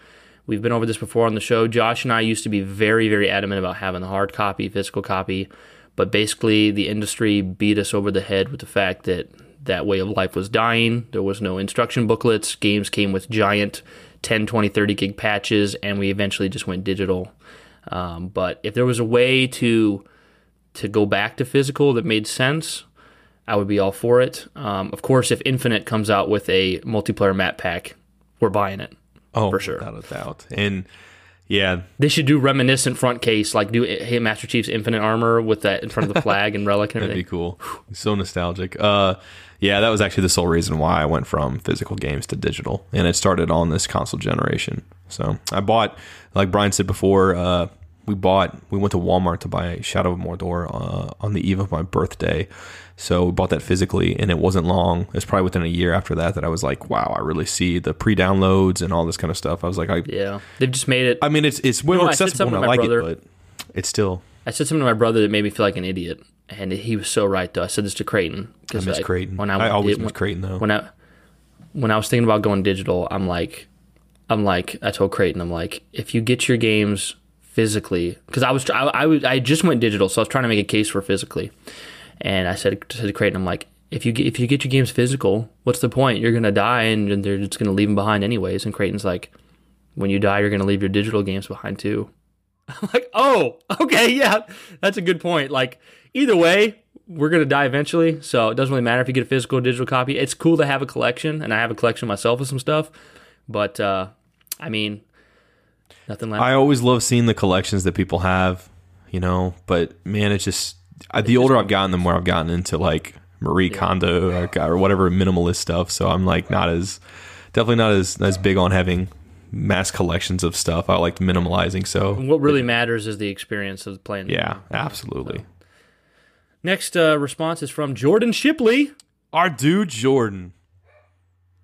We've been over this before on the show. Josh and I used to be very, very adamant about having the hard copy, physical copy, but basically the industry beat us over the head with the fact that that way of life was dying. There was no instruction booklets. Games came with giant 10, 20, 30 gig patches, and we eventually just went digital. Um, but if there was a way to to go back to physical that made sense, I would be all for it. Um, of course, if Infinite comes out with a multiplayer map pack, we're buying it. Oh, for sure. without a doubt. And yeah, They should do reminiscent front case, like do hey Master Chief's Infinite Armor with that in front of the flag and relic and that'd be everything. cool. So nostalgic. Uh, yeah, that was actually the sole reason why I went from physical games to digital, and it started on this console generation. So I bought, like Brian said before, uh, we bought. We went to Walmart to buy Shadow of Mordor uh, on the eve of my birthday. So we bought that physically, and it wasn't long. It was probably within a year after that that I was like, "Wow, I really see the pre-downloads and all this kind of stuff." I was like, "I, Yeah, they've just made it. I mean, it's it's way more I said accessible, something and to I my like brother. it, but it's still." I said something to my brother that made me feel like an idiot, and he was so right. Though I said this to Creighton I miss Creighton. I, always miss Creighton though. when I when I was thinking about going digital, I'm like, I'm like, I told Creighton, I'm like, if you get your games physically, because I was, I, I was, I just went digital, so I was trying to make a case for physically, and I said, to Creighton, I'm like, if you get, if you get your games physical, what's the point? You're gonna die, and they're just gonna leave them behind anyways. And Creighton's like, when you die, you're gonna leave your digital games behind too. I'm like, oh, okay, yeah, that's a good point. Like, either way, we're gonna die eventually, so it doesn't really matter if you get a physical or digital copy. It's cool to have a collection, and I have a collection myself of some stuff, but uh, I mean, nothing like I always love seeing the collections that people have, you know. But man, it's just I, the older I've gotten, the more I've gotten into like Marie Kondo or, or whatever minimalist stuff. So I'm like not as definitely not as as big on having mass collections of stuff. I like minimalizing. So what really matters is the experience of playing. the yeah, game. absolutely. Next uh, response is from Jordan Shipley. Our dude Jordan.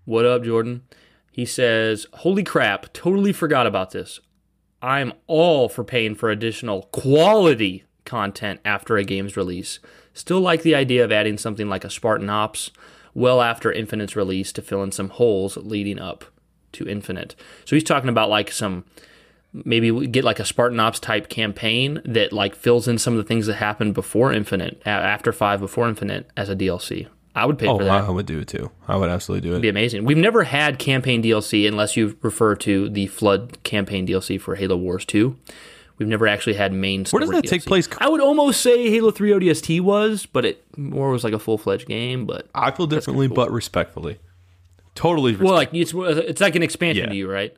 What up, Jordan? He says, Holy crap, totally forgot about this. I'm all for paying for additional quality content after a game's release. Still like the idea of adding something like a Spartan Ops well after Infinite's release to fill in some holes leading up to Infinite. So he's talking about like some maybe we get like a Spartan Ops type campaign that like fills in some of the things that happened before Infinite, after 5 before Infinite as a DLC. I would pay Oh, for that I would do it too. I would absolutely do it. It'd be amazing. We've never had campaign DLC unless you refer to the Flood campaign DLC for Halo Wars 2. We've never actually had main Where does story that take place? I would almost say Halo 3 ODST was, but it more was like a full fledged game. But I feel differently, but respectfully. Totally. well, like it's it's like an expansion Yeah. to you, right?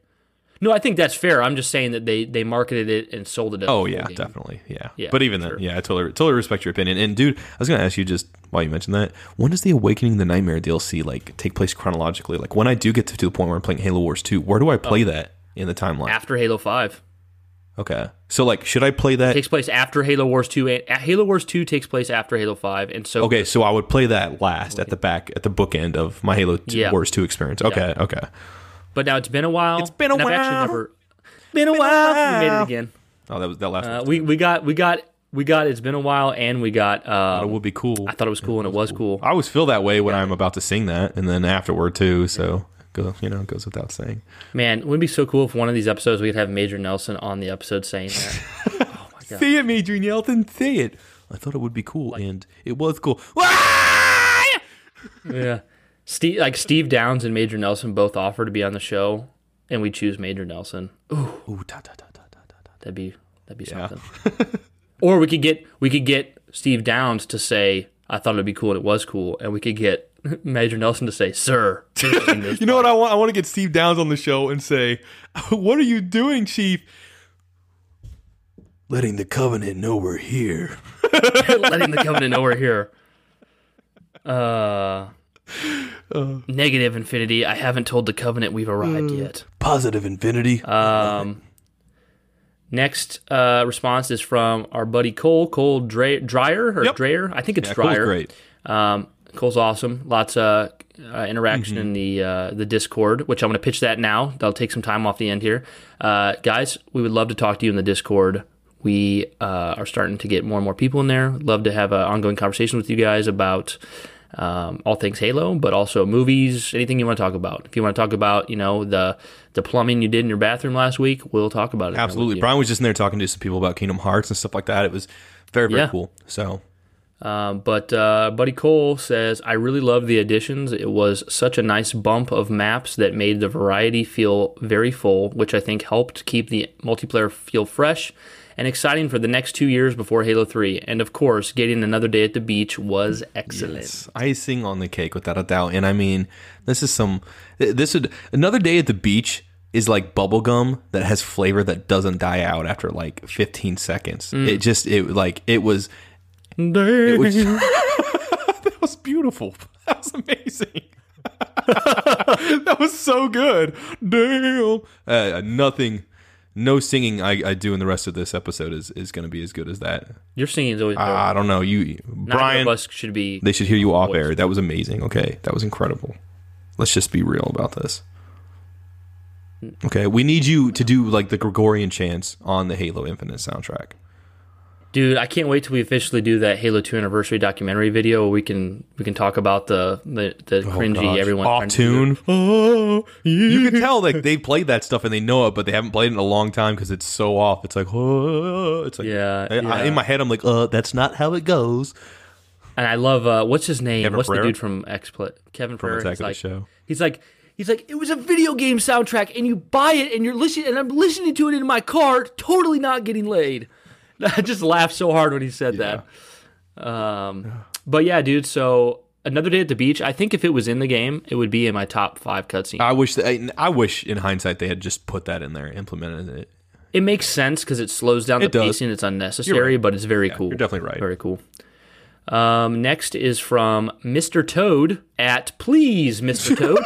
No, I think that's fair. I'm just saying that they they marketed it and sold it. As Oh yeah, game. definitely. Yeah. Yeah, But even sure. then, yeah, I totally totally respect your opinion. And dude, I was gonna ask you just while you mentioned that, when does the Awakening the Nightmare DLC like take place chronologically? Like when I do get to, to the point where I'm playing Halo Wars 2, where do I play oh. that in the timeline? After Halo 5 Okay. So like should I play that takes place after Halo Wars 2. and- Halo Wars 2 takes place after Halo 5, and so Okay, so I would play that last at the back at the bookend of my Halo 2, Yeah. Wars 2 experience. Okay, okay. But now it's been a while. It's been a and I've actually while. never been a while. We made it again. Oh, that was that last Uh, one. we we got we got we got. It's been a while, and we got. It Uh, would be cool. I thought it was cool, and it was cool. I always feel that way when I'm about to sing that and then afterward too, so go you know, it goes without saying. Man, it would be so cool if one of these episodes we could have Major Nelson on the episode saying that. oh my god! Say it, Major Nelson. Say it. I thought it would be cool, and it was cool. yeah, Steve like Steve Downs and Major Nelson both offer to be on the show, and we choose Major Nelson. Ooh, da, da, da, da, da, da, da. That'd be that'd be Yeah. something. or we could get we could get Steve Downs to say, "I thought it'd be cool, and it was cool," and we could get Major Nelson to say, "Sir." please sing this You know what I want? I want to get Steve Downs on the show and say, "What are you doing, Chief?" Letting the Covenant know we're here. letting the covenant know we're here. Uh, negative infinity. I haven't told the covenant we've arrived yet. Positive infinity. Um, next uh, response is from our buddy Cole. Cole Dre- Dreyer or Yep. Dreyer. I think it's yeah, Cole's great. Um, Cole's awesome. Lots of uh, interaction in the uh, the Discord, which I'm going to pitch that now. That'll take some time off the end here, uh, guys. We would love to talk to you in the Discord. We uh, are starting to get more and more people in there. Love to have an ongoing conversation with you guys about um, all things Halo, but also movies, anything you want to talk about. If you want to talk about, you know, the the plumbing you did in your bathroom last week, we'll talk about it. Absolutely. Brian was just in there talking to some people about Kingdom Hearts and stuff like that. It was very, very Yeah. cool. So Um, but uh, Buddy Cole says, I really love the additions. It was such a nice bump of maps that made the variety feel very full, which I think helped keep the multiplayer feel fresh and exciting for the next two years before Halo 3. And of course, getting another day at the beach was excellent. It's icing on the cake without a doubt. And I mean, this is some this would another day at the beach is like bubble gum that has flavor that doesn't die out after like 15 seconds. Mm. It just it like it was Damn. was that was beautiful. That was amazing. that was so good. Damn. Uh, nothing, no singing I, I do in the rest of this episode is, is going to be as good as that. Your singing is always Uh, I don't know. You, Brian, us should be. they should hear you off air. That was amazing. Okay. That was incredible. Let's just be real about this. Okay. We need you to do like the Gregorian chants on the Halo Infinite soundtrack. Dude, I can't wait till we officially do that Halo 2 anniversary documentary video where we can we can talk about the the, the cringy Oh, Gosh. everyone off trying to tune. Oh, You can tell like they played that stuff and they know it, but they haven't played it in a long time because it's so off. It's like, oh, it's like, Yeah, I- I- in my head, I'm like, uh, that's not how it goes. And I love uh, what's his name? Kevin what's Pereira? the dude from X Play? Kevin From Pereira. Attack He's the like, Show. he's like he's like it was a video game soundtrack and you buy it and you're listening and I'm listening to it in my car, totally not getting laid. I just laughed so hard when he said that. Um, but yeah, dude. So another day at the beach. I think if it was in the game, it would be in my top five cutscenes. I wish that I, wish in hindsight they had just put that in there, implemented it. It makes sense because it slows down It the does. pacing. It's unnecessary, but it's very cool. you're definitely right. Very cool. Um, next is from Mr. Toad at Please, Mr. Toad.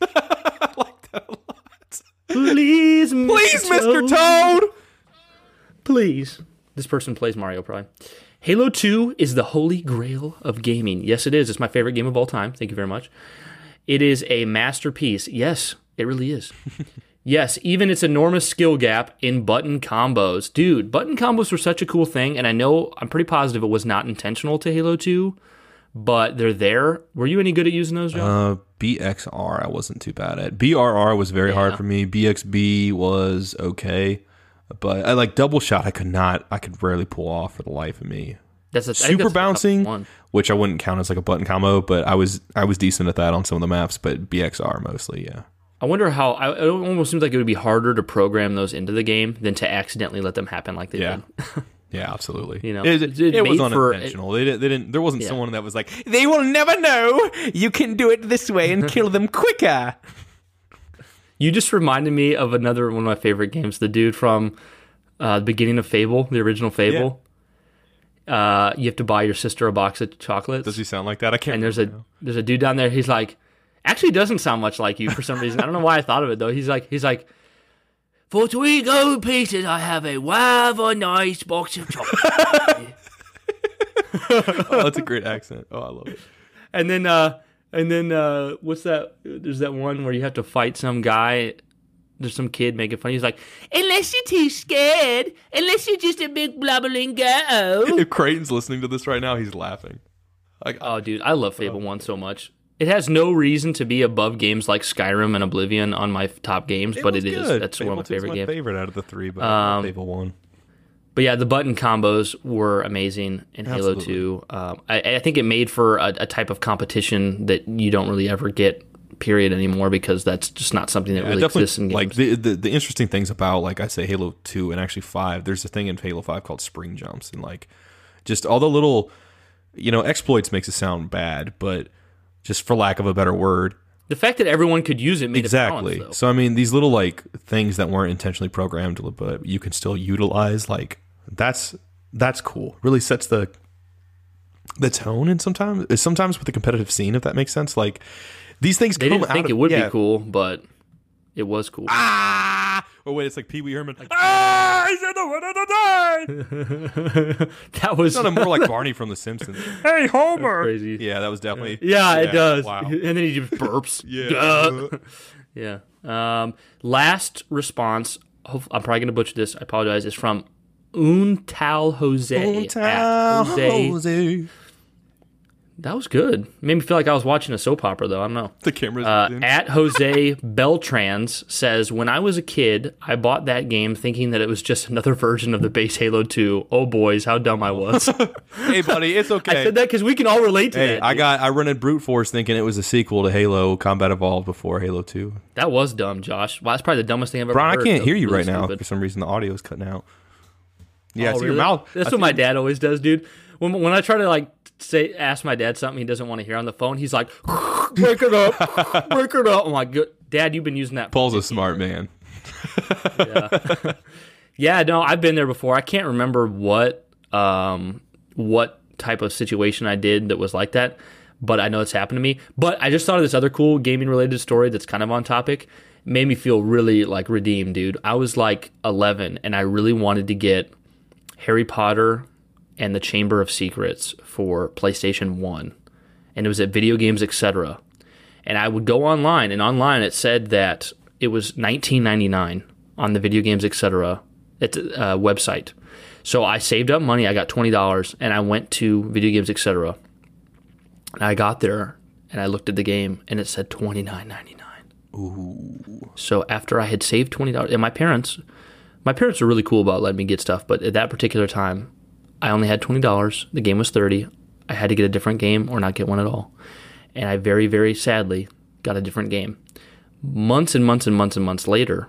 I like that a lot. Please, Mr. Please, Mr. Toad. Please. This person plays Mario probably. Halo 2 is the holy grail of gaming. Yes, it is. It's my favorite game of all time. Thank you very much. It is a masterpiece. Yes, it really is. yes, even its enormous skill gap in button combos. Dude, button combos were such a cool thing, and I know I'm pretty positive it was not intentional to Halo 2, but they're there. Were you any good at using those, John? Uh, BXR, I wasn't too bad at. BRR was very hard for me. BXB was okay, but I like double shot. I could not. I could rarely pull off for the life of me. that's a, Super that's bouncing, one. which I wouldn't count as like a button combo, but I was I was decent at that on some of the maps. But BXR mostly, yeah. I wonder how. I, it almost seems like it would be harder to program those into the game than to accidentally let them happen like they Yeah. did. Yeah, absolutely. You know, it, it, it's was unintentional. they, didn't, they didn't. There wasn't Yeah. someone that was like, "They will never know. You can do it this way and kill them quicker." You just reminded me of another one of my favorite games. The dude from uh, the beginning of Fable, the original Fable. Uh, you have to buy your sister a box of chocolates, Does he sound like that? I can't. and there's a there's a dude down there. He's like, actually, he doesn't sound much like you for some reason. I don't know why I thought of it though. He's like, he's like, for three gold pieces, I have a rather nice box of chocolates. oh, that's a great accent. Oh, I love it. and then, uh, and then, uh, what's that? There's that one where you have to fight some guy. There's some kid making fun. He's like, unless you're too scared, unless you're just a big blubbering girl. If Creighton's listening to this right now, he's laughing. Like, oh, dude, I love Fable 1 so much. It has no reason to be above games like Skyrim and Oblivion on my top games, but was it is. good. That's Fable one of my 2 is favorite my games. favorite out of the three, but Um, Fable one. But yeah, the button combos were amazing in Halo 2. Um, I, I think it made for a, a type of competition that you don't really ever get, period, anymore, because that's just not something that Yeah, really exists in games. like the, the the interesting things about like I say Halo two and actually five. There's a thing in Halo five called spring jumps and like just all the little you know exploits makes it sound bad, but just for lack of a better word, the fact that everyone could use it made exactly. it balanced, so I mean these little like things that weren't intentionally programmed, but you can still utilize. Like that's that's cool. Really sets the the tone and sometimes sometimes with the competitive scene if that makes sense. Like these things They come didn't think of- it would yeah. be cool, but it was cool. Ah! Oh wait, it's like Pee Wee Herman. ah! He's in the one of the day. that was Sounded more like Barney from The Simpsons. hey Homer. crazy. Yeah, that was definitely. Yeah, it does. Wow. And then he just burps. Yeah. yeah. Um, last response. I'm probably gonna butcher this. I apologize. Is from Untal Jose. at Jose. That was good. Made me feel like I was watching a soap opera, though. I don't know. The camera's Uh, at Jose Beltrans says, When I was a kid, I bought that game thinking that it was just another version of the base Halo 2. Oh, boys, how dumb I was. hey, buddy, it's okay. I said that because we can all relate to Hey, that. I dude. got I rented Brute Force thinking it was a sequel to Halo Combat Evolved before Halo Two. That was dumb, Josh. Well, that's probably the dumbest thing I've ever Brian, heard. I can't That hear you really right now for some reason. The audio is cutting out. Yeah, I Oh, see your mouth. That's I what my dad always does, dude. When, when I try to like say ask my dad something he doesn't want to hear on the phone, he's like, "Break it up, break it up." I'm like, "Good- "Dad, you've been using that." Paul's a smart man. yeah. yeah, no, I've been there before. I can't remember what um, what type of situation I did that was like that, but I know it's happened to me. But I just thought of this other cool gaming related story that's kind of on topic. Made me feel really like redeemed, dude. I was like 11 and I really wanted to get Harry Potter and the Chamber of Secrets for PlayStation 1. And it was at Video Games Etc. And I would go online and online it said that it was 19.99 on the Video Games Etc. It's a uh, website. So I saved up money. I got twenty dollars, and I went to Video Games Etc. And I got there, and I looked at the game, and it said twenty nine ninety nine. Ooh. So after I had saved twenty dollars, and my parents, my parents are really cool about letting me get stuff, but at that particular time, I only had twenty dollars. The game was thirty. I had to get a different game or not get one at all, and I very very sadly got a different game. Months and months and months and months later,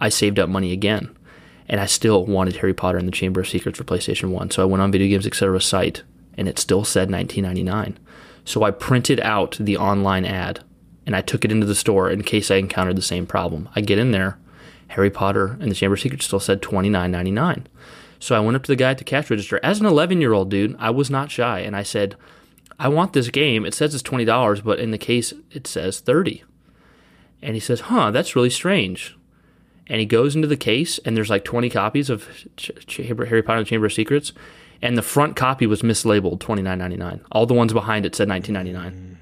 I saved up money again and I still wanted Harry Potter and the Chamber of Secrets for PlayStation 1. So I went on Video Games Etc. site and it still said 1999. So I printed out the online ad and I took it into the store in case I encountered the same problem. I get in there, Harry Potter and the Chamber of Secrets still said 29.99. So I went up to the guy at the cash register. As an 11 year old dude, I was not shy and I said, I want this game. It says it's $20, but in the case it says 30. And he says, "Huh, that's really strange." and he goes into the case and there's like 20 copies of Harry Potter and the Chamber of Secrets and the front copy was mislabeled 29.99 all the ones behind it said 19.99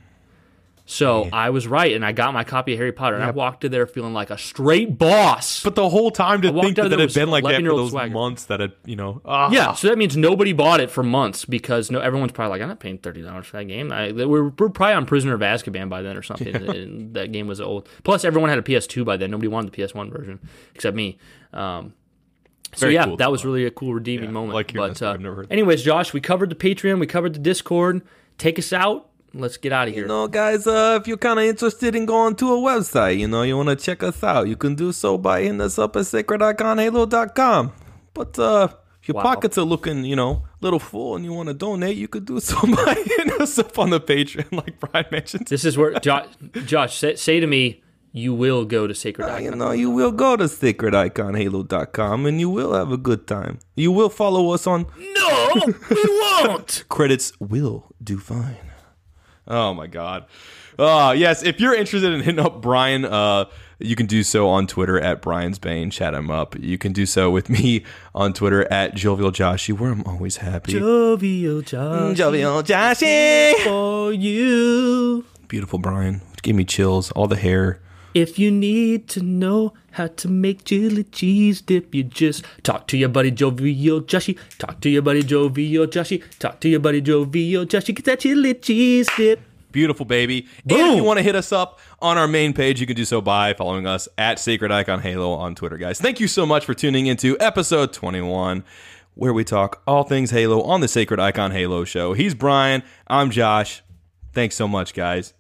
so. I was right, and I got my copy of Harry Potter, and yep. I walked in there feeling like a straight boss. But the whole time to think that it had been like that for those swagger. months that had, you know, ah. yeah. So that means nobody bought it for months because no, everyone's probably like, I'm not paying thirty dollars for that game. I, we're, we're probably on Prisoner of Azkaban by then or something. Yeah. that game was old. Plus, everyone had a PS2 by then. Nobody wanted the PS1 version except me. Um, so Very yeah, cool that was really a cool redeeming yeah, moment. Like but uh, anyways, Josh, we covered the Patreon, we covered the Discord. Take us out let's get out of here. You know, guys, uh, if you're kind of interested in going to a website, you know, you want to check us out, you can do so by hitting us up at sacrediconhalo.com. But uh, if your wow. pockets are looking, you know, a little full and you want to donate, you could do so by hitting us up on the Patreon, like Brian mentioned. This is where, Josh, Josh say, say to me, you will go to Sacred Icon. Uh, you know, you will go to sacrediconhalo.com and you will have a good time. You will follow us on. No, we won't. Credits will do fine. Oh my god. Uh, yes, if you're interested in hitting up Brian, uh, you can do so on Twitter at Brian's Bane. Chat him up. You can do so with me on Twitter at Jovial Joshy, where I'm always happy. Jovial Joshy. Jovial Joshy. For you. Beautiful Brian. Give me chills. All the hair. If you need to know how to make chili cheese dip, you just talk to your buddy Jovial Joshy. Talk to your buddy Jovial Joshy. Talk to your buddy Jovial Joshy. Get that chili cheese dip. Beautiful, baby. Boom. And if you want to hit us up on our main page, you can do so by following us at Sacred Icon Halo on Twitter, guys. Thank you so much for tuning into episode 21, where we talk all things Halo on the Sacred Icon Halo show. He's Brian. I'm Josh. Thanks so much, guys.